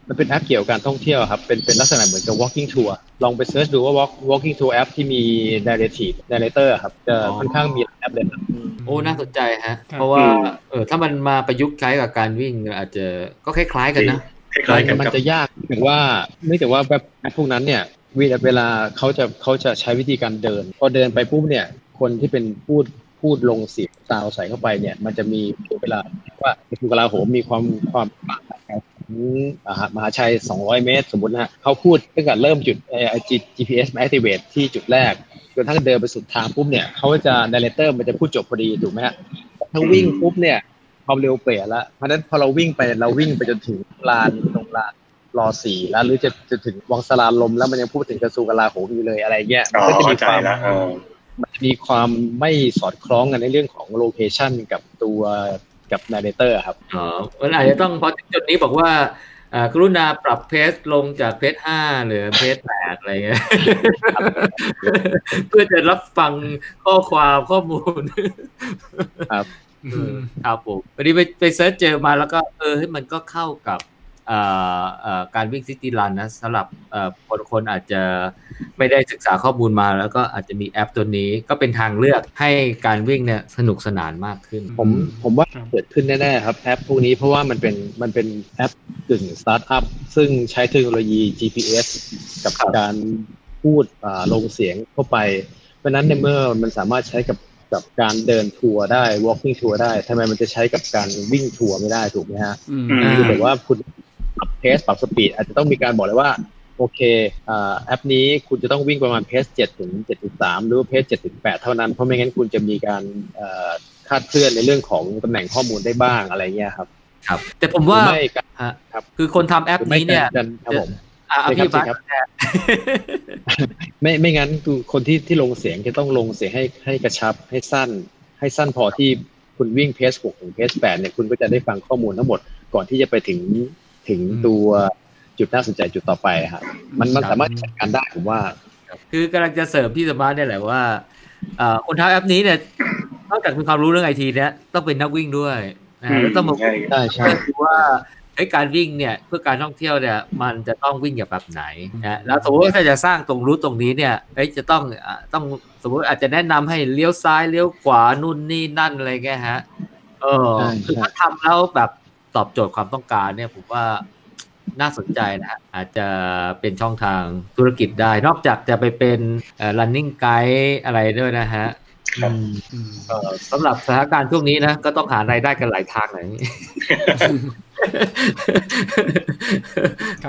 มันเป็นแอปเกี่ยวกับการท่องเที่ยวครับ เป็นเป็นลักษณะเหมือนกับ walking tour ลองไป search ดูว่า walk walking tour แอปที่มี narrative narrator ครับ จะค่อนข้างมีหลายแอปเลยครับโอ้ น่าสนใจฮะครับเพราะว่าอืมเออถ้ามันมาประยุกต์ใช้กับการวิ่งอาจจะก็คล้ายๆกันนะคล้ายๆกันมันครับจะยากถึงว่าเนื่องจากว่าแบบพวกนั้นเนี่ยเวลาเวลาเขาจะเขาจะใช้วิธีการเดิน พอเดินไปปุ๊บเนี่ย คนที่เป็นพูด พูดลงเสียงซาวใส่เข้าไปเนี่ย มันจะมีเวลาว่าในกลาโหมมีความความกว้าของมหาชัย 200 เมตร สมมตินะฮะเขาพูดตั้งแต่เริ่มจุดไอ้ GPS มา activate ที่จุดแรกจนทั้งเดินไปสุดทางปุ๊บเนี่ยเขาจะ narrator มันจะพูดจบพอดีถูกไหมฮะถ้าวิ่งปุ๊บเนี่ยความเร็วเปลี่ยนละเพราะนั้นพอเราวิ่งไปเราวิ่งไปจนถึงลานตรงลานรอสี่แล้วหรือจะจะถึงวังสราญรมย์แล้วมันยังพูดถึงกระทรวงกลาโหมอยู่เลยอะไรเงี้ยมันก็จะมีความ มันจะมีความไม่สอดคล้องกันในเรื่องของ location กับตัวกับ narrator ครับอ๋อมันอาจจะต้องพอถึงจุดนี้บอกว่าอ่ากรุณาปรับ pace ลงจาก pace ห้าเหลือ pace แปดอะไรเงี้ยเพื่อจะรับฟังข้อความข้อมูล ครับเออครับผมวันนี้ไปไป search เจอมาแล้วก็เออมันก็เข้ากับเอ่อเอ่อ การวิ่ง city run นะสำหรับเอ่อคนคนอาจจะไม่ได้ศึกษาข้อมูลมา แล้วก็อาจจะมีแอปตัวนี้ก็เป็นทางเลือกให้การวิ่งเนี่ยสนุกสนานมากขึ้น ผมผมว่าครับเกิดขึ้นแน่ๆครับแอปพวกนี้เพราะว่ามันเป็นมันเป็นแอปกึ่งสตาร์ทอัพซึ่งใช้เทคโนโลยี GPS กับครับการพูดอ่าลงเสียงเข้าไป เพราะฉะนั้นในเมื่อมันสามารถใช้กับกับการเดินทัวร์ได้ walking ทัวร์ได้ทำไมมันจะใช้กับการวิ่งทัวร์ไม่ได้ถูกไหมฮะอืมอืมคือแบบว่าคุณ ปรับเพสปรับสปีดอาจจะต้องมีการบอกเลยว่าในโอเคอ่าแอปนี้คุณจะต้องวิ่งประมาณเพส7ถึง7.3 หรือว่าเพส7ถึง8เท่านั้น เพราะไม่งั้นคุณจะมีการเอ่อคาดเคลื่อนในเรื่องของตำแหน่งข้อมูลได้บ้างอะไรเงี้ยครับ ครับ แต่ผมว่าหรือไม่การฮะครับคือคนทำแอปหรือไม่นี้เนี่ยการครับผมอะอะใช่ครับพี่บัสใช่ครับไม่ไม่งั้นคือคนที่ที่ลงเสียงจะต้องลงเสียงให้ให้กระชับให้สั้น ให้สั้นพอที่คุณวิ่งเพส6ถึงเพส8เนี่ยคุณก็จะได้ฟังข้อมูลทั้งหมดก่อนที่จะไปถึง ถึงตัวจุดน่าสนใจจุดต่อไปครับมันมันสามารถจัดการได้ผมว่า คือกำลังจะเสริมพี่สมาร์ทเนี่ยแหละว่าเอ่อคนทำแอปนี้เนี่ยนอกจากมีความรู้เรื่องไอทีเนี่ยต้องเป็นนักวิ่งด้วยนะแล้วต้องมาใช่ใช่ใช่คือว่าไอ้ยการวิ่งเนี่ยเพื่อการท่องเที่ยวเนี่ยมันจะต้องวิ่งแบบไหนนะแล้วสมมติว่าถ้าจะสร้างตรงรูทตรงนี้เนี่ยเอ้ยจะต้องอะต้องสมมติอาจจะแนะนำให้เลี้ยวซ้ายเลี้ยวขวานู่นนี่นั่นอะไรเงี้ยฮะเออใช่คือใช่ถ้าทำแล้วแบบ ตอบโจทย์ความต้องการเนี่ยผมว่าน่าสนใจนะฮะอาจจะเป็นช่องทางธุรกิจได้ นอกจากจะไปเป็นเอ่อ running guide อะไรด้วยนะฮะครับอืมอืมเอ่อสำหรับสถานการณ์ช่วงนี้นะ ก็ต้องหารายได้กันหลายทางหน่อยครับ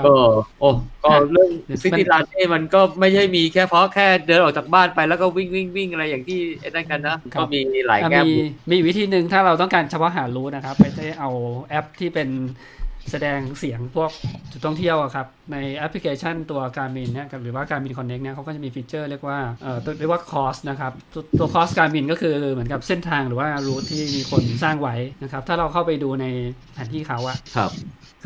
ก็โอ้ก็เรื่องมัน city run นี่มันก็ไม่ใช่มีแค่เพราะแค่เดินออกจากบ้านไปแล้วก็วิ่งวิ่งวิ่งอะไรอย่างที่ไอ้นั่นกันนะก็มีหลายอะแง่มีมุมมีวิธีหนึ่งถ้าเราต้องการเฉพาะหา route นะครับไม่ใช่เอาแอปที่เป็น แสดงเสียงพวกจุดท่องเที่ยวอะครับ ในแอปพลิเคชันตัว Garmin เนี่ยหรือว่า Garmin Connect เนี่ยเขาก็จะมี feature เรียกว่าเอ่อตัวเรียกว่า cost นะครับตัวตัว course Garmin ก็คือเหมือนกับเส้นทางหรือว่า route ที่มีคนสร้างไว้นะครับ ถ้าเราเข้าไปดูในแผนที่เขาอะครับ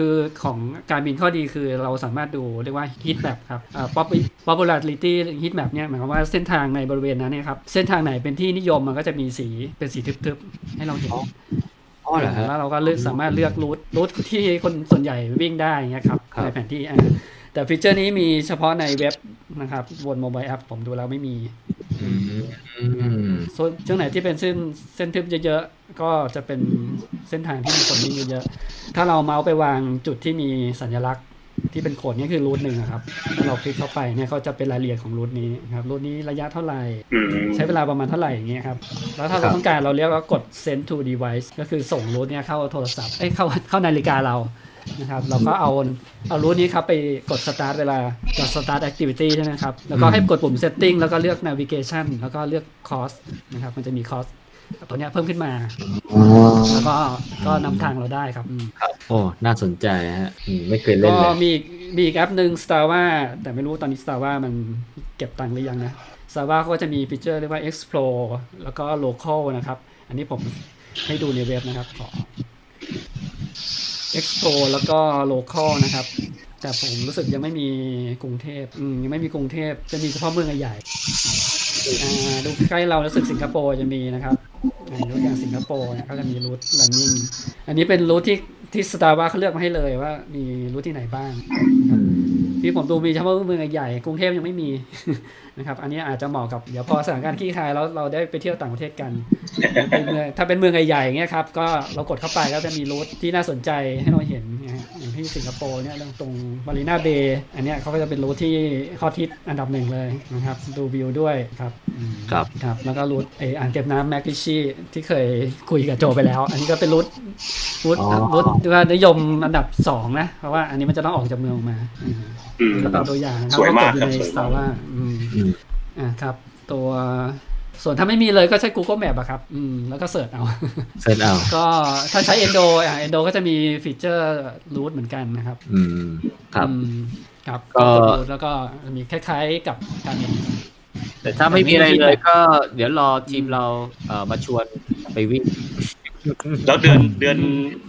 คือของการบินข้อดีคือเราสามารถดูเรียกว่า heat map ครับอ่า pop- popularity heat map เนี่ยหมายความว่าเส้นทางในบริเวณนั้นเนี่ยครับ เส้นทางไหนเป็นที่นิยมมันก็จะมีสีเป็นสีทึบๆ ให้เราเห็น อ๋อเหรอฮะ แล้วเราก็เลือกสามารถเลือกรูทรูทที่คนส่วนใหญ่วิ่งได้เงี้ยครับครับ ในแผนที่อ่าแต่ฟีเจอร์นี้มีเฉพาะในเว็บนะครับบนโมบายแอปผมดูแล้วไม่มีอืมอืมส่วนช่วงไหนที่เป็นเส้นเส้นทึบเยอะๆ ก็จะเป็นเส้นทางที่มีคนวิ่งเยอะๆถ้าเราเมาส์ไปวางจุดที่มีสัญลักษณ์ ที่เป็นโขดนี่คือรูทหนึ่งอะครับถ้าเราคลิกเข้าไปเนี่ยเขาจะเป็นรายละเอียดของรูทนี้ครับรูทนี้ระยะเท่าไหร่อืมใช้เวลาประมาณเท่าไหร่อย่างเงี้ยครับ แล้วถ้าครัเราบต้องการเราเรียกว่ากด send to device ก็คือส่งรูทเนี่ยเข้าโทรศัพท์เอ้ยเข้าเข้านาฬิกาเรานะครับเราก็เอาเอารูทนี้ครับไปกด start เวลากด start activity ใช่ไหมครับ แล้วก็ให้กดปุ่ม setting แล้วก็เลือก navigation แล้วก็เลือก cost นะครับ มันจะมี cost ตัวเนี้ยเพิ่มขึ้นมา แล้วก็ก็นำทางเราได้ครับอืมโอ้น่าสนใจฮะอืมไม่เคยเล่นก็เลยมีอีกมีอีกแอปหนึ่ง Strava แต่ไม่รู้ตอนนี้ Strava มันเก็บตังค์หรือยังนะ Strava เขาก็จะมีฟีเจอร์เรียกว่า explore แล้วก็ local นะครับ อันนี้ผมให้ดูในเว็บนะครับขอ explore แล้วก็ local นะครับ แต่ผมรู้สึกยังไม่มีกรุงเทพอืมยังไม่มีกรุงเทพจะมีเฉพาะเมืองใหญ่ๆอ่า ดูใกล้เรารู้สึกสิงคโปร์จะมีนะครับอ่ายกอย่างสิงคโปร์เนี่ยก็จะมีรูท running อันนี้เป็นรูทที่ที่ Strava เขาเลือกมาให้เลยว่า มีรูทที่ไหนบ้างที่ผมดูมีเฉพาะเมืองใหญ่กรุงเทพยังไม่มีนะครับ อันนี้อาจจะเหมาะกับเดี๋ยวพอสถานการณ์คลี่คลายแล้วเราได้ไปเที่ยวต่างประเทศกันเป็นเมืองถ้าเป็นเมืองใหญ่ๆอย่างเงี้ยครับก็เรากดเข้าไปก็จะมี route ที่น่าสนใจให้เราเห็นนะฮะ ที่สิงคโปร์เนี่ยตรงมารีนาเบย์อันเนี้ยเขาก็จะเป็น route ที่ฮอตฮิตอันดับหนึ่งเลยนะครับดูวิวด้วยครับอืมครับครับแล้วก็ route เอออ่างเก็บน้ำ MacRitchie ที่เคยคุยกับโจไปแล้ว อันนี้ก็เป็น route route อ๋อ route ที่ว่านิยมอันดับสองนะ เพราะว่าอันนี้มันจะต้องออกจากเมืองออกมาอืมอืมก็เป็นตัวอย่างนะครับสวยมากก็ครับเอยู่ในสวยสมากตาร์ว่าอืมอืมอ่าครับตัว ส่วนถ้าไม่มีเลยก็ใช้ Google Map อะครับ อืม แล้วก็ search เอา search เอา ก็ถ้าใช้ Endo อะ Endo ก็จะมี feature route เหมือนกันนะครับ อืม ครับอืมครับ ก็ route แล้วก็มีคล้าย ๆกับ Garminแต่ถ้าไม่มีอะไรเลยก็เดี๋ยวรอทีมเราเอ่อมาชวนไปวิ่ง แล้วเดือนเดือน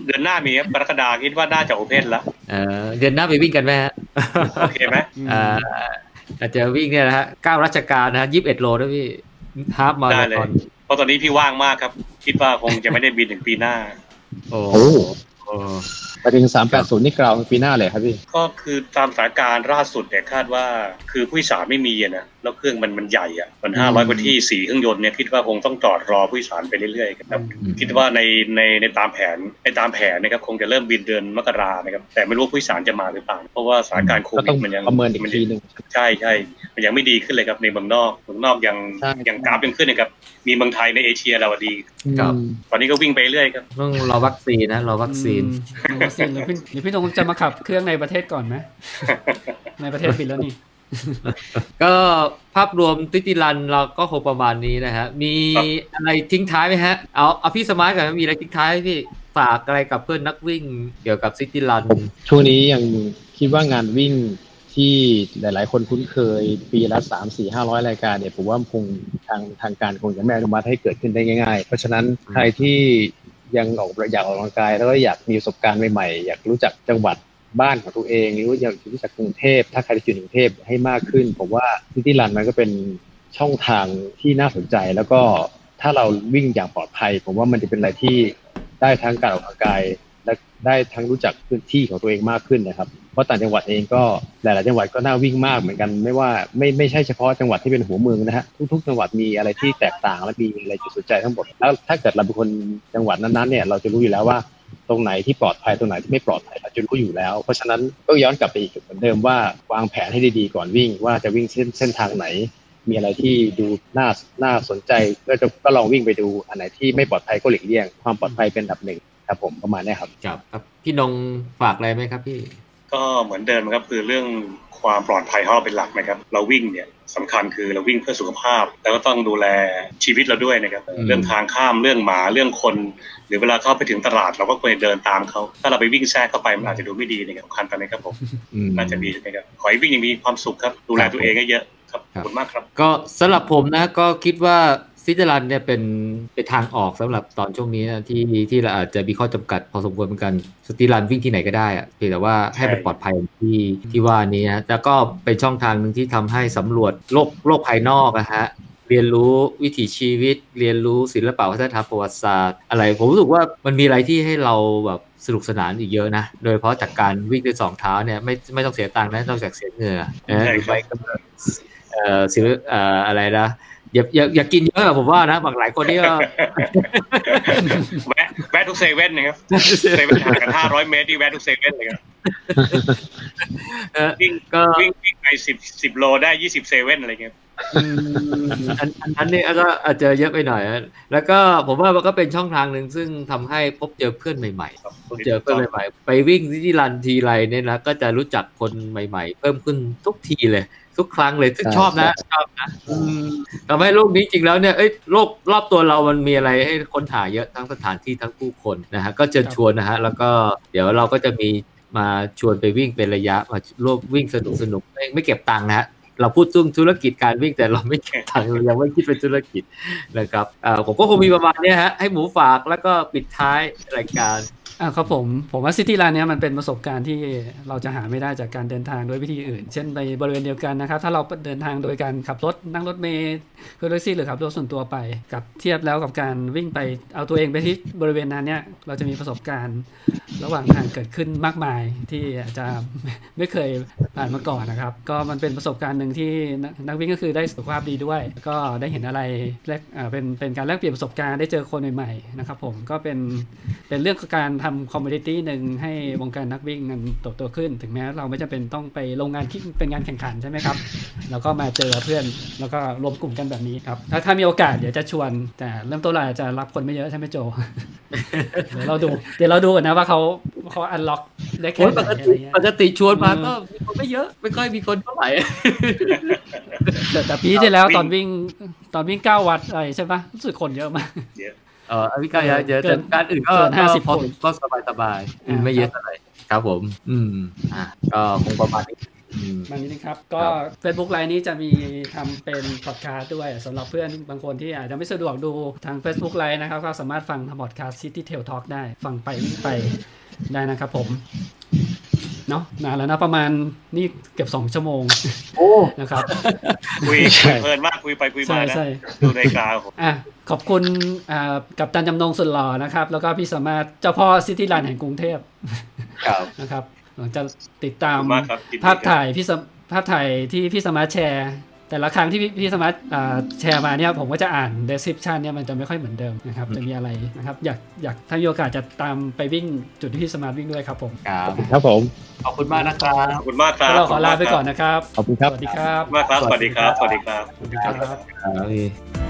เดือนหน้ามีครับกรกฎาคิดว่าน่าจะ open แล้วเอ่อเดือนหน้าไปวิ่งกันไหมฮะ โอเคไหมอ่าอาจจะวิ่งเนี่ยนะฮะเก้าราชการนะฮะยี่สิบเอ็ดโลด้วยพี่ ฮาฟมาได้ราเลธอยนเพราะตอนนี้พี่ว่างมากครับ คิดว่าคงจะไม่ได้บินถึงปีหน้า โอ้โอ้โอ้ ไปถึงสามแปดศูนย์นี่กล่าวปีหน้าเลยครับพี่ ก็คือตามสถานการณ์ล่าสุดเนี่ยคาดว่าคือผู้โดยสารไม่มีอะนะแล้วเครื่องมันมันใหญ่อะมันห้าร้อยกว่าที่สี่เครื่องยนต์เนี่ยคิดว่าคงต้องจอดรอผู้โดยสารไปเรื่อยๆครับคิดว่าในในในตามแผนในตามแผนนะครับคงจะเริ่มบินเดือนมกรานะครับแต่ไม่รู้ว่าผู้โดยสารจะมาหรือเปล่าเพราะว่าสถานการณ์โคก็วิต้อดงมันยังประเมินอีกมันทีหนึ่งใช่ใช่มันยังไม่ดีขึ้นเลยครับในเมืองนอกเมืองนอกยังใช่ยังกราฟยังขึ้นนะครับมีเมืองไทยในเอเชียเราอะดีครับอืมตอนนี้ก็วิ่งไปเรื่อยครับต้องรอวัคซีนนะรอวัคซีนอืมเอาสิหรือพี่หรือพี่ตรงจะมาขับเครื่องในประเทศก่อนไหมในประเทศปิดแล้วนี่ ก็ภาพรวมติติรันเราก็คงประมาณนี้นะฮะ มีอะไรทิ้งท้ายไหมฮะ เอาเอาพี่สมาร์ทก่อนมีอะไรทิ้งท้ายไหมพี่ฝากอะไรกับเพื่อนนักวิ่งเกี่ยวกับซิติรัน ช่วงนี้ยังคิดว่างานวิ่งที่หลาย ๆ คนคุ้นเคยปีละสามสี่ห้าร้อยรายการเนี่ยผมว่าคงทางทางการคงจะไม่อนุมัติให้เกิดขึ้นได้ง่าย ๆ เพราะฉะนั้นใครที่ ยังออกอยากออกกำลังกาย แล้วก็อยากมีประสบการณ์ใหม่ๆอยากรู้จักจังหวัดบ้านของตัวเองหรือว่าอยากรู้จักกรุงเทพถ้าใครจะอยู่ในกรุงเทพให้มากขึ้นผมว่าซิตี้รันมันก็เป็นช่องทางที่น่าสนใจแล้วก็ถ้าเราวิ่งอย่างปลอดภัย ผมว่ามันจะเป็นอะไรที่ได้ทั้งการออกกำลังกาย และได้ทั้งรู้จักพื้นที่ของตัวเองมากขึ้นนะครับ ราะต่างจังหวัดเองก็หลาย ๆ จังหวัดก็น่าวิ่งมากเหมือนกัน ไม่ว่าไม่ไม่ใช่เฉพาะจังหวัดที่เป็นหัวเมืองนะฮะทุก ๆ จังหวัดมีอะไรที่แตกต่างและมีอะไรจุดสนใจทั้งหมดแล้วถ้าเกิดเราเป็นคนจังหวัดนั้นๆเนี่ยเราจะรู้อยู่แล้วว่าตรงไหนที่ปลอดภัยตรงไหนที่ไม่ปลอดภัยเราจะรู้อยู่แล้ว เพราะฉะนั้นก็ย้อนกลับไปอีกเหมือนเดิมว่าวางแผนให้ดี ๆ ก่อนวิ่ง ว่าจะวิ่งเส้นเส้นทางไหน มีอะไรที่ดูน่าน่าสนใจก็จะก็ลองวิ่งไปดูอันไหนที่ไม่ปลอดภัยก็หลีกเลี่ยง ความปลอดภัยเป็นอันดับหนึ่งครับผมประมาณเนี้ครับครับพี่นงฝากอะไรไหมครับพี่ ก็เหมือนเดิมนะครับคือเรื่องความปลอดภัยของเราเป็นหลักนะครับ เราวิ่งเนี่ยสำคัญคือเราวิ่งเพื่อสุขภาพ แล้วก็ต้องดูแลชีวิตเราด้วยนะครับอืมเรื่องทางข้ามเรื่องหมาเรื่องคน หรือเวลาเข้าไปถึงตลาดเราก็ควรจะเดินตามเขาถ้าเราไปวิ่งแทรกเข้าไปมันอาจจะดูไม่ดีนะครับสำคัญตอนนี้ครับผมอืมน่าจะดีนะครับขอให้วิ่งอย่างมีความสุขครับดูแลตัวเองให้เยอะครับขอบคุณมากครับ ก็สำหรับผมนะก็คิดว่า ซิติรันเนี่ยเป็นเป็นทางออกสำหรับตอนช่วงนี้นะที่ที่เราอาจจะมีข้อจำกัดพอสมควรเหมือนกันสติรันวิ่งที่ไหนก็ได้อะเพียงแต่ว่าให้มันใช่ปลอดภัยที่ที่ว่านี้นะแล้วก็เป็นช่องทางหนึ่งที่ทำให้สำรวจโลกโลกภายนอกนะฮะเรียนรู้วิถีชีวิต เรียนรู้ศิลปะวัฒนธรรมประวัติศาสตร์อะไร ผมรู้สึกว่ามันมีอะไรที่ให้เราแบบสนุกสนานอีกเยอะนะ โดยเฉพาะจากการวิ่งด้วยสองเท้าเนี่ยไม่ไม่ต้องเสียตังค์นะนอกจากเสียเหงื่อนะใช่หรือครับไม่ก็เอ่อศิลปเอ่ออะไรนะ อย่าอย่าอย่ากินเยอะอะผมว่านะบางหลายคนนี่ก็แวะแวะทุกเซเว่นนะครับเซเว่นห่างกัน500เมตรที่แวะทุกเซเว่นเลยครับเออวิ่งก็วิ่งวิ่งไปสิบสิบโลได้ยี่สิบเซเว่นอะไรเงี้ยอืมอันอันนั้นนี่ก็อาจจะเยอะไปหน่อยนะแล้วก็ผมว่ามันก็เป็นช่องทางหนึ่งซึ่งทำให้พบเจอเพื่อนใหม่ๆพบเจอเพื่อนใหม่ๆ ไปวิ่งที่รันทีไรเนี่ยนะก็จะรู้จักคนใหม่ ๆ เพิ่มขึ้นทุกทีเลย ทุกครั้งเลยซึ่งใช่ชอบนะชอบนะอืมทำให้โลกนี้จริงแล้วเนี่ยเอ้ยโลกรอบตัวเรามันมีอะไรให้ค้นหาเยอะทั้งสถานที่ทั้งผู้คนนะฮะก็เชิญชวนนะฮะแล้วก็เดี๋ยวเราก็จะมีมาชวนไปวิ่งเป็นระยะมาร่วมวิ่งสนุกสนุกไม่ไม่เก็บตังค์นะฮะเราพูดซึ่งธุรกิจการวิ่งแต่เราไม่เก็บตังค์เรายังไม่คิดเป็นธุรกิจนะครับเอ่อผมก็คงมีประมาณเนี้ยฮะให้หมูฝากแล้วก็ปิดท้ายรายการ อ่าครับผมผมว่าซิตี้รันเนี้ยมันเป็นประสบการณ์ที่เราจะหาไม่ได้จากการเดินทางด้วยวิธีอื่น เช่นไปบริเวณเดียวกันนะครับ ถ้าเราเดินทางโดยการขับรถนั่งรถเมล์คือแท็กซี่หรือขับรถส่วนตัวไป กับเทียบแล้วกับการวิ่งไปเอาตัวเองไปที่บริเวณนั้นเนี่ยเราจะมีประสบการณ์ ระหว่างทางเกิดขึ้นมากมายที่อาจจะไม่เคยผ่านมาก่อนนะครับ ก็มันเป็นประสบการณ์หนึ่งที่นักวิ่งก็คือได้สุขภาพดีด้วย ก็ได้เห็นอะไรแลกอ่าเป็นเป็นการแลกเปลี่ยนประสบการณ์ได้เจอคนใหม่ๆนะครับ ผมก็เป็นเป็นเรื่องของการทำคอมมูนิตี้หนึ่งให้วงการนักวิ่งมันโตโตขึ้น ถึงแม้เราไม่จำเป็นต้องไปลงงานที่เป็นงานแข่งขันใช่ไหมครับ แล้วก็มาเจอเพื่อนแล้วก็รวมกลุ่มกันแบบนี้ครับ ถ้าถ้ามีโอกาสเดี๋ยวจะชวน แต่เริ่มต้นเราอาจจะรับคนไม่เยอะใช่ไหมโจ เดี๋ยวเราดู เดี๋ยวเราดูกันนะว่าเขาเขาอันล็อกได้แค่โอ้ยไหนปกอะไรติเงี้ยปกติชวนมาอืมก็มีคนไม่เยอะไม่ค่อยมีคนเท่าไหร่แต่แต่ปีที่แล้วตอนวิ่งตอนวิ่งเก้าวัดอะไรใช่ปะรู้สึกคนเยอะมากเอ ออภิกายเยอะเกิแต่นการอื่นก็เกินก็50พอคนก็สบายสบายๆอืมอ่าไม่เยอะเท่าไหร่ครับผม อืมอะก็คงประมาณนี้อืมมานี้นะครับ ก็ Facebook ไลน์นี้จะมีทำเป็นพอดคาสต์ด้วยสำหรับเพื่อนบางคนที่อาจจะไม่สะดวกดูทาง Facebook Live นะครับ ก็สามารถฟังทางพอดคาสต์ City Trail Talk ได้ ฟังไปวิ่งไป ได้นะครับผม เนาะนานแล้วนะประมาณนี่เกือบสองชั่วโมง โอ้นะครับคุยใช่เพลินมากคุยไปคุยใช่มานะใช่ดูนาฬิกาผมอะขอบคุณอ่ากัปตันจำนงสุดหล่อนะครับ แล้วก็พี่สมาร์ทเจ้าพ่อ city run แห่งกรุงเทพครับนะครับหลังจะติดตาขอบมคุณมากครับยินดีภาพถ่ายพี่สมภาพถ่ายที่พี่สมาร์ทแชร์ แต่ละครั้งที่พี่พี่สมาร์ทอ่าแชร์มาเนี่ยผมก็จะอ่าน description เนี่ยมันจะไม่ค่อยเหมือนเดิมนะครับจะมีอะไรนะครับอยากอยากถ้ามีโอกาสจะตามไปวิ่งจุดที่พี่สมาร์ทวิ่งด้วยครับผมครับครับผมขอบคุณมากนะครับขอบคุณมากครับแล้วเราขอลาไปก่อนนะครับขอบคุณครับสวัสดีครับมากครับสวัสดีครับสวัสดีครับสวัสดีครับครับ